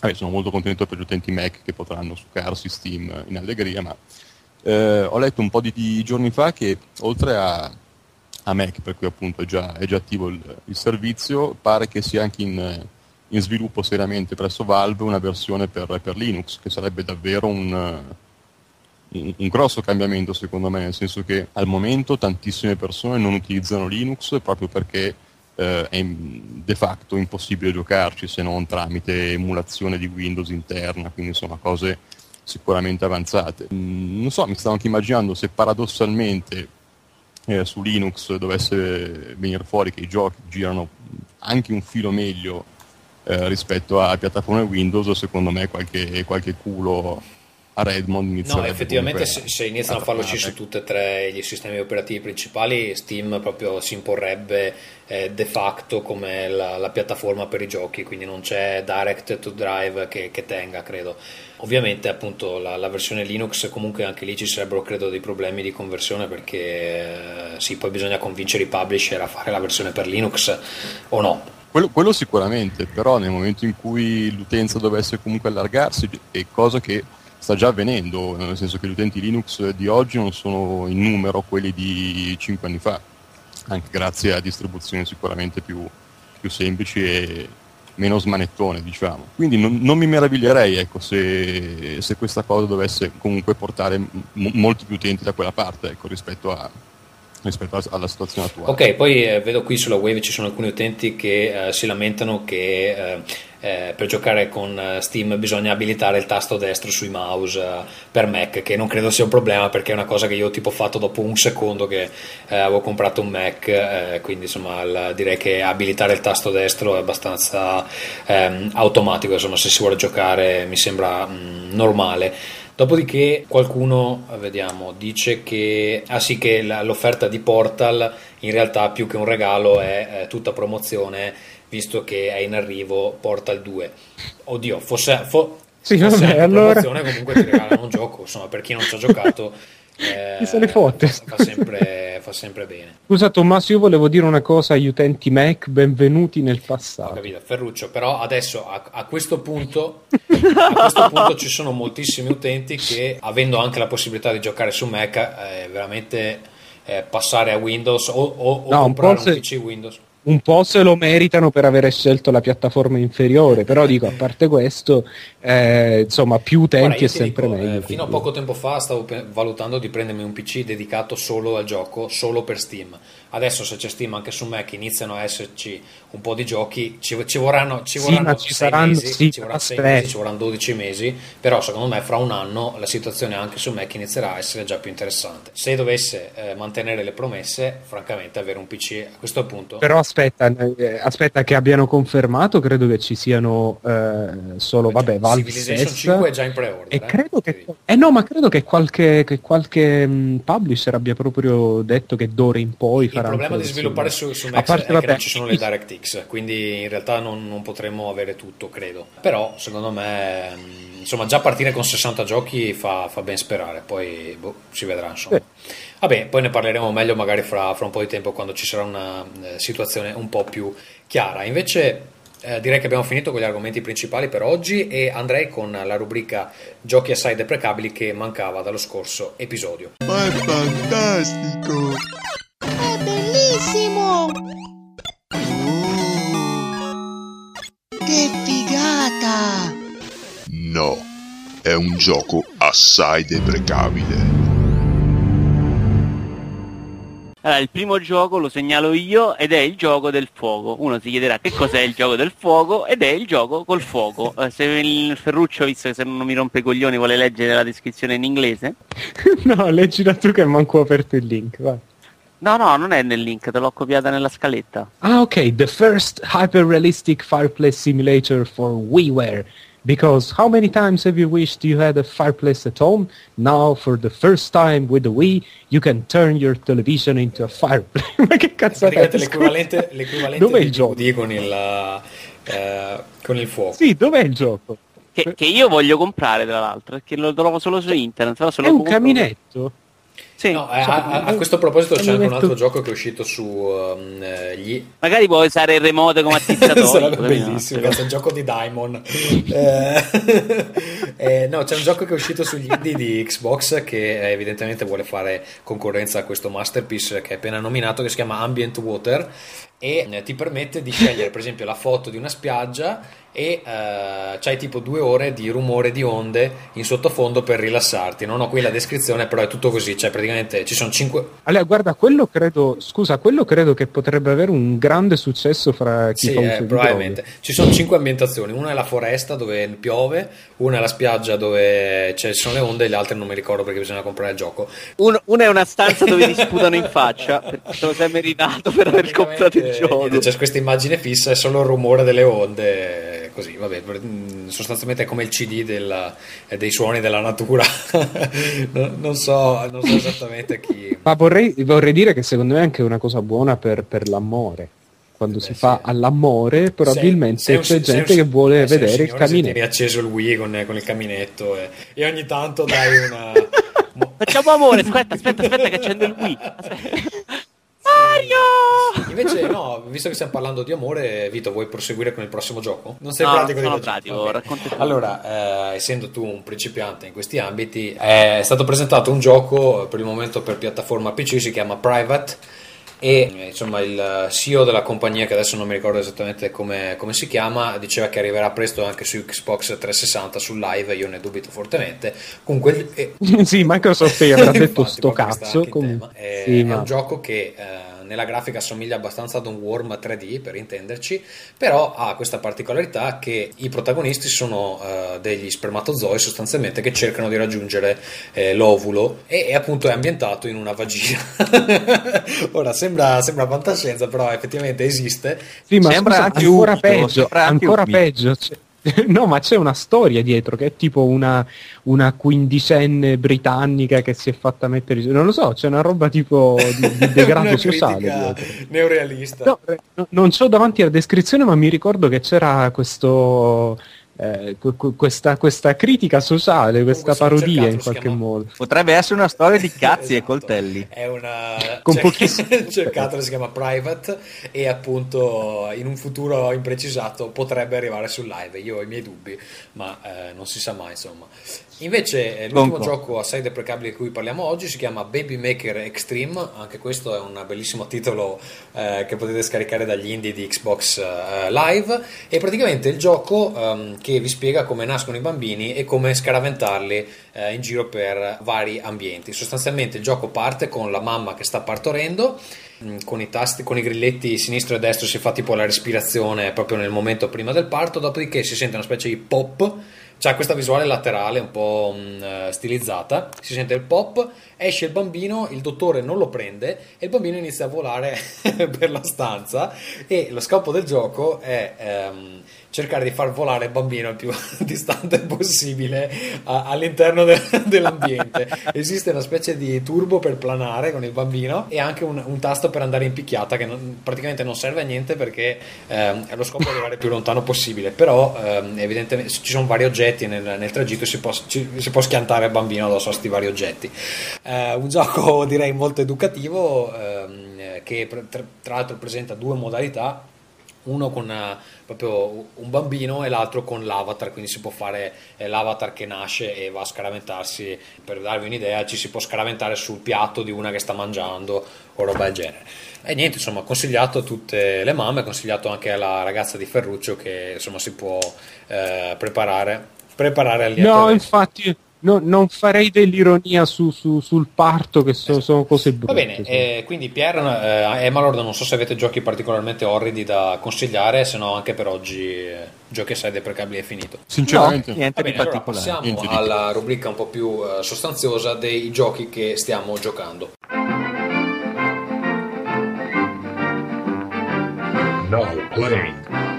vabbè, sono molto contento per gli utenti Mac che potranno succarsi Steam in allegria, ma eh, ho letto un po' di, di, giorni fa che oltre a, a Mac, per cui appunto è già, è già attivo il, il servizio, pare che sia anche in in sviluppo seriamente presso Valve una versione per, per Linux, che sarebbe davvero un, un, un, grosso cambiamento secondo me, nel senso che al momento tantissime persone non utilizzano Linux proprio perché eh, è de facto impossibile giocarci se non tramite emulazione di Windows interna, quindi insomma cose sicuramente avanzate. Mm, non so, mi stavo anche immaginando se paradossalmente eh, su Linux dovesse venire fuori che i giochi girano anche un filo meglio eh, rispetto a piattaforme Windows, secondo me qualche, qualche culo a Redmond inizierebbe No, effettivamente se, se, iniziano a farlo uscire su tutti e tre i sistemi operativi principali, Steam proprio si imporrebbe eh, de facto come la, la, piattaforma per i giochi, quindi non c'è direct to drive che, che tenga, credo. Ovviamente appunto la, la, versione Linux comunque anche lì ci sarebbero credo dei problemi di conversione perché eh, sì, poi bisogna convincere i publisher a fare la versione per Linux o no quello, quello, sicuramente, però nel momento in cui l'utenza dovesse comunque allargarsi, è cosa che sta già avvenendo, nel senso che gli utenti Linux di oggi non sono in numero quelli di 5 anni fa, anche grazie a distribuzioni sicuramente più, più semplici e meno smanettone, diciamo. Quindi non, non mi meraviglierei ecco, se, se, questa cosa dovesse comunque portare m- molti più utenti da quella parte ecco, rispetto a, rispetto alla situazione attuale. Ok, poi eh, vedo qui sulla Wave ci sono alcuni utenti che eh, si lamentano che eh, eh per giocare con eh, Steam bisogna abilitare il tasto destro sui mouse eh, per Mac, che non credo sia un problema perché è una cosa che io tipo ho fatto dopo un secondo che avevo comprato un Mac, quindi insomma il, direi che abilitare il tasto destro è abbastanza ehm, automatico, insomma se si vuole giocare mi sembra mh, mm, normale. Dopodiché qualcuno, vediamo, dice che, ah sì, che l'offerta di Portal in realtà più che un regalo è, è tutta promozione, visto che è in arrivo Portal 2. Oddio, fosse, fo, sì, fosse allora... promozione comunque ti regalano un gioco, insomma, per chi non ci ha giocato eh, se ne fotte? Fa, sempre, fa, sempre, bene. Scusa Tommaso, io volevo dire una cosa agli utenti Mac, benvenuti nel passato. Ho capito, Ferruccio, però adesso a, a, questo punto, a questo punto ci sono moltissimi utenti che, avendo anche la possibilità di giocare su Mac, eh, veramente eh, passare a Windows o, o, o no, comprare un, se... PC Windows. Un po' se lo meritano per aver scelto la piattaforma inferiore, però dico, a parte questo, eh, insomma, più utenti è sempre dico, meglio. eh, fino a poco tempo fa stavo valutando di prendermi un PC dedicato solo al gioco, solo per Steam. Adesso se c'è Steam anche su Mac iniziano a esserci un po' di giochi, ci, ci vorranno, ci Sì, vorranno sei saranno- mesi, sì, ci vorranno mesi, ci vorranno 12 mesi, però secondo me fra un anno la situazione anche su Mac inizierà a essere già più interessante. Se dovesse eh, mantenere le promesse, francamente avere un PC a questo punto... Però aspetta, eh, aspetta che abbiano confermato, credo che ci siano eh, solo, vabbè, Valve Civilization stessa. 5 è già in pre-order. E eh, credo che, eh no, ma credo che qualche, che qualche mh, publisher abbia proprio detto che d'ora in poi Il problema di sviluppare su- su, Mac parte, è che non ci sono le DirectX, quindi in realtà non, non potremmo avere tutto, credo. Però secondo me, mh, insomma, già partire con 60 giochi fa, fa ben sperare, poi boh, si vedrà insomma. Vabbè, poi ne parleremo meglio magari fra, fra un po' di tempo quando ci sarà una eh, situazione un po' più chiara. Invece eh, direi che abbiamo finito con gli argomenti principali per oggi e andrei con la rubrica giochi assai deprecabili che mancava dallo scorso episodio. Ma è fantastico! Bellissimo! Oh, Che figata! no, è un gioco assai deprecabile. Allora, il primo gioco lo segnalo io ed è il gioco del fuoco. Uno si chiederà che cos'è il gioco del fuoco ed è il gioco col fuoco. Eh, se il Ferruccio, visto che se non mi rompe i coglioni, vuole leggere la descrizione in inglese. no, leggila tu che manco ho aperto il link. vai. No, no, non è nel link, te l'ho copiata nella scaletta. Ah, ok, the first hyper-realistic fireplace simulator for WiiWare. Because how many times have you wished you had a fireplace at home? Now, for the first time with the Wii, you can turn your television into a fireplace. Ma che cazzo è? l'equivalente, l'equivalente Dov'è il gioco? Con il, eh, con il fuoco. Sì, dov'è il gioco? Che, che io voglio comprare, tra l'altro, perché lo trovo solo su internet. Però se È lo un caminetto? Sì. No, eh, a, a- questo proposito c'è anche un altro gioco che è uscito su um, gli... Magari puoi usare il remote come attizzatore. Sarebbe bellissimo, essere. cazzo, è un gioco di Diamond. Eh, eh, no, c'è un gioco che è uscito sugli indie di Xbox che evidentemente vuole fare concorrenza a questo masterpiece che è appena nominato, che si chiama Ambient Water e ti permette di scegliere per esempio la foto di una spiaggia e eh, c'hai tipo due ore di rumore di onde in sottofondo per rilassarti. Non ho qui la descrizione, però è tutto così, cioè praticamente ci sono cinque... Allora, guarda, quello credo, scusa, quello credo che potrebbe avere un grande successo fra chi Sì, fa eh, probabilmente. Ci sono cinque ambientazioni: una è la foresta dove piove, una è la spiaggia dove ci sono le onde, e le altre non mi ricordo perché bisogna comprare il gioco. Un- una è una stanza dove ti sputano in faccia, te lo sei meritato per aver comprato il gioco. C'è questa immagine fissa, è solo il rumore delle onde. Così, vabbè, mm, sostanzialmente è come il CD della- eh, dei suoni della natura. non, non so, non so esattamente chi. Ma vorrei, vorrei dire che secondo me è anche una cosa buona per, per l'amore. Quando Beh, si sì. fa all'amore, probabilmente Sei- sei un- c'è sei un- gente che vuole eh, vedere il signore se tieni caminetto. acceso il Wii con, con il caminetto e, e ogni tanto dai una. mo- Facciamo amore, aspetta, aspetta, aspetta che accendo il Wii. Aspetta. Mario! Invece, no, visto che stiamo parlando di amore, Vito, vuoi proseguire con il prossimo gioco? Non sei No, pratico sono di pratico, Ok. racconta tu. Allora, eh, essendo tu un principiante in questi ambiti, è stato presentato un gioco per il momento per piattaforma PC, si chiama Private. E eh, insomma il CEO della compagnia, che adesso non mi ricordo esattamente come, come si chiama, diceva che arriverà presto anche su Xbox 360 sul live. Io ne dubito fortemente. Comunque, eh, sì, Microsoft avrà detto sto cazzo. comunque. tema. È, Sì, è ma- un gioco che eh, nella grafica assomiglia abbastanza ad un Worm 3D per intenderci, però ha questa particolarità che i protagonisti sono eh, degli spermatozoi sostanzialmente che cercano di raggiungere eh, l'ovulo e, e appunto è ambientato in una vagina. Ora sembra, sembra fantascienza, però effettivamente esiste. Sì, ma Sembra scusa, anche ancora peggio, ancora umido. peggio. No, ma c'è una storia dietro che è tipo una, una quindicenne britannica che si è fatta mettere. Non lo so, c'è una roba tipo di, di degrado sociale. neorealista. No, eh, no, non c'ho davanti la descrizione, ma mi ricordo che c'era questo. Eh, que- que- questa, questa critica sociale, questa parodia cercato, in qualche chiama- modo. Potrebbe essere una storia di cazzi e Esatto. coltelli. È una Con cioè, pochissimi- cercatelo, si chiama Private e appunto in un futuro imprecisato potrebbe arrivare sul live. Io ho i miei dubbi, ma eh, non si sa mai, insomma. Invece eh, l'ultimo Concordo. gioco assai deprecabile di cui parliamo oggi si chiama Baby Maker Extreme, anche questo è un bellissimo titolo eh, che potete scaricare dagli indie di Xbox eh, Live e praticamente il gioco ehm, che vi spiega come nascono i bambini e come scaraventarli eh, in giro per vari ambienti. Sostanzialmente il gioco parte con la mamma che sta partorendo mh, con i tasti, con i grilletti sinistro e destro si fa tipo la respirazione proprio nel momento prima del parto, dopodiché si sente una specie di pop, c'ha questa visuale laterale un po' mh, eh, stilizzata, si sente il pop, esce il bambino, il dottore non lo prende e il bambino inizia a volare per la stanza e lo scopo del gioco è ehm, cercare di far volare il bambino il più distante possibile a- all'interno de- dell'ambiente. Esiste una specie di turbo per planare con il bambino e anche un, un tasto per andare in picchiata che non- praticamente non serve a niente perché ehm, lo scopo è arrivare più lontano possibile, però ehm, evidentemente ci sono vari oggetti nel, nel tragitto si si può schiantare il bambino addosso a questi vari oggetti. Eh, un gioco direi molto educativo ehm, eh, che tra, tra l'altro presenta due modalità uno con eh, proprio un bambino e l'altro con l'avatar, quindi si può fare eh, l'avatar che nasce e va a scaraventarsi, per darvi un'idea, ci si può scaraventare sul piatto di una che sta mangiando o roba del genere. E niente, insomma, consigliato a tutte le mamme, consigliato anche alla ragazza di Ferruccio che insomma si può eh, preparare, preparare al lieto No, infatti, no, non farei dell'ironia su- su- sul parto, che so- sono cose brutte. Va bene, sì. eh, quindi Pierre, eh, Emalord, non so se avete giochi particolarmente orridi da consigliare, se no anche per oggi eh, giochi assai deprecabili è finito. Sinceramente, No, niente Va bene, di allora passiamo Niente di alla rubrica un po' più eh, sostanziosa dei giochi che stiamo giocando. Now playing.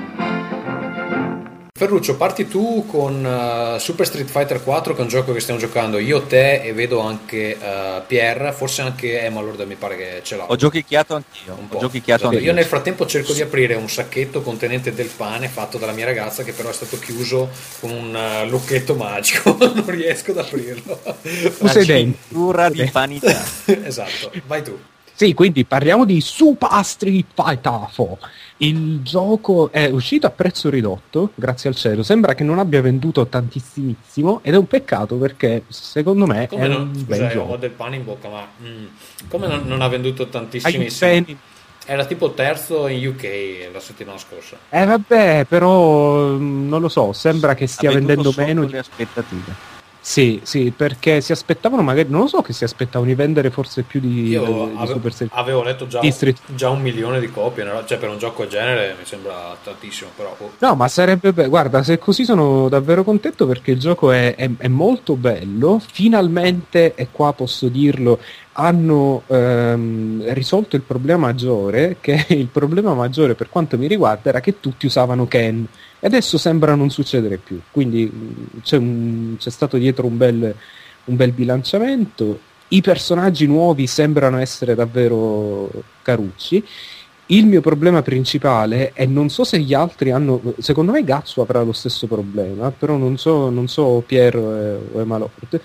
Ferruccio, parti tu con eh, Super Street Fighter 4, che è un gioco che stiamo giocando io, te e vedo anche eh, Pierre, forse anche Emalord mi pare che ce l'ha. Ho giochicchiato anch'io. Un Ho po'. giochicchiato Esatto. anch'io. Io nel frattempo cerco di aprire un sacchetto contenente del pane fatto dalla mia ragazza che però è stato chiuso con un eh, lucchetto magico, non riesco ad aprirlo. Usa i denti. Cintura di vanità. esatto, vai tu. Sì, quindi parliamo di Super Street Fighter 4. Il gioco è uscito a prezzo ridotto, grazie al cielo. Sembra che non abbia venduto tantissimissimo ed è un peccato perché secondo me Come è non, un bel ho gioco. del pane in bocca, ma mm, come non, non ha venduto penny- Era tipo terzo in UK la settimana scorsa. Eh vabbè, però mm, non lo so, sembra che stia vendendo meno. le aspettative. Sì, sì, perché si aspettavano magari, non lo so che si aspettavano di vendere forse più di, Io di avevo, avevo letto già, già un milione di copie, cioè per un gioco del genere mi sembra tantissimo, però oh. No, ma sarebbe be- guarda, se così sono davvero contento perché il gioco è, è- è molto bello. Finalmente, e qua posso dirlo, hanno ehm, risolto il problema maggiore, che il problema maggiore per quanto mi riguarda era che tutti usavano Ken. E adesso sembra non succedere più. Quindi mh, c'è, un- c'è stato dietro un bel, un bel bilanciamento. I personaggi nuovi sembrano essere davvero carucci. Il mio problema principale, e non so se gli altri hanno, secondo me Gatsu avrà lo stesso problema, però non so, non so Piero e- o Emalord.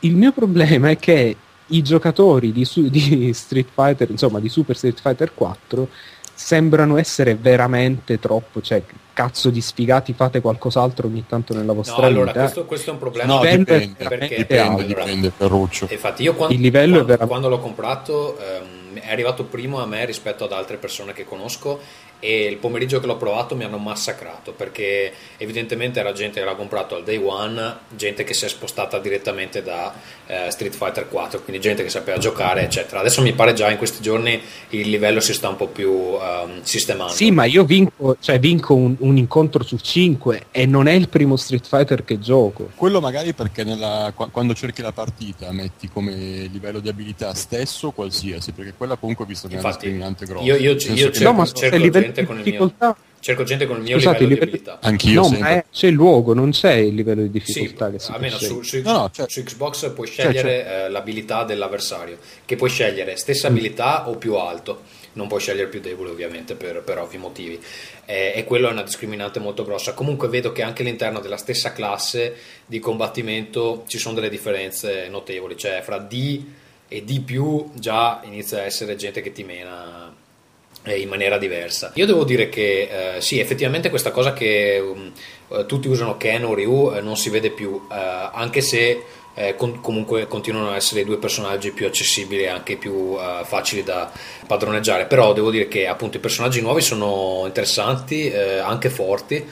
Il mio problema è che i giocatori di, di Street Fighter, insomma di Super Street Fighter 4, sembrano essere veramente troppo, cioè cazzo di sfigati, fate qualcos'altro ogni tanto nella No, vostra allora vita. questo, questo è un problema. No, dipende, veramente perché dipende, allora, dipende, Ferruccio. Infatti, io quando, Il livello è quando- veramente- quando l'ho comprato ehm, è arrivato primo a me rispetto ad altre persone che conosco e il pomeriggio che l'ho provato mi hanno massacrato perché evidentemente era gente che l'ha comprato al day one, gente che si è spostata direttamente da eh, Street Fighter 4, quindi gente che sapeva giocare, eccetera. Adesso mi pare già in questi giorni il livello si sta un po' più ehm, sistemando. Sì, ma io vinco, cioè vinco un, un incontro su 5 e non è il primo Street Fighter che gioco. Quello magari perché nella- qua- quando cerchi la partita metti come livello di abilità stesso qualsiasi, perché quella comunque visto che è una Infatti, discriminante grossa. io- io- io cerco- no, ma cerco livello gente con il mio- Cerco gente con il mio Scusate, livello il di livello- abilità. Anch'io no, sempre. ma è- c'è il luogo, non c'è il livello di Sì, difficoltà che si può almeno su, su- No, no, cioè- su Xbox puoi Cioè, scegliere eh, l'abilità dell'avversario, che puoi scegliere stessa abilità o più alto, non puoi scegliere più debole ovviamente per, per ovvi motivi, Eh, e quello è una discriminante molto grossa. Comunque vedo che anche all'interno della stessa classe di combattimento ci sono delle differenze notevoli, cioè fra D e D già inizia a essere gente che ti mena in maniera diversa. Io devo dire che eh, sì, effettivamente questa cosa che um, eh, tutti usano Ken o Ryu eh, non si vede più, eh, anche se eh, con- comunque continuano ad essere i due personaggi più accessibili e anche più eh, facili da padroneggiare. Però devo dire che appunto i personaggi nuovi sono interessanti, eh, anche forti.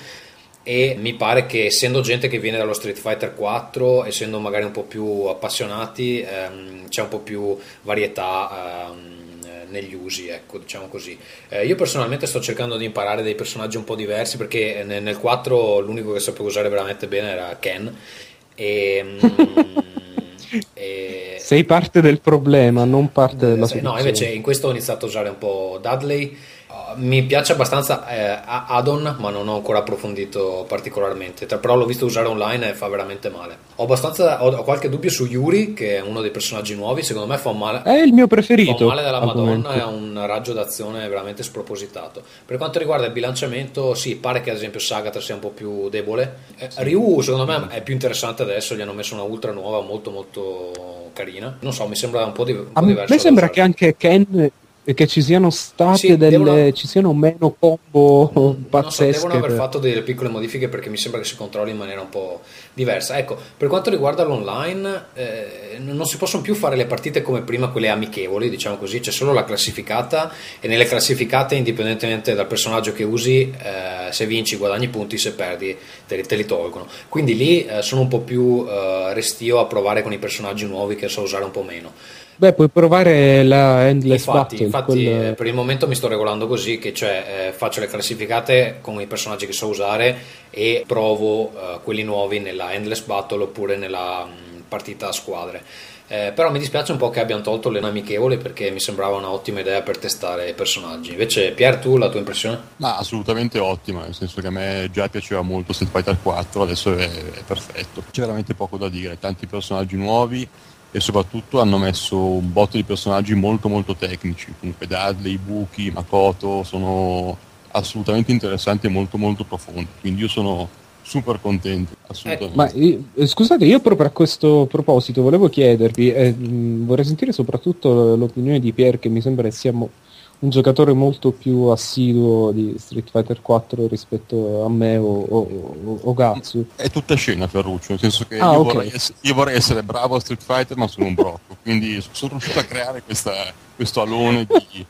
E mi pare che essendo gente che viene dallo Street Fighter 4, essendo magari un po' più appassionati, ehm, c'è un po' più varietà ehm, eh, negli usi, ecco, diciamo così. Eh, io personalmente sto cercando di imparare dei personaggi un po' diversi perché nel, nel 4 l'unico che sapevo usare veramente bene era Ken. E, mm, e- Sei parte del problema, non parte della soluzione. No, invece in questo ho iniziato a usare un po' Dudley. Mi piace abbastanza eh, a- Addon, ma non ho ancora approfondito particolarmente. Però l'ho visto usare online e fa veramente male. Ho, abbastanza, ho, ho qualche dubbio su Yuri, che è uno dei personaggi nuovi. Secondo me fa male. È il mio preferito. Fa male della Madonna, momento. è un raggio d'azione veramente spropositato. Per quanto riguarda il bilanciamento, sì, pare che ad esempio Sagat sia un po' più debole. Eh, Ryu, secondo me, è più interessante adesso. Gli hanno messo una ultra nuova, molto, molto carina. Non so, mi sembra un po', di, un po A diverso. me da sembra che anche Ken e che ci siano state Sì, delle devono- ci siano meno combo Non so, pazzesche devono aver fatto delle piccole modifiche perché mi sembra che si controlli in maniera un po' diversa. Ecco, per quanto riguarda l'online, eh, non si possono più fare le partite come prima, quelle amichevoli, diciamo così, c'è solo la classificata e nelle classificate, indipendentemente dal personaggio che usi, eh, se vinci guadagni punti, se perdi te li, te li tolgono. Quindi lì eh, sono un po' più eh, restio a provare con i personaggi nuovi che so usare un po' meno. Beh, puoi provare la Endless Infatti, Battle, infatti quel- eh, per il momento mi sto regolando così che cioè eh, faccio le classificate con i personaggi che so usare e provo eh, quelli nuovi nella Endless Battle oppure nella mh, partita a squadre. Eh, però mi dispiace un po' che abbiano tolto le amichevoli perché mi sembrava un'ottima idea per testare i personaggi. Invece, Pier, tu la tua impressione? Ma assolutamente ottima, nel senso che a me già piaceva molto Street Fighter 4, adesso è, è perfetto. C'è veramente poco da dire, tanti personaggi nuovi e soprattutto hanno messo un botto di personaggi molto molto tecnici, comunque Dudley, Buki, Makoto, sono assolutamente interessanti e molto molto profondi, quindi io sono super contento, assolutamente. Ma io- eh, scusate, io proprio a questo proposito volevo chiedervi, eh, vorrei sentire soprattutto l'opinione di Pier che mi sembra che sia un giocatore molto più assiduo di Street Fighter 4 rispetto a me o, o, o- o Gatsu. È tutta scena Ferruccio, nel senso che Ah, io, ok. vorrei essere, io vorrei essere bravo a Street Fighter ma sono un brocco, quindi sono riuscito a creare questa- questo alone di, di.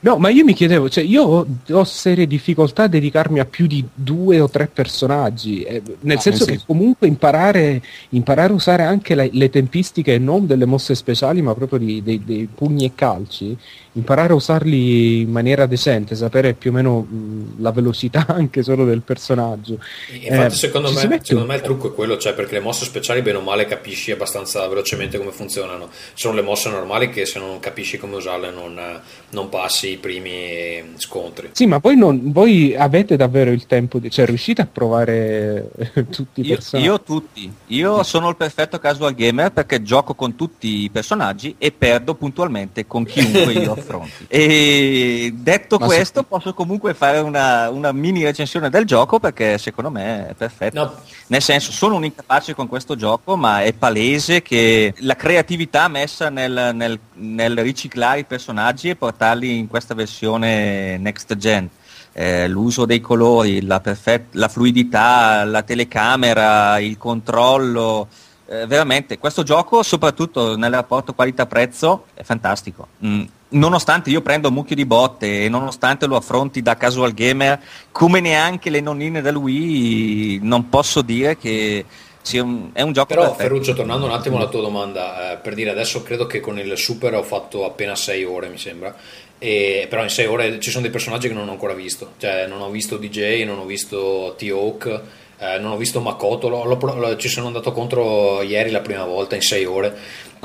No, ma io mi chiedevo, cioè io ho, ho serie difficoltà a dedicarmi a più di due o tre personaggi, eh, nel Ah, senso nel che senso- comunque imparare, imparare a usare anche le, le tempistiche non delle mosse speciali, ma proprio di- dei, dei pugni e calci, imparare a usarli in maniera decente, sapere più o meno mh, la velocità anche solo del personaggio. Infatti, Eh, secondo, me, mette secondo un me il trucco è quello, cioè perché le mosse speciali, bene o male, capisci abbastanza velocemente come funzionano. Sono le mosse normali che se non capisci come usarle non, non passi i primi scontri. Sì, ma poi non, voi avete davvero il tempo, di, cioè riuscite a provare eh, tutti i Io, personaggi? io tutti. Io sono il perfetto casual gamer perché gioco con tutti i personaggi e perdo puntualmente con chiunque io affronti. E detto Ma questo, posso comunque fare una, una mini recensione del gioco perché secondo me è perfetto. No, Nel senso, sono un incapace con questo gioco, ma è palese che la creatività messa nel, nel- nel riciclare i personaggi e portarli in questa versione next gen, eh, l'uso dei colori, la, perfet- la fluidità, la telecamera, il controllo, eh, veramente questo gioco, soprattutto nel rapporto qualità-prezzo, è fantastico. Mm, Nonostante io prendo un mucchio di botte e nonostante lo affronti da casual gamer, come neanche le nonnine del Wii, non posso dire che sia un- è un gioco Però perfetto. Ferruccio, tornando un attimo alla tua domanda, eh, per dire adesso credo che con il Super ho fatto appena 6 ore, mi sembra. E, però in 6 ore ci sono dei personaggi che non ho ancora visto. Cioè, non ho visto DJ, non ho visto T-Hawk, eh, non ho visto Makoto. l'ho- l'ho- l'ho- ci sono andato contro ieri la prima volta in 6 ore.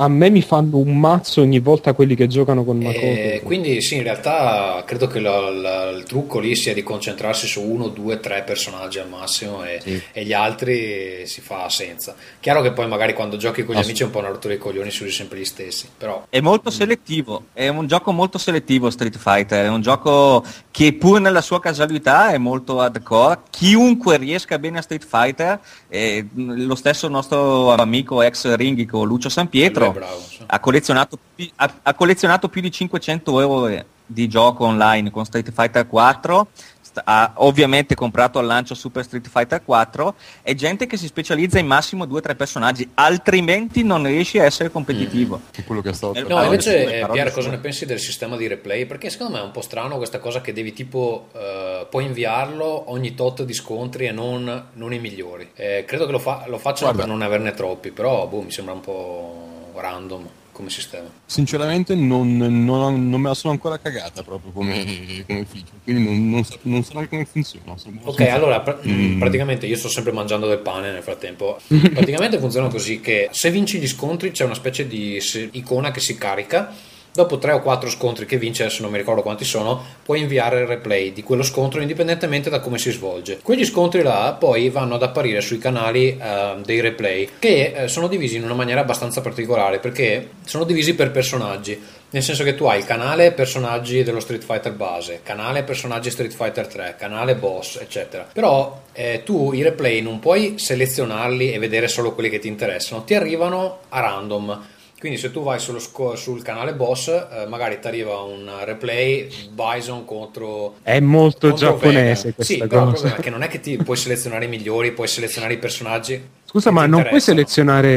A me mi fanno un mazzo ogni volta quelli che giocano con Makoto. E quindi sì, in realtà credo che la- la- il trucco lì sia di concentrarsi su uno, due, tre personaggi al massimo e, Sì. e gli altri si fa senza. Chiaro che poi magari quando giochi con gli Ah, amici è un po' una rottura dei coglioni si usi sempre gli stessi, però È molto selettivo, è un gioco molto selettivo Street Fighter, è un gioco che pur nella sua casualità è molto hardcore, chiunque riesca bene a Street Fighter, eh, lo stesso nostro amico ex ringhico Lucio San lui bravo. ha collezionato, ha- ha collezionato più di 500 ore di gioco online con Street Fighter 4 sta- ha ovviamente comprato al lancio Super Street Fighter 4 è gente che si specializza in massimo 2-3 personaggi altrimenti non riesci a essere competitivo È quello che stavo Eh, No, invece, eh, Pier, cosa ne pensi del sistema di replay? Perché secondo me è un po' strano questa cosa che devi tipo, eh, puoi inviarlo ogni tot di scontri e non, non i migliori. Eh, credo che lo, fa- lo facciano Guarda. per non averne troppi, però boh, mi sembra un po' random come sistema. Sinceramente non, non- non me la sono ancora cagata proprio come, come feature, quindi non, non, sa- non so neanche come funziona. Ok, allora pr- Mm. praticamente io sto sempre mangiando del pane nel frattempo. praticamente funziona così che se vinci gli scontri c'è una specie di icona che si carica. Dopo tre o quattro scontri che vince, adesso non mi ricordo quanti sono, puoi inviare il replay di quello scontro indipendentemente da come si svolge. Quegli scontri là poi vanno ad apparire sui canali eh, dei replay che eh, sono divisi in una maniera abbastanza particolare perché sono divisi per personaggi. Nel senso che tu hai il canale personaggi dello Street Fighter base, canale personaggi Street Fighter 3, canale boss, eccetera. Però eh, tu i replay non puoi selezionarli e vedere solo quelli che ti interessano, ti arrivano a random. Quindi se tu vai sullo sco- sul canale boss, eh, magari ti arriva un replay Bison contro È molto contro giapponese Vega. questa Sì, però il cosa. problema è che non è che ti puoi selezionare i migliori, puoi selezionare i personaggi. Scusa, ma non puoi,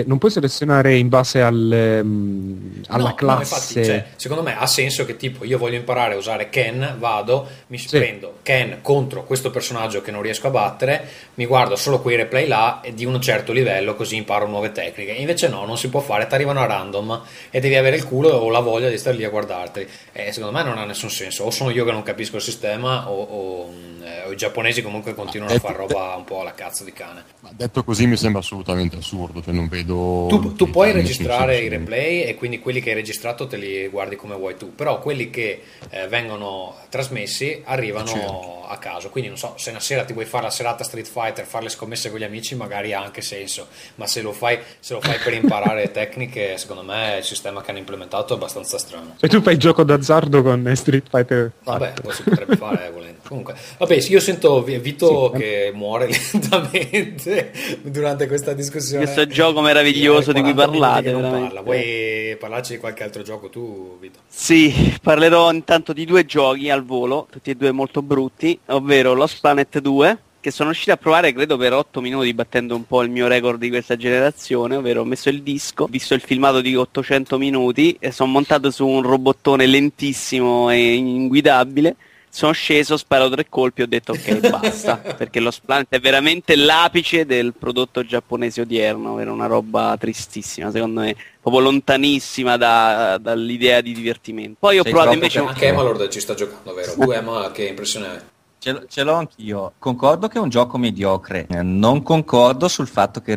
non puoi selezionare in base al, ehm, alla No, no, classe. infatti, cioè, secondo me ha senso che tipo io voglio imparare a usare Ken, vado, mi Sì. prendo Ken contro questo personaggio che non riesco a battere, mi guardo solo quei replay là e di un certo livello così imparo nuove tecniche. Invece no, non si può fare, ti arrivano a random e devi avere il culo o la voglia di stare lì a guardarteli. E secondo me non ha nessun senso, o sono io che non capisco il sistema o, o, mh, eh, o i giapponesi comunque continuano a Eh, fare roba un po' alla cazzo di cane. Ma detto così mi sembra assolutamente assurdo, cioè non vedo... Tu, tu puoi registrare i replay e quindi quelli che hai registrato te li guardi come vuoi tu, però quelli che eh, vengono trasmessi arrivano Certo. a caso. Quindi non so, se una sera ti vuoi fare la serata Street Fighter, fare le scommesse con gli amici, magari ha anche senso, ma se lo fai, se lo fai per imparare tecniche, secondo me il sistema che hanno implementato è abbastanza strano. E tu fai gioco d'azzardo con Street Fighter. Vabbè, si potrebbe fare volendo. Comunque, vabbè, io sento Vi- Vito Sì. che muore lentamente durante questa discussione. Questo gioco meraviglioso di cui 40 minuti parlate, parla. Vuoi parlarci di qualche altro gioco tu, Vito? Sì, parlerò intanto di due giochi al volo, tutti e due molto brutti, ovvero Lost Planet 2, che sono riuscito a provare credo per 8 minuti battendo un po' il mio record di questa generazione, ovvero ho messo il disco, ho visto il filmato di 800 minuti e sono montato su un robottone lentissimo e inguidabile. Sono sceso, ho sparato tre colpi e ho detto ok basta, perché lo Planet è veramente l'apice del prodotto giapponese odierno, era una roba tristissima, secondo me, proprio lontanissima da- dall'idea di divertimento. Poi ho Sei provato invece un- Anche Emalord ci sta giocando, vero? Tu Emma, che impressione hai? Ce, l- ce l'ho anch'io. Concordo che è un gioco mediocre. Non concordo sul fatto che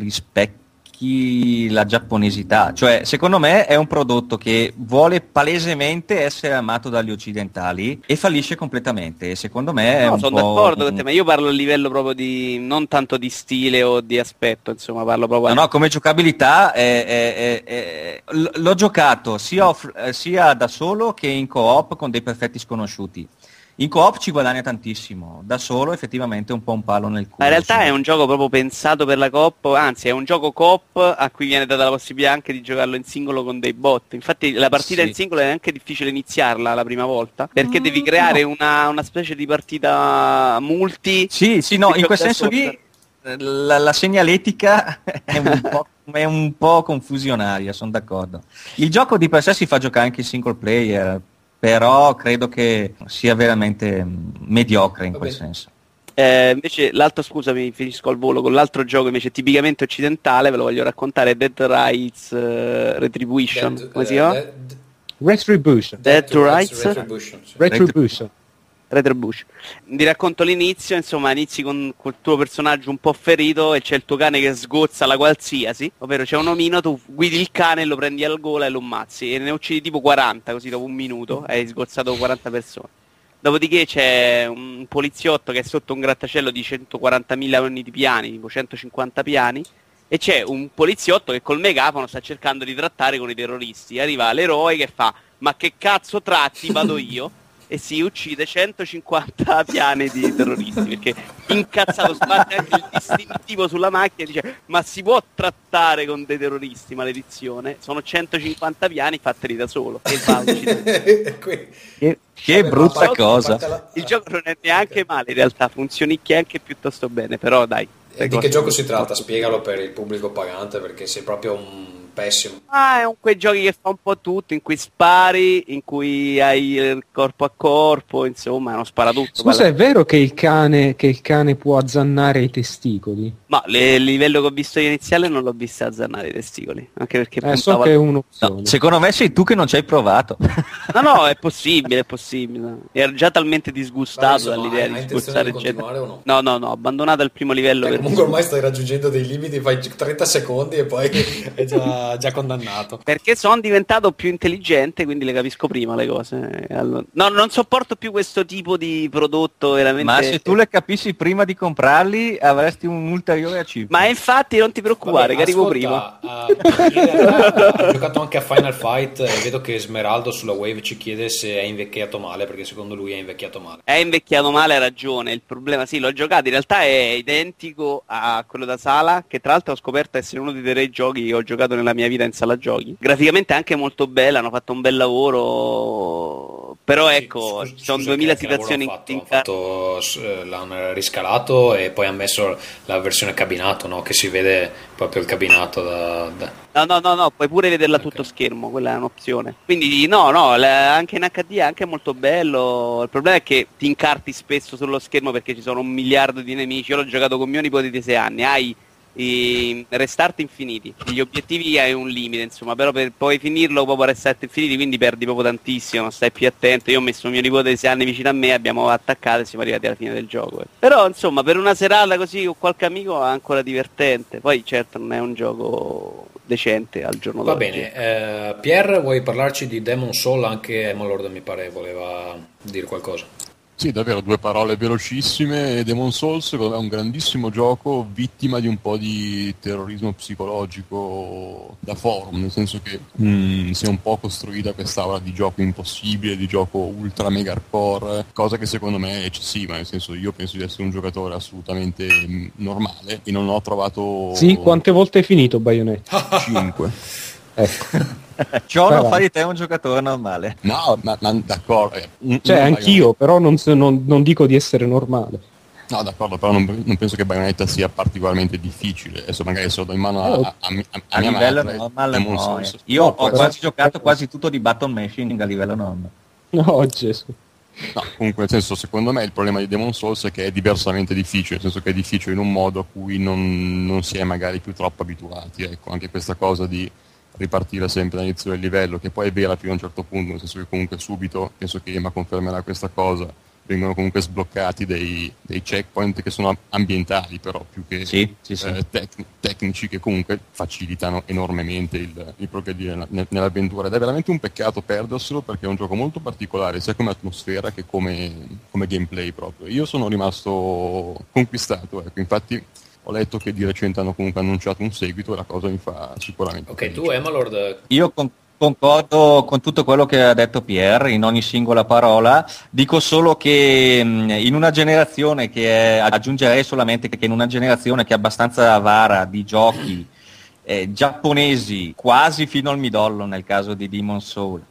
rispecchi la giapponesità. Cioè, secondo me è un prodotto che vuole palesemente essere amato dagli occidentali e fallisce completamente. Secondo me è No, un sono po' d'accordo un- con te, ma io parlo a livello proprio di non tanto di stile o di aspetto, insomma, parlo proprio No, no, come giocabilità è- è- è- l'ho giocato sia, off- eh, sia da solo che in co-op con dei perfetti sconosciuti. In co-op ci guadagna tantissimo, da solo effettivamente è un po' un palo nel culo. Ma in realtà è un gioco proprio pensato per la coop, anzi è un gioco coop a cui viene data la possibilità anche di giocarlo in singolo con dei bot. Infatti la partita Sì. in singolo è anche difficile iniziarla la prima volta, perché Mm, devi creare una, una specie di partita multi. Sì, sì, no, in quel senso lì la, la segnaletica è un, po', è un po' confusionaria, sono d'accordo. Il gioco di per sé si fa giocare anche in single player, però credo che sia veramente mm, mediocre in Va quel bene. senso. Eh, invece l'altro, scusami, finisco al volo con l'altro gioco invece tipicamente occidentale, ve lo voglio raccontare, è Dead Rights eh, Retribution, Dead- come si eh, chiama? Dead- Retribution. Dead to Rights Rights? Retribution, sì. Retribution. Retrobush. Ti racconto l'inizio, insomma, inizi con col tuo personaggio un po' ferito e c'è il tuo cane che sgozza la qualsiasi, ovvero c'è un omino, tu guidi il cane, lo prendi al gola e lo ammazzi e ne uccidi tipo 40, così dopo un minuto hai sgozzato 40 persone. Dopodiché c'è un poliziotto che è sotto un grattacielo di 140.000 uniti piani, tipo 150 piani, e c'è un poliziotto che col megafono sta cercando di trattare con i terroristi. Arriva l'eroe che fa, ma che cazzo tratti, vado io. E si uccide 150 piani di terroristi perché incazzato sbatte anche il distintivo sulla macchina e dice ma si può trattare con dei terroristi maledizione sono 150 piani fatteli da solo e va che, Che Vabbè, brutta cosa. la- Il gioco non è neanche male in realtà, funzionicchia anche piuttosto bene, però dai. Eh, Di che gioco si tratta? Spiegalo per il pubblico pagante perché sei proprio un pessimo. Ah, è un quei giochi che fa un po' tutto, in cui spari, in cui hai il corpo a corpo, insomma, non spara tutto. Scusa, guarda. è vero che il cane, che il cane può azzannare i testicoli? Ma le- il livello che ho visto io iniziale non l'ho visto azzannare i testicoli, anche perché Eh, so puntava... che è No, un'opzione. secondo me sei tu che non ci hai provato. No, no, è possibile, è possibile. Ero già talmente disgustato dall'idea di continuare o no? No, no, no, abbandonato il primo livello Beh, per comunque ormai stai raggiungendo dei limiti, fai 30 secondi e poi è già, già condannato. Perché sono diventato più intelligente, quindi le capisco prima le cose. Allora- No, non sopporto più questo tipo di prodotto veramente. Ma se tu le capissi prima di comprarli avresti un ulteriore achievement. Ma infatti non ti preoccupare, Vabbè, che arrivo prima. realtà ho giocato anche a Final Fight e vedo che Smeraldo sulla Wave ci chiede se è invecchiato male perché secondo lui è invecchiato male. È invecchiato male, ha ragione. Il problema, sì, l'ho giocato. In realtà è identico a quello da sala, che tra l'altro ho scoperto essere uno dei tre giochi che ho giocato nella mia vita in sala giochi. Graficamente è anche molto bella, hanno fatto un bel lavoro. Però ecco, ci sono scusa, 2000 che- che lavoro situazioni fatto? in fatto, s- eh, l'hanno riscalato e poi hanno messo la versione cabinato, no? che si vede proprio il cabinato da- da- No, no, no, no, puoi pure vederla a tutto schermo, quella è un'opzione. Quindi no, no, la- anche in HD è anche molto bello. Il problema è che ti incarti spesso sullo schermo perché ci sono un miliardo di nemici. Io l'ho giocato con mio nipote di 6 anni, hai i restart infiniti. Gli obiettivi hai un limite, insomma, però per poi finirlo proprio restart infiniti, quindi perdi proprio tantissimo, non stai più attento. Io ho messo mio nipote di 6 anni vicino a me, abbiamo attaccato e siamo arrivati alla fine del gioco. eh. Però insomma, per una serata così con qualche amico è ancora divertente. Poi certo non è un gioco decente al giorno Va d'oggi. bene, eh, Pier, vuoi parlarci di Demon Soul? Anche Emolord mi pare voleva dire qualcosa. Sì, davvero, due parole velocissime. Demon Souls secondo me è un grandissimo gioco, vittima di un po' di terrorismo psicologico da forum, nel senso che mm, si è un po' costruita quest'aura di gioco impossibile, di gioco ultra mega hardcore, cosa che secondo me è eccessiva, nel senso io penso di essere un giocatore assolutamente mm, normale e non ho trovato Sì, quante volte hai finito Bayonetta? 5. Ecco. Ciò non fa di te un giocatore normale. No, ma, ma d'accordo. eh, Cioè, un anch'io, però non, non- non dico di essere normale. No, d'accordo, però non, non penso che Bayonetta sia particolarmente difficile. Adesso magari se lo do in mano a, a, a, a, a A mia livello madre, normale no. Eh. Io No, ho però- quasi giocato quasi tutto di button mashing a livello normale. No, Gesù. No, comunque nel senso, secondo me il problema di Demon Souls è che è diversamente difficile, nel senso che è difficile in un modo a cui non, non si è magari più troppo abituati. Ecco, anche questa cosa di ripartire sempre dall'inizio del livello, che poi è vera fino a un certo punto, nel senso che comunque subito, penso che Emma confermerà questa cosa, vengono comunque sbloccati dei, dei checkpoint che sono ambientali però più che Sì, sì, sì. eh, tec- tecnici che comunque facilitano enormemente il, il progredire nel- nell'avventura ed è veramente un peccato perderselo perché è un gioco molto particolare sia come atmosfera che come, come gameplay proprio io sono rimasto conquistato ecco. infatti ho letto che di recente hanno comunque annunciato un seguito e la cosa mi fa sicuramente Ok, felice. tu Emolord, Io con- concordo con tutto quello che ha detto Pierre in ogni singola parola, dico solo che mh, in una generazione che è, aggiungerei solamente che in una generazione che è abbastanza avara di giochi eh, giapponesi quasi fino al midollo nel caso di Demon Soul,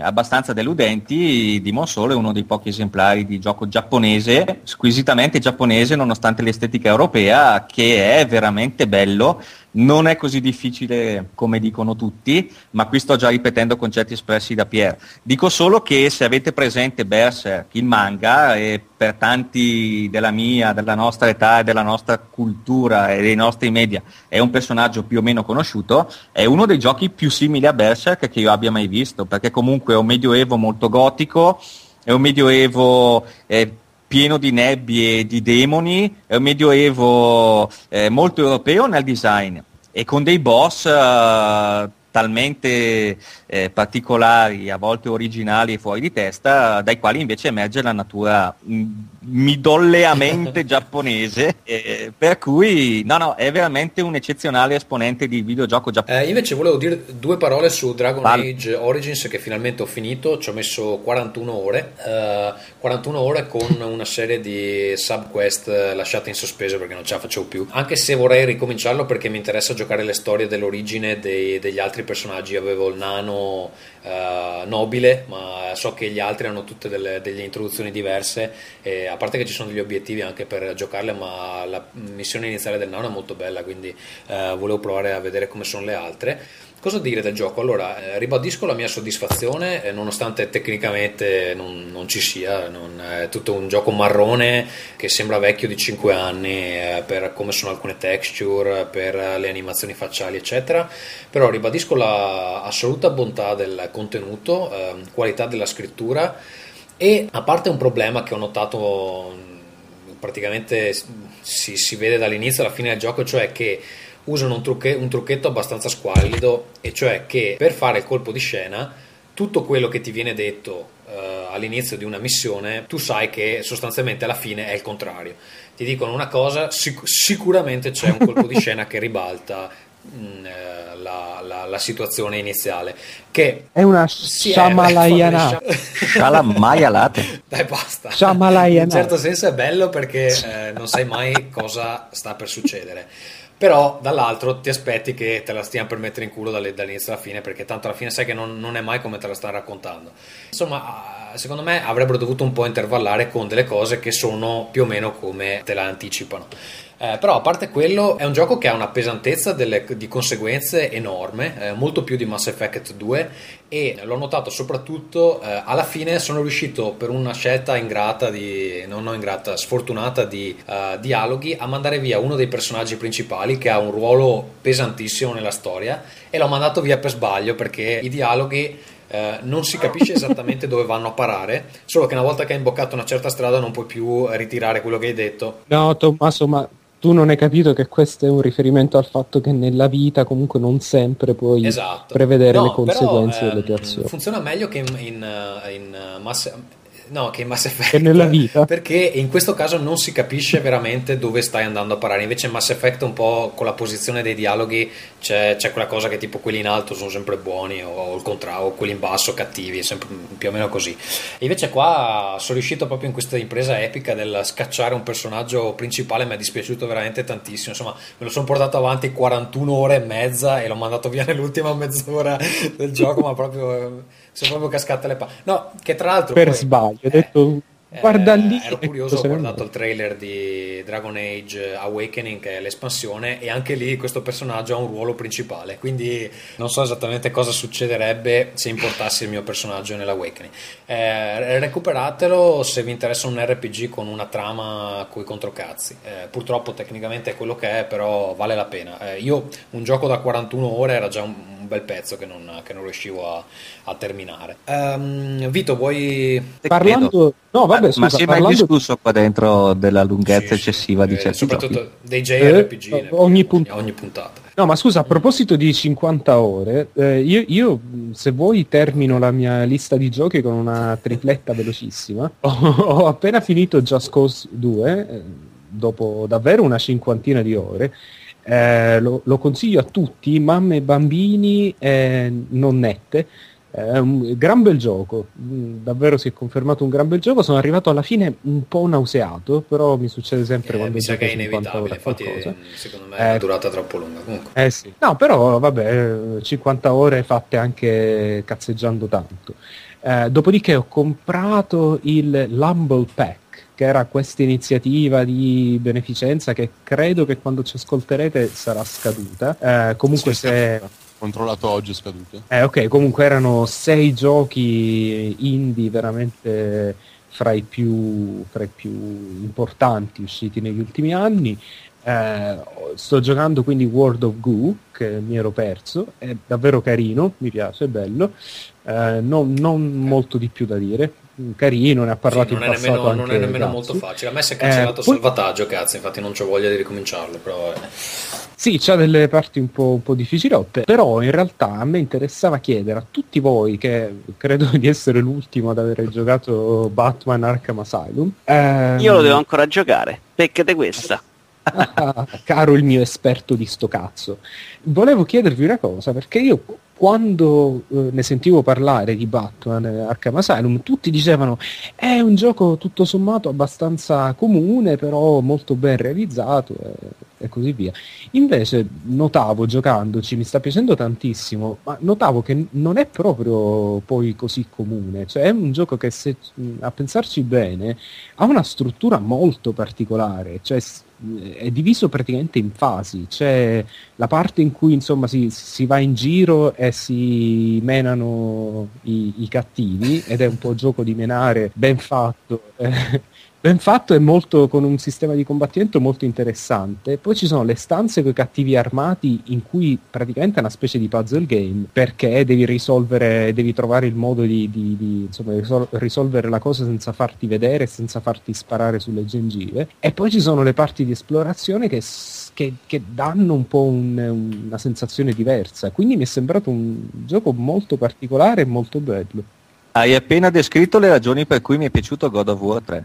abbastanza deludenti, Demon Soul è uno dei pochi esemplari di gioco giapponese, squisitamente giapponese nonostante l'estetica europea, che è veramente bello, non è così difficile come dicono tutti, ma qui sto già ripetendo concetti espressi da Pierre. Dico solo che se avete presente Berserk, il manga, e per tanti della mia, della nostra età e della nostra cultura e dei nostri media è un personaggio più o meno conosciuto, è uno dei giochi più simili a Berserk che io abbia mai visto, perché comunque è un medioevo molto gotico, è un medioevo eh, pieno di nebbie e di demoni, è un medioevo eh, molto europeo nel design e con dei boss eh, talmente eh, particolari, a volte originali e fuori di testa, dai quali invece emerge la natura mm, midolleamente giapponese, eh, per cui no, no, è veramente un eccezionale esponente di videogioco giapponese. Eh, invece volevo dire due parole su Dragon Vale. Age Origins che finalmente ho finito, ci ho messo 41 ore, eh, 41 ore con una serie di subquest eh, lasciate in sospeso perché non ce la facevo più, anche se vorrei ricominciarlo perché mi interessa giocare le storie dell'origine dei- degli altri altri personaggi, avevo il nano eh, nobile, ma so che gli altri hanno tutte delle, delle introduzioni diverse, e a parte che ci sono degli obiettivi anche per giocarle, ma la missione iniziale del nano è molto bella, quindi eh, volevo provare a vedere come sono le altre. Cosa dire del gioco? Allora, eh, ribadisco la mia soddisfazione, eh, nonostante tecnicamente non, non ci sia, non, è tutto un gioco marrone che sembra vecchio di 5 anni eh, per come sono alcune texture, per le animazioni facciali, eccetera. Però ribadisco la assoluta bontà del contenuto, eh, qualità della scrittura e a parte un problema che ho notato praticamente si, si vede dall'inizio alla fine del gioco, cioè che usano un, trucche- un trucchetto abbastanza squallido, e cioè che per fare il colpo di scena tutto quello che ti viene detto uh, all'inizio di una missione, tu sai che sostanzialmente alla fine è il contrario. Ti dicono una cosa, sic- sicuramente c'è un colpo di scena che ribalta mh, eh, la, la, la, situazione iniziale. Che è una sì, Shamalayanate. Shalamayalate. Dai, basta. Shamalayanate. In un certo senso è bello perché eh, non sai mai cosa sta per succedere però dall'altro ti aspetti che te la stiano per mettere in culo dall'inizio alla fine perché tanto alla fine sai che non, non, è mai come te la stanno raccontando. Insomma secondo me avrebbero dovuto un po' intervallare con delle cose che sono più o meno come te la anticipano eh, però a parte quello è un gioco che ha una pesantezza delle, di conseguenze enorme, eh, molto più di Mass Effect 2 e l'ho notato soprattutto eh, alla fine sono riuscito per una scelta ingrata, di, non ingrata, sfortunata di uh, dialoghi a mandare via uno dei personaggi principali che ha un ruolo pesantissimo nella storia e l'ho mandato via per sbaglio perché i dialoghi eh, non si capisce esattamente dove vanno a parare, solo che una volta che hai imboccato una certa strada non puoi più ritirare quello che hai detto. No, Tommaso, ma tu non hai capito che questo è un riferimento al fatto che nella vita comunque non sempre puoi esatto. prevedere no, le conseguenze però, delle tue ehm, azioni. Funziona meglio che in, in, in Mass No, che in Mass Effect. Che nella vita. Perché in questo caso non si capisce veramente dove stai andando a parare. Invece in Mass Effect un po' con la posizione dei dialoghi c'è, c'è quella cosa che tipo quelli in alto sono sempre buoni o, o il contrario, quelli in basso cattivi, sempre più o meno così. E invece qua sono riuscito proprio in questa impresa epica del scacciare un personaggio principale, mi è dispiaciuto veramente tantissimo. Insomma, me lo sono portato avanti 41 ore e mezza e l'ho mandato via nell'ultima mezz'ora del gioco, ma proprio sono proprio cascate le palle. No, che tra l'altro... Per poi, sbaglio, ho eh, detto... Guarda lì. ero curioso, ho guardato il trailer di Dragon Age Awakening, che è l'espansione, e anche lì questo personaggio ha un ruolo principale. Quindi non so esattamente cosa succederebbe se importassi il mio personaggio nell'Awakening. Eh, recuperatelo se vi interessa un RPG con una trama coi controcazzi. Eh, purtroppo tecnicamente è quello che è, però vale la pena. Eh, io un gioco da 41 ore era già un, un bel pezzo che non, che non riuscivo a, a terminare. Um, Vito, vuoi. Parlando. No, vabbè, scusa, ma si è mai parlando... discusso qua dentro della lunghezza Sì, sì, eccessiva di eh, certi soprattutto giochi? dei JRPG Eh, ogni punt- ogni puntata. No, ma scusa, a proposito di 50 ore, eh, io, io, se vuoi termino la mia lista di giochi con una tripletta velocissima. Ho, ho appena finito Just Cause 2, eh, dopo davvero una cinquantina di ore. Eh, lo, lo consiglio a tutti, mamme e bambini eh, non nette. È un gran bel gioco, Mm, davvero si è confermato un gran bel gioco. Sono arrivato alla fine un po' nauseato, però mi succede sempre Eh, quando mi sa che è gioco 50 ore inevitabile, infatti qualcosa. eh, secondo me è Eh. durata troppo lunga. Comunque. Eh sì. No, però vabbè, eh, 50 ore fatte anche cazzeggiando tanto. Eh, dopodiché ho comprato il Lumble Pack, che era questa iniziativa di beneficenza che credo che quando ci ascolterete sarà scaduta. Eh, comunque Sì, se... Controllato oggi è scaduto. Eh, ok, comunque erano sei giochi indie veramente fra i più, fra i più importanti usciti negli ultimi anni. Eh, sto giocando quindi World of Goo, che mi ero perso, è davvero carino, mi piace, è bello. Eh, non, non molto di più da dire. Carino, ne ha parlato Sì, non, in è passato nemmeno, non anche è nemmeno Gazzi. molto facile. A me si è cancellato Eh, poi- salvataggio, cazzo, infatti non ho voglia di ricominciarlo. Però eh. Sì, c'ha delle parti un po', un po' difficilotte, però in realtà a me interessava chiedere a tutti voi, che credo di essere l'ultimo ad aver giocato Batman Arkham Asylum. ehm, Io lo devo ancora giocare. Peccate questa. Caro il mio esperto di sto cazzo. Volevo chiedervi una cosa, perché io quando eh, ne sentivo parlare di Batman eh, Arkham Asylum, tutti dicevano è un gioco tutto sommato abbastanza comune, però molto ben realizzato. eh, e così via. Invece notavo giocandoci, mi sta piacendo tantissimo, ma notavo che non è proprio poi così comune, cioè è un gioco che se a pensarci bene ha una struttura molto particolare, cioè è diviso praticamente in fasi, c'è la parte in cui insomma si, si va in giro e si menano i, i, cattivi ed è un po' gioco di menare ben fatto. Eh, ben fatto e molto, con un sistema di combattimento molto interessante. Poi ci sono le stanze con i cattivi armati in cui praticamente è una specie di puzzle game perché devi risolvere, devi trovare il modo di, di, di insomma, risol- risolvere la cosa senza farti vedere, senza farti sparare sulle gengive. E poi ci sono le parti di esplorazione che che, che, danno un po' un, una sensazione diversa. Quindi mi è sembrato un gioco molto particolare e molto bello. Hai appena descritto le ragioni per cui mi è piaciuto God of War 3.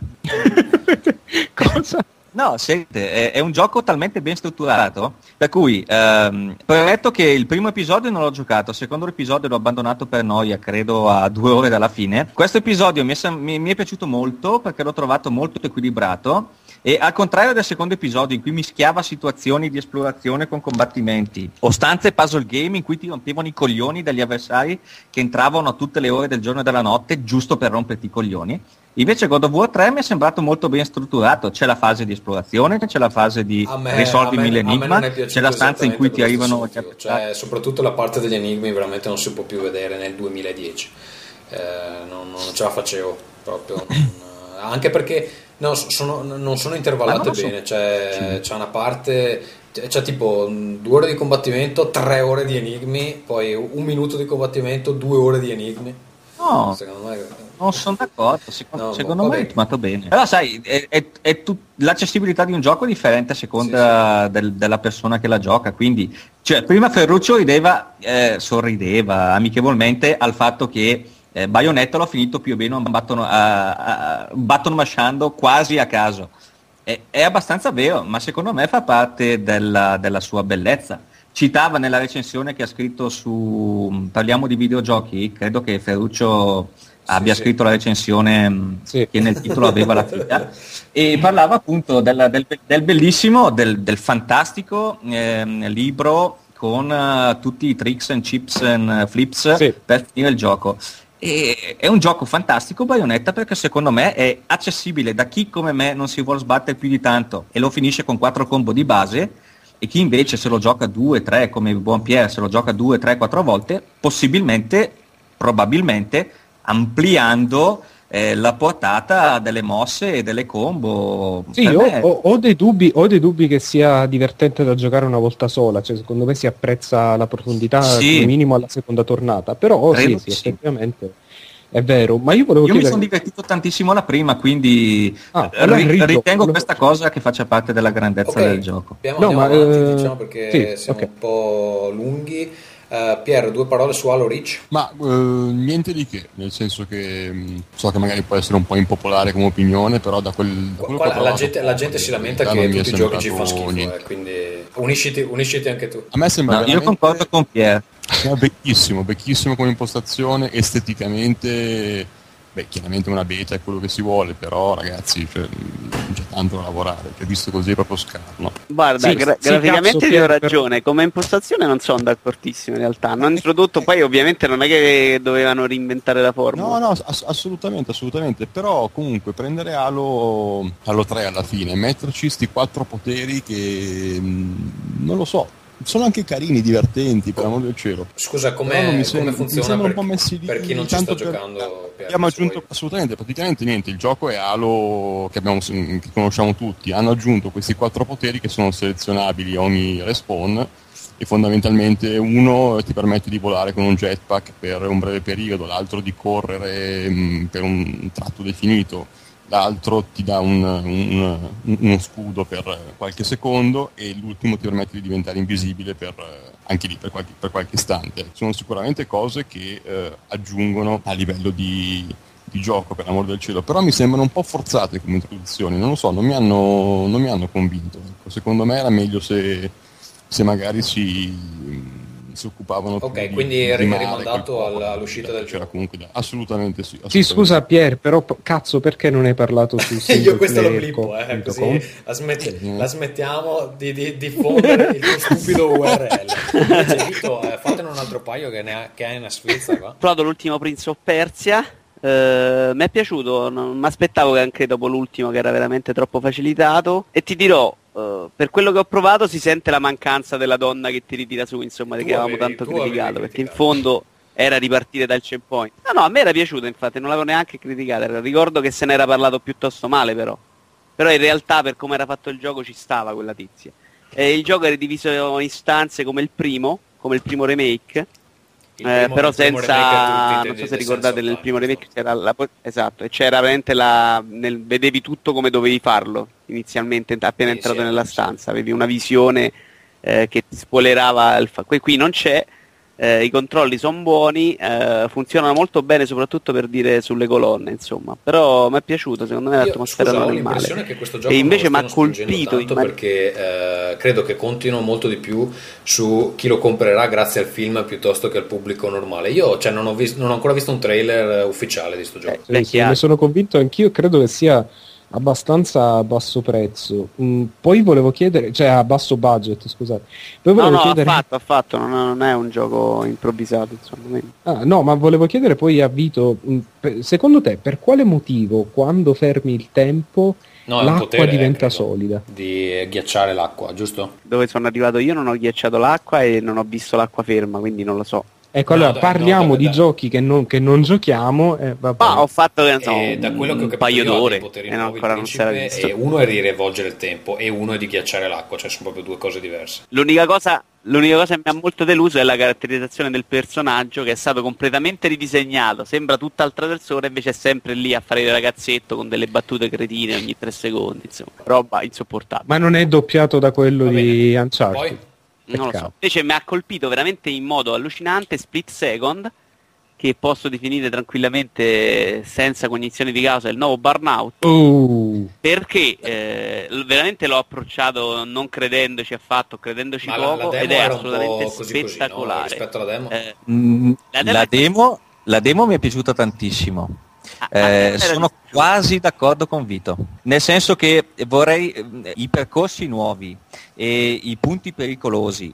Cosa? No, sente, è, è, un gioco talmente ben strutturato, per cui ehm, premetto che il primo episodio non l'ho giocato, il secondo episodio l'ho abbandonato per noia, credo a due ore dalla fine. Questo episodio mi è, mi, mi è piaciuto molto perché l'ho trovato molto equilibrato e al contrario del secondo episodio in cui mischiava situazioni di esplorazione con combattimenti o stanze puzzle game in cui ti rompevano i coglioni dagli avversari che entravano a tutte le ore del giorno e della notte giusto per romperti i coglioni. Invece God of War 3 mi è sembrato molto ben strutturato, c'è la fase di esplorazione, c'è la fase di me, risolvimi l'enigma, c'è la stanza in cui ti arrivano... Cioè, soprattutto la parte degli enigmi veramente non si può più vedere nel 2010, eh, non, non, ce la facevo proprio, non, anche perché No, sono, non sono intervallate non bene, c'è, sì. c'è, una parte, c'è tipo due ore di combattimento, tre ore di enigmi, poi un minuto di combattimento, due ore di enigmi. No, secondo me... non sono d'accordo, secondo, no, secondo me è ritmato bene. Però sai, è, è, è tut- l'accessibilità di un gioco è differente a seconda sì, sì. Del, della persona che la gioca, quindi cioè, prima Ferruccio rideva, eh, sorrideva amichevolmente al fatto che eh, Bayonetta l'ho finito più o meno battono, a, a, battono masciando quasi a caso. È, è, abbastanza vero, ma secondo me fa parte della, della, sua bellezza. Citava nella recensione che ha scritto su Parliamo di videogiochi, credo che Ferruccio abbia sì, scritto sì. la recensione mm, sì. che nel titolo aveva la figlia e parlava appunto del, del, del bellissimo, del, del fantastico eh, libro con uh, tutti i tricks and chips and flips per finire il gioco e è un gioco fantastico Bayonetta perché secondo me è accessibile da chi come me non si vuole sbattere più di tanto e lo finisce con quattro combo di base. E chi invece se lo gioca due, tre, come il buon Pierre, se lo gioca due, tre, quattro volte, possibilmente, probabilmente, ampliando eh, la portata delle mosse e delle combo. Sì, ho, ho, ho, dei dubbi, ho, dei dubbi, che sia divertente da giocare una volta sola, cioè secondo me si apprezza la profondità sì. minimo alla seconda tornata, però sì, sì, sì, effettivamente è vero, ma io volevo io chiedere... mi sono divertito tantissimo la prima, quindi ah, allora ritengo volevo... questa cosa che faccia parte della grandezza okay. del gioco. Abbiamo, no, ma, avanti, eh... diciamo, perché sì, siamo okay. un po' lunghi. Uh, Pier, due parole su Halo Reach? Ma uh, niente di che, nel senso che mh, mm, so che magari può essere un po' impopolare come opinione, però da quel... Da Qua, la, gente, la gente si lamenta che tutti i giochi ci fanno schifo, eh, quindi unisciti, unisciti, anche tu. A me sembra... No, io concordo con Pier. È becchissimo, becchissimo come impostazione, esteticamente Beh, chiaramente una beta è quello che si vuole, però ragazzi cioè, c'è tanto da lavorare, che visto così è proprio scarno. Guarda, sì, gra- sì, graficamente ti ho ragione, come impostazione non sono d'accordissimo in realtà. Hanno introdotto, poi ovviamente non è che dovevano reinventare la formula. No, no, ass- assolutamente, assolutamente, però comunque prendere Halo, Halo 3 alla fine, metterci questi quattro poteri che mh, non lo so, sono anche carini, divertenti, per amor del cielo. Scusa, come, sembra, funziona per, un po messi lì, per chi non ci sta per, giocando? Per abbiamo aggiunto assolutamente, praticamente niente, il gioco è Halo che, abbiamo, che conosciamo tutti, hanno aggiunto questi quattro poteri che sono selezionabili ogni respawn e fondamentalmente uno ti permette di volare con un jetpack per un breve periodo, l'altro di correre mh, per un tratto definito l'altro ti dà un, un, uno scudo per qualche secondo e l'ultimo ti permette di diventare invisibile per, anche lì per qualche, per qualche istante. Sono sicuramente cose che eh, aggiungono a livello di, di gioco, per l'amor del cielo, però mi sembrano un po' forzate come introduzioni, non lo so, non mi hanno, non mi hanno convinto. Ecco, secondo me era meglio se, se magari si si occupavano Ok, più di- quindi di rimandato all'uscita del C'era gioco. comunque da- assolutamente sì. Sì, assolutamente scusa Pier, però p- cazzo perché non hai parlato su Io questo lo blippo, eh, così la, smetti- la smettiamo di, di diffondere il tuo stupido URL. Invece, Vito, eh, fatene un altro paio che, ne ha, che hai una sfilza qua. Ho provato l'ultimo Prince of Persia. eh, mi è piaciuto, non mi aspettavo che anche dopo l'ultimo che era veramente troppo facilitato. E ti dirò, eh, per quello che ho provato si sente la mancanza della donna che ti ritira su, insomma, Tu che avevamo avevi- tanto criticato, perché in fondo era ripartire dal checkpoint. No, no, a me era piaciuto, infatti, non l'avevo neanche criticato. Ricordo che se ne era parlato piuttosto male, però. Però in realtà, per come era fatto il gioco, ci stava quella tizia. E il gioco era diviso in stanze come il primo, come il primo remake. Eh, però senza non so se ricordate nel primo remake c'era la esatto e c'era veramente la nel- vedevi tutto come dovevi farlo inizialmente appena Sì, entrato sì, nella stanza avevi una visione eh, che ti spoilerava il fa- qui non c'è eh, i controlli sono buoni eh, funzionano molto bene soprattutto per dire sulle colonne insomma però mi è piaciuto secondo me l'atmosfera scusa, non è l'impressione male che questo gioco e invece mi ha colpito tanto immag- perché eh, credo che contino molto di più su chi lo comprerà grazie al film piuttosto che al pubblico normale. Io cioè, non, ho vis- non ho ancora visto un trailer ufficiale di sto gioco. Eh, Sì, sì, ne sono convinto anch'io, credo che sia abbastanza a basso prezzo. Mm, poi volevo chiedere, cioè a basso budget, scusate. Poi no volevo no chiedere affatto affatto non, non è un gioco improvvisato insomma Ah, no, ma volevo chiedere poi a Vito, mm, secondo te per quale motivo quando fermi il tempo No, l'acqua potere, diventa credo, solida? Di ghiacciare l'acqua, giusto? dove sono arrivato io non ho ghiacciato l'acqua e non ho visto l'acqua ferma, quindi non lo so. Ecco, No, allora dai, parliamo no, dai, di dai. giochi che non, che non giochiamo. E vabbè. Ma ho fatto che ne so, da quello che ho un capito paio io ha dei d'ore poteri e non- nuovi ancora non si era principe, visto. e uno è di rivolgere il tempo e uno è di ghiacciare l'acqua, cioè sono proprio due cose diverse. L'unica cosa, l'unica cosa che mi ha molto deluso è la caratterizzazione del personaggio che è stato completamente ridisegnato, sembra tutt'altra persona, invece è sempre lì a fare il ragazzetto con delle battute cretine ogni tre secondi, insomma, roba insopportabile. Ma non è doppiato da quello Va di bene. Uncharted. Poi? Non lo Peccato. so. Invece mi ha colpito veramente in modo allucinante Split Second, che posso definire tranquillamente senza cognizione di causa il nuovo Burnout. Oh, Perché eh, veramente l'ho approcciato non credendoci affatto, credendoci Ma la, la poco ed è assolutamente po' così così, no? spettacolare. Rispetto alla demo. Eh, Mm, La demo la, è- demo, la demo mi è piaciuta tantissimo. Eh, ah, era sono quasi d'accordo con Vito, nel senso che vorrei eh, i percorsi nuovi e i punti pericolosi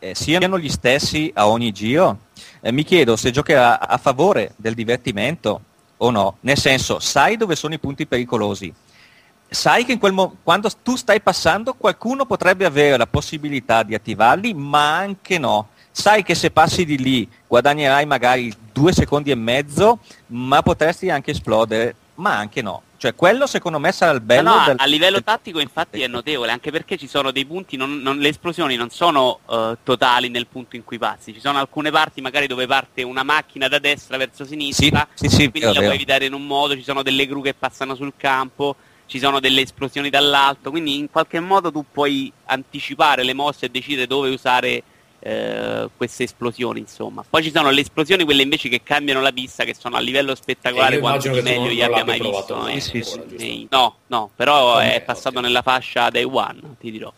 eh, siano gli stessi a ogni giro. Eh, mi chiedo se giocherà a favore del divertimento o no, nel senso sai dove sono i punti pericolosi. Sai che in quel mo- quando tu stai passando qualcuno potrebbe avere la possibilità di attivarli, ma anche no. Sai che se passi di lì guadagnerai magari due secondi e mezzo, ma potresti anche esplodere, ma anche no. Cioè quello secondo me sarà il bello No, no, del- a livello tattico infatti è notevole, anche perché ci sono dei punti, non- non- le esplosioni non sono eh, totali nel punto in cui passi, ci sono alcune parti magari dove parte una macchina da destra verso sinistra, Sì, sì, sì, quindi vero, la puoi vero. evitare in un modo, ci sono delle gru che passano sul campo, ci sono delle esplosioni dall'alto, quindi in qualche modo tu puoi anticipare le mosse e decidere dove usare eh, queste esplosioni, insomma. Poi ci sono le esplosioni, quelle invece che cambiano la pista, che sono a livello spettacolare E io quanto di meglio gli abbia mai visto. eh, ancora, sì, giusto? nei- No, no, però Vabbè, è passato ottimo. nella fascia Day One, ti dirò.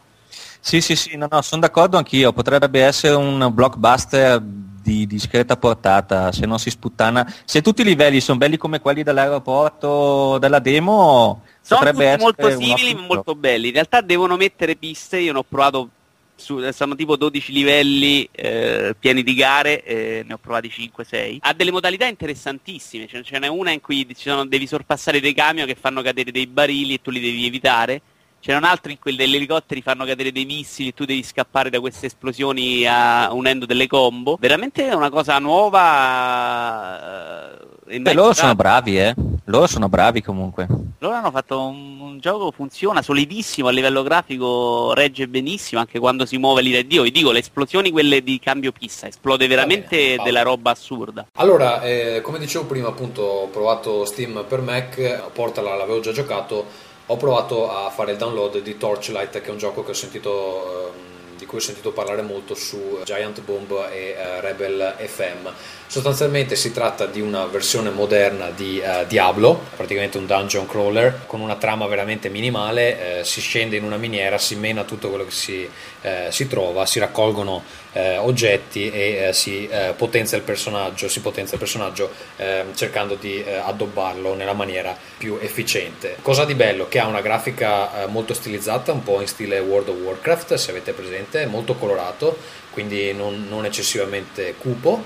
Sì, sì, sì, no, no, sono d'accordo anch'io, potrebbe essere un blockbuster di discreta portata, se non si sputtana. Se tutti i livelli sono belli come quelli dell'aeroporto della demo, Sono potrebbe tutti molto simili, ottimo molto belli. In realtà devono mettere piste, io ne ho provato, su, sono tipo 12 livelli eh, pieni di gare, eh, ne ho provati 5-6. Ha delle modalità interessantissime, ce, n'è una in cui sono- devi sorpassare dei camion che fanno cadere dei barili e tu li devi evitare. C'è un altro in cui degli elicotteri fanno cadere dei missili e tu devi scappare da queste esplosioni a- unendo delle combo. Veramente è una cosa nuova. eh, e Beh, loro sono bravi, eh. Loro sono bravi comunque. Loro hanno fatto un, un gioco che funziona solidissimo a livello grafico, regge benissimo anche quando si muove l'ira Dio. Vi dico, le esplosioni quelle di cambio pista, esplode veramente bene, della roba assurda. Allora, eh, come dicevo prima, appunto, ho provato Steam per Mac, Portal l'avevo già giocato, ho provato a fare il download di Torchlight, che è un gioco sentito, ehm, di cui ho sentito parlare molto su Giant Bomb e eh, Rebel FM. Sostanzialmente si tratta di una versione moderna di eh, Diablo, praticamente un dungeon crawler con una trama veramente minimale, eh, si scende in una miniera, si mena tutto quello che si, eh, si trova, si raccolgono eh, oggetti e eh, si eh, potenzia il personaggio, si potenzia il personaggio ehm, cercando di eh, addobbarlo nella maniera più efficiente. Cosa di bello? Che ha una grafica eh, molto stilizzata, un po' in stile World of Warcraft, se avete presente, molto colorato, quindi non, non eccessivamente cupo.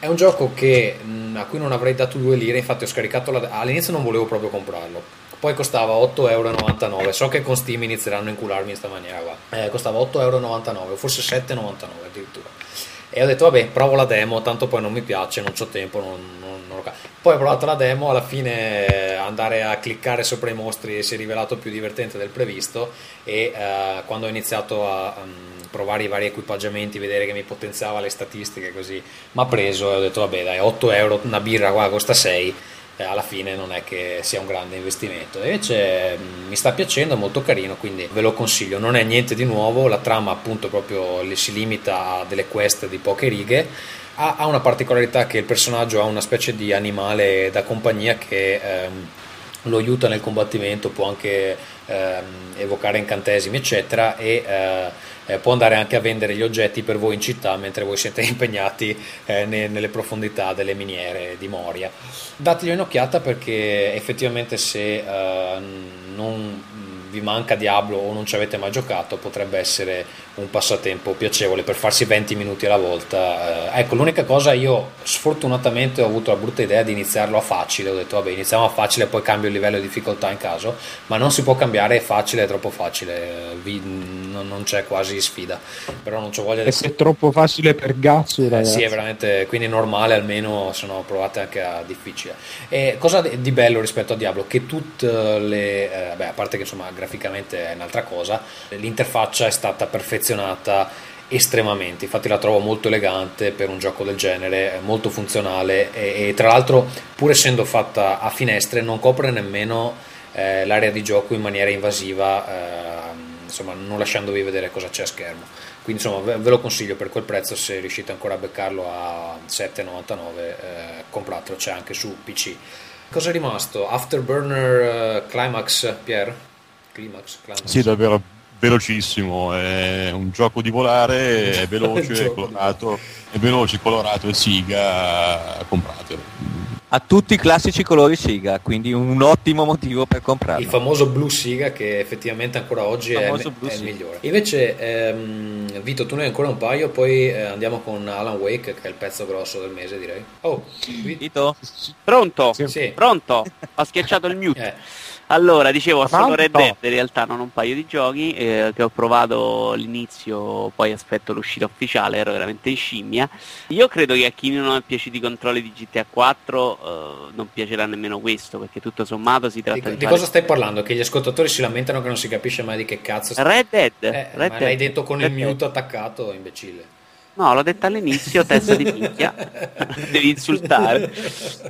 È un gioco che, a cui non avrei dato due lire, infatti ho scaricato la... all'inizio non volevo proprio comprarlo, poi costava 8,99€, so che con Steam inizieranno a incularmi in questa maniera qua, eh, costava 8,99€, forse 7,99€ addirittura. E ho detto vabbè provo la demo, tanto poi non mi piace, non ho tempo, non, non, non lo Poi ho provato la demo, alla fine eh, andare a cliccare sopra i mostri si è rivelato più divertente del previsto e eh, quando ho iniziato a um, provare i vari equipaggiamenti, vedere che mi potenziava le statistiche così, mi ha preso e ho detto vabbè dai 8 euro una birra qua costa 6 eh, alla fine non è che sia un grande investimento. Invece mh, mi sta piacendo, è molto carino, quindi ve lo consiglio. Non è niente di nuovo, la trama appunto proprio si limita a delle quest di poche righe. Ha, ha una particolarità che il personaggio ha una specie di animale da compagnia che ehm, lo aiuta nel combattimento, può anche ehm, evocare incantesimi, eccetera, e eh, eh, può andare anche a vendere gli oggetti per voi in città mentre voi siete impegnati eh, ne- nelle profondità delle miniere di Moria. Dategli un'occhiata perché effettivamente se eh, non vi manca Diablo o non ci avete mai giocato potrebbe essere un passatempo piacevole per farsi 20 minuti alla volta. Eh, ecco, l'unica cosa io sfortunatamente ho avuto la brutta idea di iniziarlo a facile, ho detto vabbè iniziamo a facile poi cambio il livello di difficoltà in caso, ma non si può cambiare facile, è troppo facile, eh, vi- non, non c'è quasi sfida, però non c'ho voglia di... E se è troppo facile per Eh, ragazzi. sì, è veramente quindi normale, almeno se no provate anche a difficile. E cosa di di bello rispetto a Diablo? Che tutte le, eh, beh, a parte che insomma graficamente è un'altra cosa, l'interfaccia è stata perfezionata estremamente, infatti la trovo molto elegante per un gioco del genere, molto funzionale e, e tra l'altro pur essendo fatta a finestre non copre nemmeno eh, l'area di gioco in maniera invasiva, eh, insomma non lasciandovi vedere cosa c'è a schermo. Quindi insomma ve, ve lo consiglio per quel prezzo se riuscite ancora a beccarlo a 7,99 eh, compratelo, c'è anche su PC. Cosa è rimasto? Afterburner eh, Climax, Pier? Climax, Climax. Sì, davvero velocissimo, è un gioco di volare, è veloce, è colorato, è veloce, colorato e siga, compratelo. Ha tutti i classici colori Siga, quindi un ottimo motivo per comprarlo. Il famoso Blue Siga che effettivamente ancora oggi è, è il migliore. Invece, ehm, Vito, tu ne hai ancora un paio, poi eh, andiamo con Alan Wake, che è il pezzo grosso del mese, direi. Oh, Vi- Vito? Pronto? Sì. sì. Pronto? Ho schiacciato il mute. Eh, Allora, dicevo, solo Red? Dead in realtà non un paio di giochi eh, che ho provato all'inizio, poi aspetto l'uscita ufficiale, ero veramente in scimmia. Io credo che a chi non ha piaciuti i controlli di GTA 4 eh, non piacerà nemmeno questo, perché tutto sommato si tratta di, di, di fare- cosa stai parlando? Che gli ascoltatori si lamentano che non si capisce mai di che cazzo stai Red Dead, Eh, Red ma Dead. l'hai detto con il Red Dead. mute attaccato, imbecille. No, l'ho detto all'inizio, testa di minchia. Devi insultare.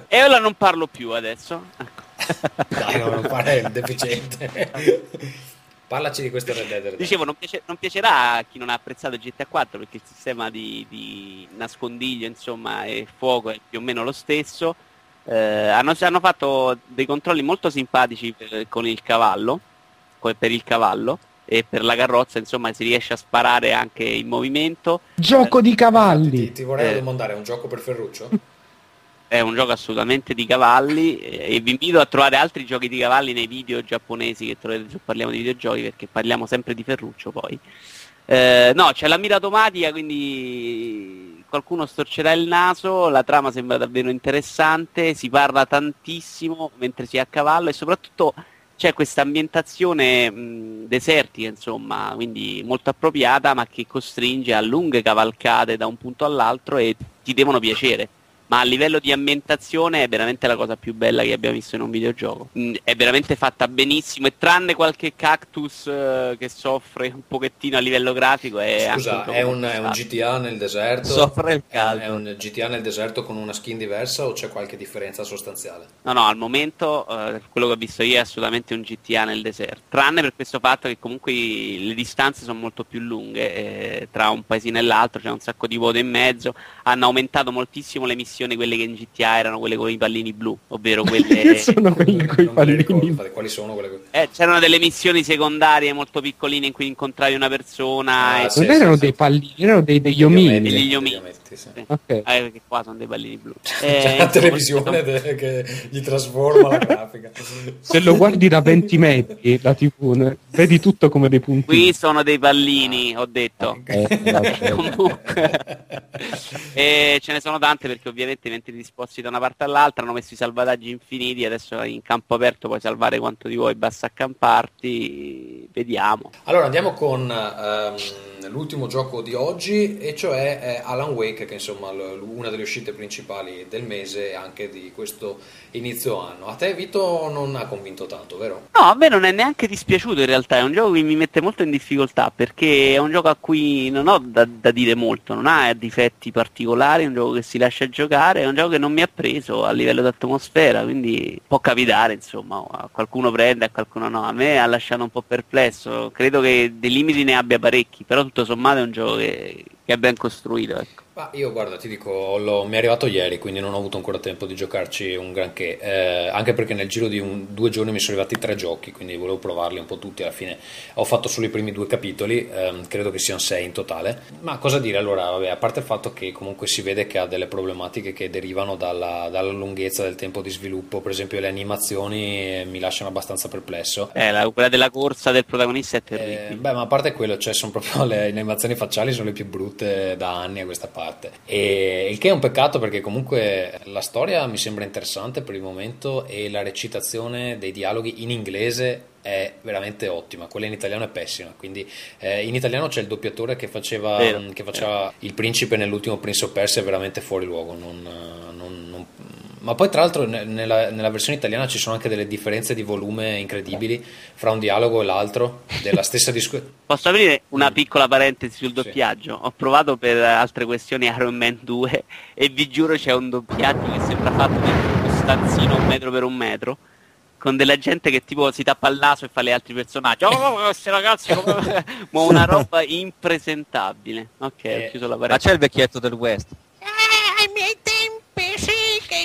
E ora non parlo più adesso. Dai, no, non fare il deficiente. Parlaci di questo Red Dead Redemption. Dicevo, non, piace- non piacerà a chi non ha apprezzato GTA 4 perché il sistema di, di nascondiglio insomma, e fuoco è più o meno lo stesso. Eh, hanno, hanno fatto dei controlli molto simpatici per- con il cavallo, per il cavallo e per la carrozza, insomma, si riesce a sparare anche in movimento. Gioco di Ti, cavalli. ti vorrei Eh. domandare, è un gioco per Ferruccio? È un gioco assolutamente di cavalli eh, e vi invito a trovare altri giochi di cavalli nei video giapponesi che trovate su Parliamo di videogiochi perché parliamo sempre di Ferruccio poi. Eh, no, c'è la mira automatica, quindi qualcuno storcerà il naso, la trama sembra davvero interessante, si parla tantissimo mentre si è a cavallo e soprattutto c'è questa ambientazione desertica, insomma, quindi molto appropriata, ma che costringe a lunghe cavalcate da un punto all'altro e ti devono piacere ma a livello di ambientazione è veramente la cosa più bella che abbiamo visto in un videogioco. Mm, È veramente fatta benissimo e tranne qualche cactus eh, che soffre un pochettino a livello grafico è anche Scusa, è un, è un. GTA nel deserto? Soffre il È- caldo. È un GTA nel deserto con una skin diversa o c'è qualche differenza sostanziale? No, no, al momento eh, quello che ho visto io è assolutamente un GTA nel deserto, tranne per questo fatto che comunque le distanze sono molto più lunghe, eh, tra un paesino e l'altro c'è un sacco di vuoto in mezzo, hanno aumentato moltissimo le missioni missioni, quelle che in GTA erano quelle con i pallini blu, ovvero quelle... Sono quelli con i ricordo, pallini. infatti, quali sono quelle Eh, c'erano delle missioni secondarie molto piccoline in cui incontravi una persona Ah, e sì, Non erano sì. dei pallini, erano dei, degli omini. Degli omini. ometti, sì. Sì. Ok. Eh, perché qua sono dei pallini blu. C'è Eh, la insomma, televisione de- che gli trasforma la grafica. Se lo guardi da 20 metri la TV, ne- vedi tutto come dei puntini. Qui sono dei pallini, ho detto. Eh, vabbè. Comunque, e ce ne sono tante perché ovviamente mentre ti sposti da una parte all'altra hanno messo i salvataggi infiniti. Adesso in campo aperto puoi salvare quanto ti vuoi, basta accamparti. Vediamo. Allora andiamo con ehm, l'ultimo gioco di oggi e cioè eh, Alan Wake che insomma l- una delle uscite principali del mese e anche di questo inizio anno. A te Vito non ha convinto tanto, vero? No, a me non è neanche dispiaciuto in realtà, è un gioco che mi mette molto in difficoltà perché è un gioco a cui non ho da, da dire molto, non ha difetti particolari, è un gioco che si lascia giocare, è un gioco che non mi ha preso a livello di atmosfera, quindi può capitare insomma, a qualcuno prende, a qualcuno no, a me ha lasciato un po' perplesso, credo che dei limiti ne abbia parecchi, però tutto sommato è un gioco che, che è ben costruito. Ecco. Ma io guarda, ti dico, l'ho- mi è arrivato ieri, quindi non ho avuto ancora tempo di giocarci un granché, eh, anche perché nel giro di un- due giorni mi sono arrivati tre giochi, quindi volevo provarli un po' tutti, alla fine ho fatto solo i primi due capitoli, ehm, credo che siano sei in totale. Ma cosa dire allora, vabbè, a parte il fatto che comunque si vede che ha delle problematiche che derivano dalla, dalla lunghezza del tempo di sviluppo, per esempio le animazioni eh, mi lasciano abbastanza perplesso. Eh, la- quella della corsa del protagonista è Eh, terribile. beh, ma a parte quello, cioè, sono proprio le, le animazioni facciali sono le più brutte da anni a questa parte. E il che è un peccato perché comunque la storia mi sembra interessante per il momento e la recitazione dei dialoghi in inglese è veramente ottima, quella in italiano è pessima. Quindi eh, in italiano c'è il doppiatore che faceva, Vero. che faceva il principe nell'ultimo Prince of Persia, è veramente fuori luogo. non- non- non- ma poi tra l'altro ne- nella, nella versione italiana ci sono anche delle differenze di volume incredibili fra un dialogo e l'altro della stessa discussione. Posso aprire una Mm. piccola parentesi sul Sì. doppiaggio? Ho provato per altre questioni Iron Man 2 e vi giuro c'è un doppiaggio che sembra fatto dentro uno stanzino un metro per un metro con della gente che tipo si tappa il naso e fa le altri personaggi. Oh, questi ragazzi, come... ma una roba impresentabile. Ok, Eh, ho chiuso la Ma parentesi. c'è il vecchietto del West. Eh,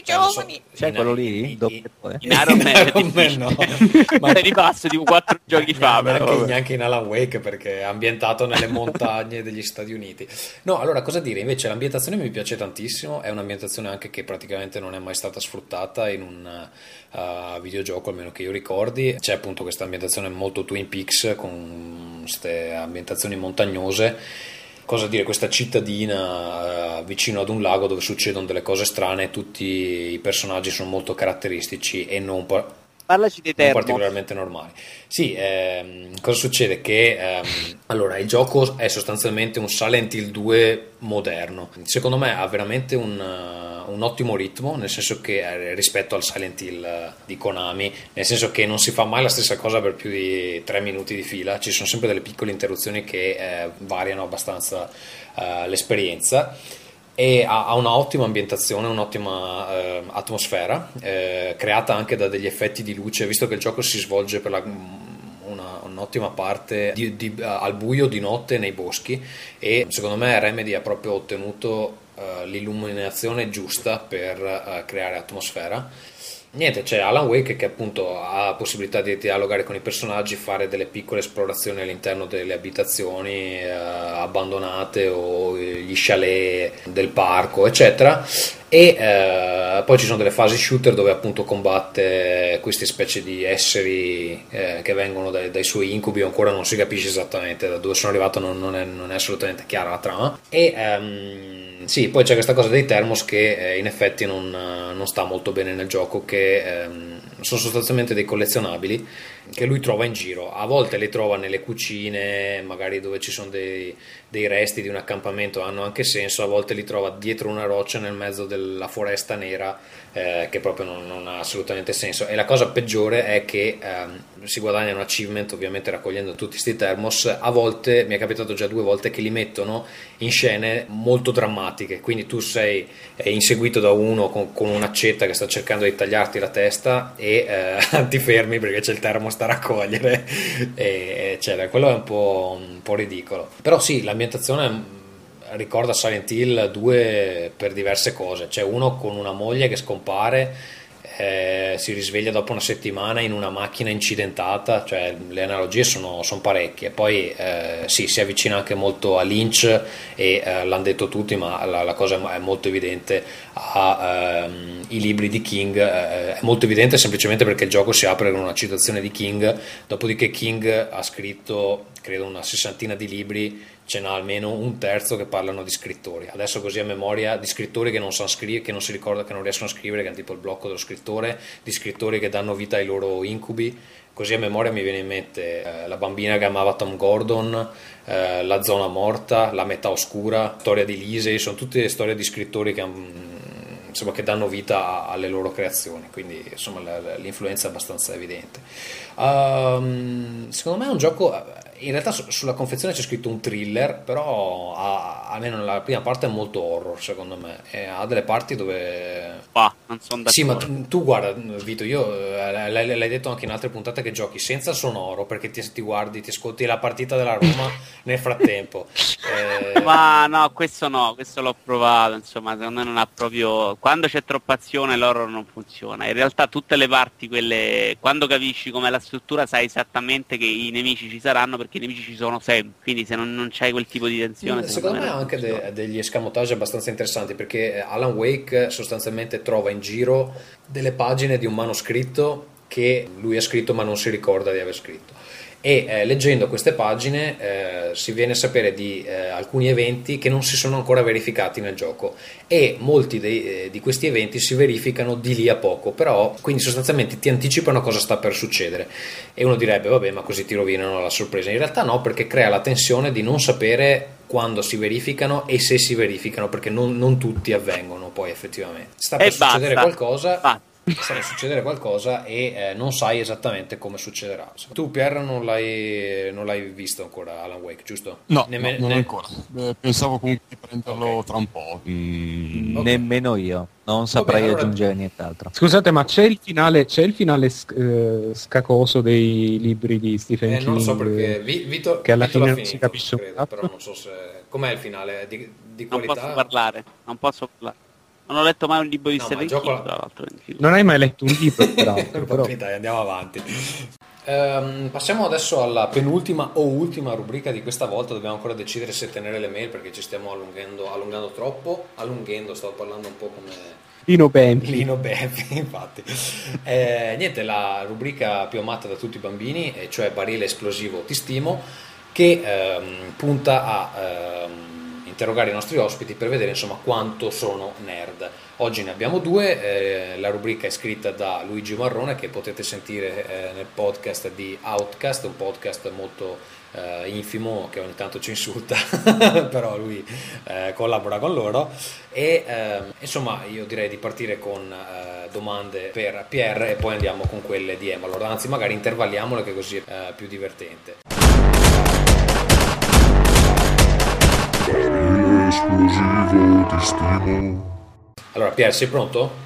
che Eh, lo so, giovani. C'è in- quello lì? in- Doppiatore? In Iron Man, è Iron Man no. Ma- Ma di passo tipo quattro giochi fa, neanche, neanche in Alan Wake perché è ambientato nelle montagne degli Stati Uniti. No, allora cosa dire? Invece l'ambientazione mi piace tantissimo, è un'ambientazione anche che praticamente non è mai stata sfruttata in un uh, videogioco, almeno che io ricordi. C'è appunto questa ambientazione molto Twin Peaks con queste ambientazioni montagnose. Cosa dire, questa cittadina eh, vicino ad un lago dove succedono delle cose strane, tutti i personaggi sono molto caratteristici e non, Parlaci non termo. particolarmente normali. Sì, ehm, cosa succede? Che ehm, allora il gioco è sostanzialmente un Silent Hill 2 moderno. Secondo me ha veramente un, un ottimo ritmo, nel senso che eh, rispetto al Silent Hill eh, di Konami, nel senso che non si fa mai la stessa cosa per più di 3 minuti di fila, ci sono sempre delle piccole interruzioni che eh, variano abbastanza eh, l'esperienza e ha, ha una ottima ambientazione, un'ottima eh, atmosfera, eh, creata anche da degli effetti di luce, visto che il gioco si svolge per la, una, un'ottima parte di- di- al buio di notte nei boschi e secondo me Remedy ha proprio ottenuto eh, l'illuminazione giusta per eh, creare atmosfera. Niente, c'è Alan Wake che appunto ha la possibilità di dialogare con i personaggi, fare delle piccole esplorazioni all'interno delle abitazioni eh, abbandonate o gli chalet del parco, eccetera. E eh, poi ci sono delle fasi shooter dove appunto combatte queste specie di esseri eh, che vengono dai, dai suoi incubi, ancora non si capisce esattamente da dove sono arrivato, non, non è, non è assolutamente chiara la trama. E ehm, sì, poi c'è questa cosa dei thermos che eh, in effetti non, eh, non sta molto bene nel gioco, che ehm, sono sostanzialmente dei collezionabili che lui trova in giro. A volte li trova nelle cucine, magari dove ci sono dei, dei resti di un accampamento, hanno anche senso, a volte li trova dietro una roccia nel mezzo della foresta nera, eh, che proprio non, non ha assolutamente senso. E la cosa peggiore è che ehm, si guadagna un achievement ovviamente raccogliendo tutti questi thermos. A volte mi è capitato già due volte che li mettono in scene molto drammatiche, quindi tu sei eh, inseguito da uno con, con un'accetta che sta cercando di tagliarti la testa e eh, ti fermi perché c'è il termos da raccogliere, e, eccetera. Quello è un po', un po' ridicolo. Però sì, l'ambientazione ricorda Silent Hill 2 per diverse cose. C'è uno con una moglie che scompare, eh, si risveglia dopo una settimana in una macchina incidentata, cioè le analogie sono, sono parecchie. Poi eh, sì, si avvicina anche molto a Lynch e eh, l'hanno detto tutti, ma la, la cosa è molto evidente ai libri di King. eh, è molto evidente semplicemente perché il gioco si apre con una citazione di King, dopodiché King ha scritto credo una sessantina di libri ce n'ha almeno un terzo che parlano di scrittori. Adesso così a memoria di scrittori che non sanno scrivere, che non si ricorda, che non riescono a scrivere, che hanno tipo il blocco dello scrittore, di scrittori che danno vita ai loro incubi. Così a memoria mi viene in mente eh, La bambina che amava Tom Gordon, eh, La zona morta, La metà oscura, Storia di Lisey, sono tutte storie di scrittori che, mm, insomma, che danno vita alle loro creazioni, quindi insomma l'influenza è abbastanza evidente. Ehm, secondo me è un gioco in realtà su- sulla confezione c'è scritto un thriller, però ha- almeno nella prima parte è molto horror secondo me. E ha delle parti dove... Bah, non sono d'accordo. Sì, ma tu, tu guarda, Vito, io eh, l'hai, l'hai detto anche in altre puntate che giochi senza sonoro perché ti, ti guardi, ti ascolti la partita della Roma nel frattempo. Eh, Ma no, questo no, questo l'ho provato, insomma, secondo me non ha proprio... Quando c'è troppa azione l'horror non funziona. In realtà tutte le parti, quelle... Quando capisci com'è la struttura sai esattamente che i nemici ci saranno perché i nemici ci sono sempre. Quindi se non, non c'hai quel tipo di tensione... Secondo me ha anche de- degli escamotage abbastanza interessanti perché Alan Wake sostanzialmente trova in giro delle pagine di un manoscritto che lui ha scritto ma non si ricorda di aver scritto. E eh, leggendo queste pagine eh, si viene a sapere di eh, alcuni eventi che non si sono ancora verificati nel gioco. E molti dei- eh, di questi eventi si verificano di lì a poco, però quindi sostanzialmente ti anticipano cosa sta per succedere. E uno direbbe vabbè ma così ti rovinano la sorpresa, in realtà no perché crea la tensione di non sapere quando si verificano e se si verificano perché non, non tutti avvengono poi effettivamente. Sta per E succedere basta. qualcosa. Ah, sta per succedere qualcosa e eh, non sai esattamente come succederà. Tu Pierre non l'hai, non l'hai visto ancora Alan Wake, giusto? No, Nemme- no, non ne- ancora. Eh, pensavo comunque di prenderlo Ok. tra un po'. Mm, Ok. Nemmeno io, non saprei allora- aggiungere nient'altro. Scusate, ma c'è il finale, c'è il finale sc- eh, scacoso dei libri di Stephen Eh, King? non lo so perché Vi- Vito, che alla Vito fine non si capisce credo, però non so se com'è il finale di, di non qualità. posso parlare, non posso parlare. Non ho letto mai un libro di No, Stephen King, la- tra l'altro. quindi- Non hai mai letto un libro, peraltro, però. Dai, andiamo avanti. Ehm, passiamo adesso alla penultima o ultima rubrica di questa volta. Dobbiamo ancora decidere se tenere le mail perché ci stiamo allungando, allungando troppo. Allungando, stavo parlando un po' come Lino Bempi. Lino Beffi, infatti. Eh, niente, la rubrica più amata da tutti i bambini, e cioè Barile esplosivo ti stimo, che ehm, punta a ehm, interrogare i nostri ospiti per vedere insomma quanto sono nerd. Oggi ne abbiamo due, eh, la rubrica è scritta da Luigi Marrone che potete sentire eh, nel podcast di Outcast, un podcast molto eh, infimo che ogni tanto ci insulta, però lui eh, collabora con loro e ehm, insomma io direi di partire con eh, domande per Pierre e poi andiamo con quelle di Emma, allora anzi magari intervalliamole che così è eh, più divertente. Barile esplosivo ti stimo. Allora Pierre sei pronto?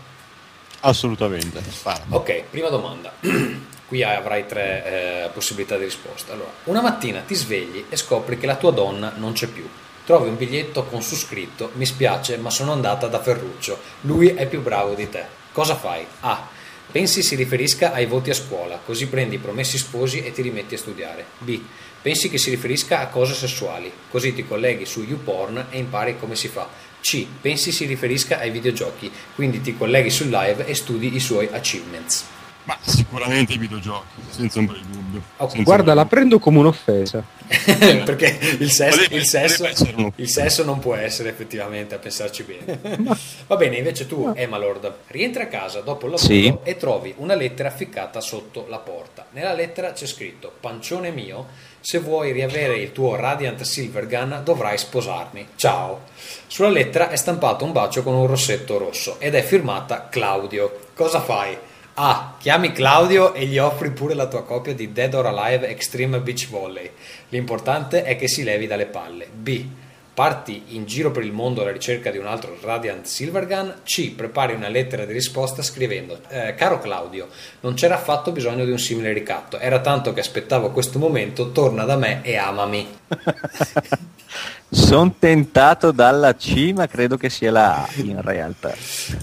assolutamente. Spara. Ok, prima domanda. Qui avrai tre eh, possibilità di risposta. Allora, una mattina ti svegli e scopri che la tua donna non c'è più. Trovi un biglietto con su scritto: Mi spiace, ma sono andata da Ferruccio. Lui è più bravo di te. Cosa fai? A. Pensi si riferisca ai voti a scuola, così prendi i promessi sposi e ti rimetti a studiare. B. Pensi che si riferisca a cose sessuali, così ti colleghi su YouPorn e impari come si fa. C. Pensi si riferisca ai videogiochi, quindi ti colleghi sul live e studi i suoi achievements. Ma sicuramente i videogiochi, senza ombra di dubbio. Senza Guarda, la prendo come un'offesa. Perché il sesso, il, sesso, il sesso non può essere effettivamente a pensarci bene. Va bene, invece tu, Emma Lord, rientri a casa dopo il lavoro Sì. e trovi una lettera ficcata sotto la porta. Nella lettera c'è scritto: Pancione mio, se vuoi riavere il tuo Radiant Silvergun dovrai sposarmi. Ciao. Sulla lettera è stampato un bacio con un rossetto rosso ed è firmata Claudio. Cosa fai? A. Chiami Claudio e gli offri pure la tua copia di Dead or Alive Extreme Beach Volley. L'importante è che si levi dalle palle. B. Parti in giro per il mondo alla ricerca di un altro Radiant Silvergun. C. Prepari una lettera di risposta scrivendo: "Eh, Caro Claudio, non c'era affatto bisogno di un simile ricatto. Era tanto che aspettavo questo momento. Torna da me e amami. Sono tentato dalla C, ma credo che sia la A in realtà.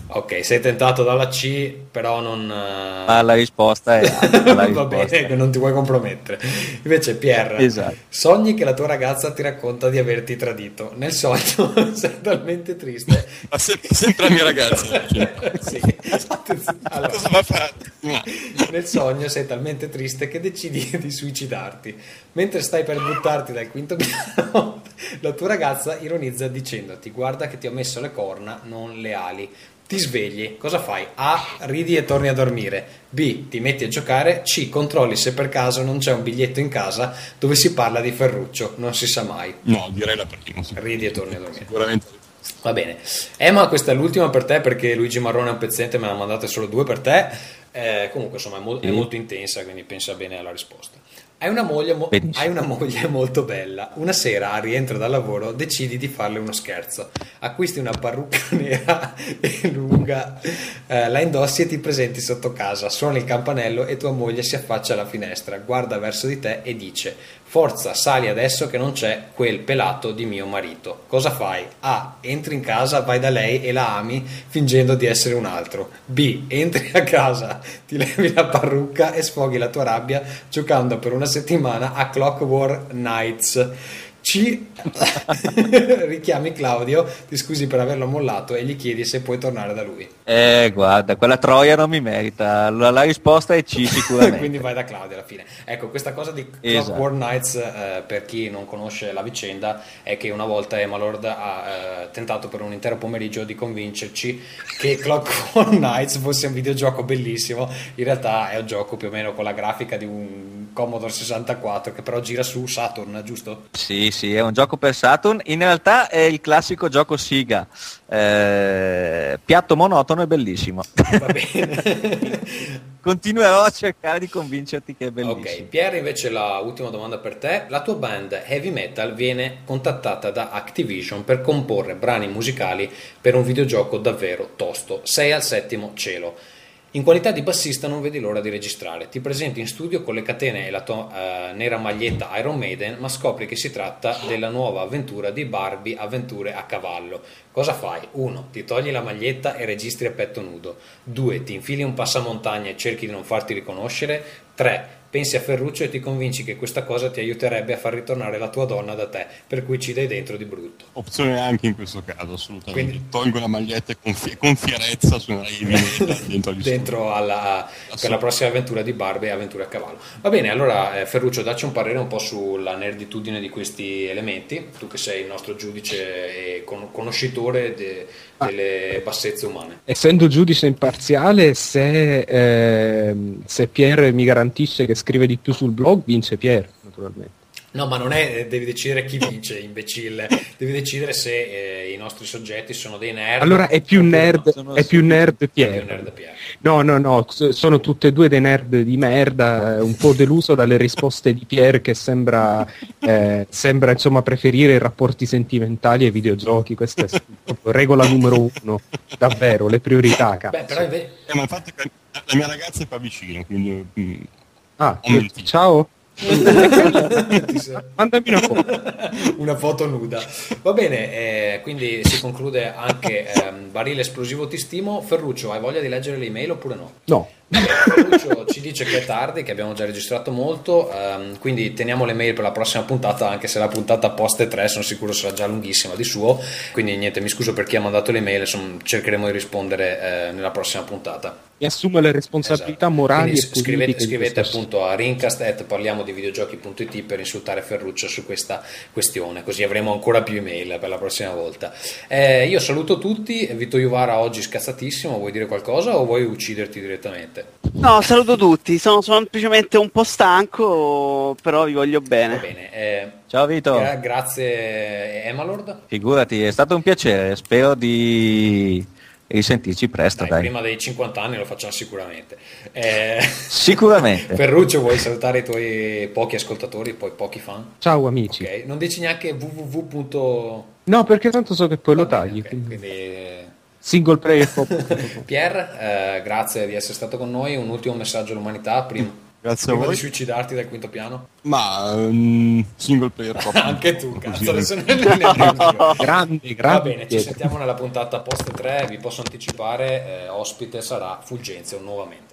Ok, sei tentato dalla C, però non... eh, Ma la risposta è A. La Va risposta bene, è non ti vuoi compromettere. Invece, Pierre, Esatto. sogni che la tua ragazza ti racconta di averti tradito. Nel sogno sei talmente triste. Ma sempre, sempre la mia ragazza. sì. Attenzione. Allora, nel sogno sei talmente triste che decidi di suicidarti. Mentre stai per buttarti dal quinto piano, la tua ragazza ironizza dicendoti: Guarda che ti ho messo le corna, non le ali. Ti svegli, cosa fai? A. Ridi e torni a dormire. B. Ti metti a giocare. C. Controlli se per caso non c'è un biglietto in casa dove si parla di Ferruccio. Non si sa mai. No, direi la prima. sì. Ridi e torni a dormire. Sicuramente. Va bene. Emma, questa è l'ultima per te perché Luigi Marrone è un pezzente, me ne ha mandate solo due per te. Eh, comunque, insomma, è, mol- è molto intensa, quindi pensa bene alla risposta. Hai una, moglie mo- hai una moglie molto bella. Una sera, a rientro dal lavoro, decidi di farle uno scherzo. Acquisti una parrucca nera e lunga, eh, la indossi e ti presenti sotto casa. Suona il campanello e tua moglie si affaccia alla finestra, guarda verso di te e dice: Forza, sali adesso che non c'è quel pelato di mio marito. Cosa fai? A. Entri in casa, vai da lei e la ami fingendo di essere un altro. B. Entri a casa, ti levi la parrucca e sfoghi la tua rabbia giocando per una settimana a Clockwork Nights. C. Richiami Claudio, ti scusi per averlo mollato e gli chiedi se puoi tornare da lui. Eh, guarda, quella troia non mi merita. La, la risposta è C sicuramente. Quindi vai da Claudio alla fine. Ecco, questa cosa di Esatto. Clockwork Nights, eh, per chi non conosce la vicenda, è che una volta Emma Lord ha eh, tentato per un intero pomeriggio di convincerci che Clockwork Nights fosse un videogioco bellissimo. In realtà è un gioco più o meno con la grafica di un Commodore 64 che però gira su Saturn, giusto? Sì, sì, è un gioco per Saturn. In realtà è il classico gioco Siga. Eh, piatto monotono e bellissimo. Va bene. Continuerò a cercare di convincerti che è Ok, bellissimo. Pierre invece la ultima domanda per te. La tua band heavy metal viene contattata da Activision per comporre brani musicali per un videogioco davvero tosto. Sei al settimo cielo. In qualità di bassista non vedi l'ora di registrare. Ti presenti in studio con le catene e la tua eh, nera maglietta Iron Maiden, ma scopri che si tratta della nuova avventura di Barbie Avventure a cavallo. Cosa fai? 1. Ti togli la maglietta e registri a petto nudo. 2. Ti infili un passamontagna e cerchi di non farti riconoscere. 3. Pensi a Ferruccio e ti convinci che questa cosa ti aiuterebbe a far ritornare la tua donna da te, per cui ci dai dentro di brutto. Opzione anche in questo caso, assolutamente. Quindi- Tolgo la maglietta e con, fie- con fierezza suonerei heavy metal dentro dentro alla, per la prossima avventura di Barbie e avventure a cavallo. Va bene, allora eh, Ferruccio, dacci un parere un po' sulla nerditudine di questi elementi, tu che sei il nostro giudice e con- conoscitore de- delle bassezze umane. Essendo giudice imparziale, se, ehm, se Pierre mi garantisce che scrive di più sul blog, vince Pierre, naturalmente. No, ma non è, eh, devi decidere chi vince, imbecille, devi decidere se eh, i nostri soggetti sono dei nerd. Allora è più nerd, no. è più nerd È Pierre. No, no, no, sono tutte e due dei nerd di merda, eh, un po' deluso dalle risposte di Pierre che sembra, eh, sembra insomma preferire i rapporti sentimentali ai videogiochi, questa è regola numero uno, davvero, le priorità. cazzo. Beh, però invece... Eh, ma è che la mia ragazza è qua vicino, quindi mm, Ah, ciao, mandami una foto. una foto nuda. Va bene, eh, quindi si conclude anche ehm, Barile esplosivo ti stimo. Ferruccio, hai voglia di leggere le email oppure no? No, Ferruccio ci dice che è tardi, che abbiamo già registrato molto, ehm, quindi teniamo le mail per la prossima puntata, anche se la puntata post e 3 sono sicuro sarà già lunghissima di suo. Quindi niente, mi scuso per chi ha mandato le mail, insomma, cercheremo di rispondere eh, nella prossima puntata. mi assume le responsabilità Esatto. morali Quindi e scrivete, scrivete appunto a rincast at parliamo di videogiochi.it per insultare Ferruccio su questa questione, così avremo ancora più email per la prossima volta. Eh, io saluto tutti, Vito Iuvara oggi scazzatissimo, vuoi dire qualcosa o vuoi ucciderti direttamente? No, saluto tutti, sono semplicemente un po' stanco, però vi voglio Va bene. bene, eh, Ciao Vito, gra- grazie Emalord. figurati, è stato un piacere, spero di risentirci presto, Dai, dai. prima dei 50 anni lo facciamo sicuramente. Eh, Sicuramente. Ferruccio, vuoi salutare i tuoi pochi ascoltatori, poi pochi fan? Ciao amici. Ok, non dici neanche www. No, perché tanto so che poi lo Va bene, tagli. ok, quindi- quindi eh, Single player pop. Pierre, eh, grazie di essere stato con noi. Un ultimo messaggio all'umanità prima. Grazie a Prima di voi. suicidarti dal quinto piano? Ma mm, single player. Anche tu, cazzo, adesso ne. Grande, grande. Va bene, ci sentiamo nella puntata post 3, vi posso anticipare, eh, ospite sarà Fulgenzio nuovamente.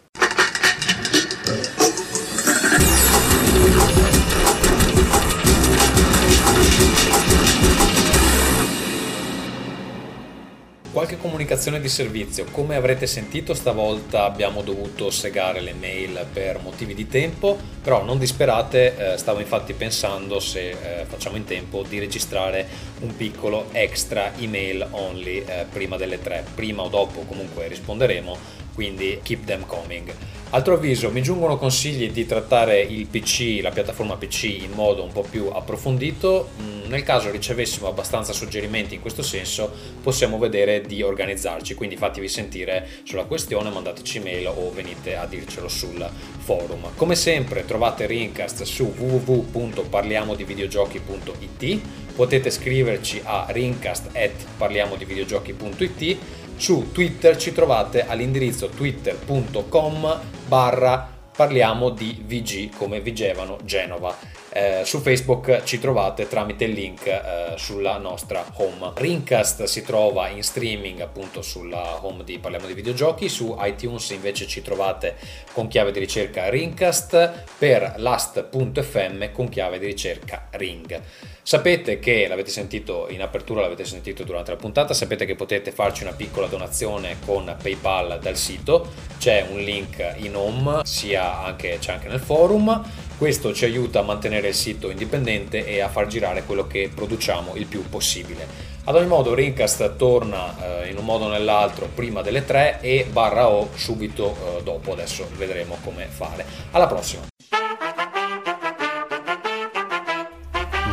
Qualche comunicazione di servizio, come avrete sentito stavolta abbiamo dovuto segare le mail per motivi di tempo, però non disperate, eh, stavo infatti pensando se eh, facciamo in tempo di registrare un piccolo extra email only eh, prima delle tre, prima o dopo comunque risponderemo, quindi keep them coming. Altro avviso, mi giungono consigli di trattare il PC, la piattaforma PC in modo un po' più approfondito. Mm, Nel caso ricevessimo abbastanza suggerimenti in questo senso, possiamo vedere di organizzarci. Quindi fatevi sentire sulla questione, mandateci email o venite a dircelo sul forum. Come sempre trovate Rincast su www.parliamodivideogiochi.it. Potete scriverci a rincast@parliamodivideogiochi.it su Twitter ci trovate all'indirizzo twitter.com barra parliamo di VG come Vigevano Genova. Eh, su Facebook ci trovate tramite il link eh, sulla nostra home. Rincast si trova in streaming appunto sulla home di Parliamo di Videogiochi, su iTunes invece ci trovate con chiave di ricerca Rincast per last.fm con chiave di ricerca Ring. Sapete che l'avete sentito in apertura, l'avete sentito durante la puntata, sapete che potete farci una piccola donazione con PayPal dal sito, c'è un link in home, sia anche, c'è anche nel forum. Questo ci aiuta a mantenere il sito indipendente e a far girare quello che produciamo il più possibile. Ad ogni modo, Rincast torna eh, in un modo o nell'altro prima delle 3 e barra O subito eh, dopo. Adesso vedremo come fare. Alla prossima!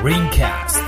Ringcast.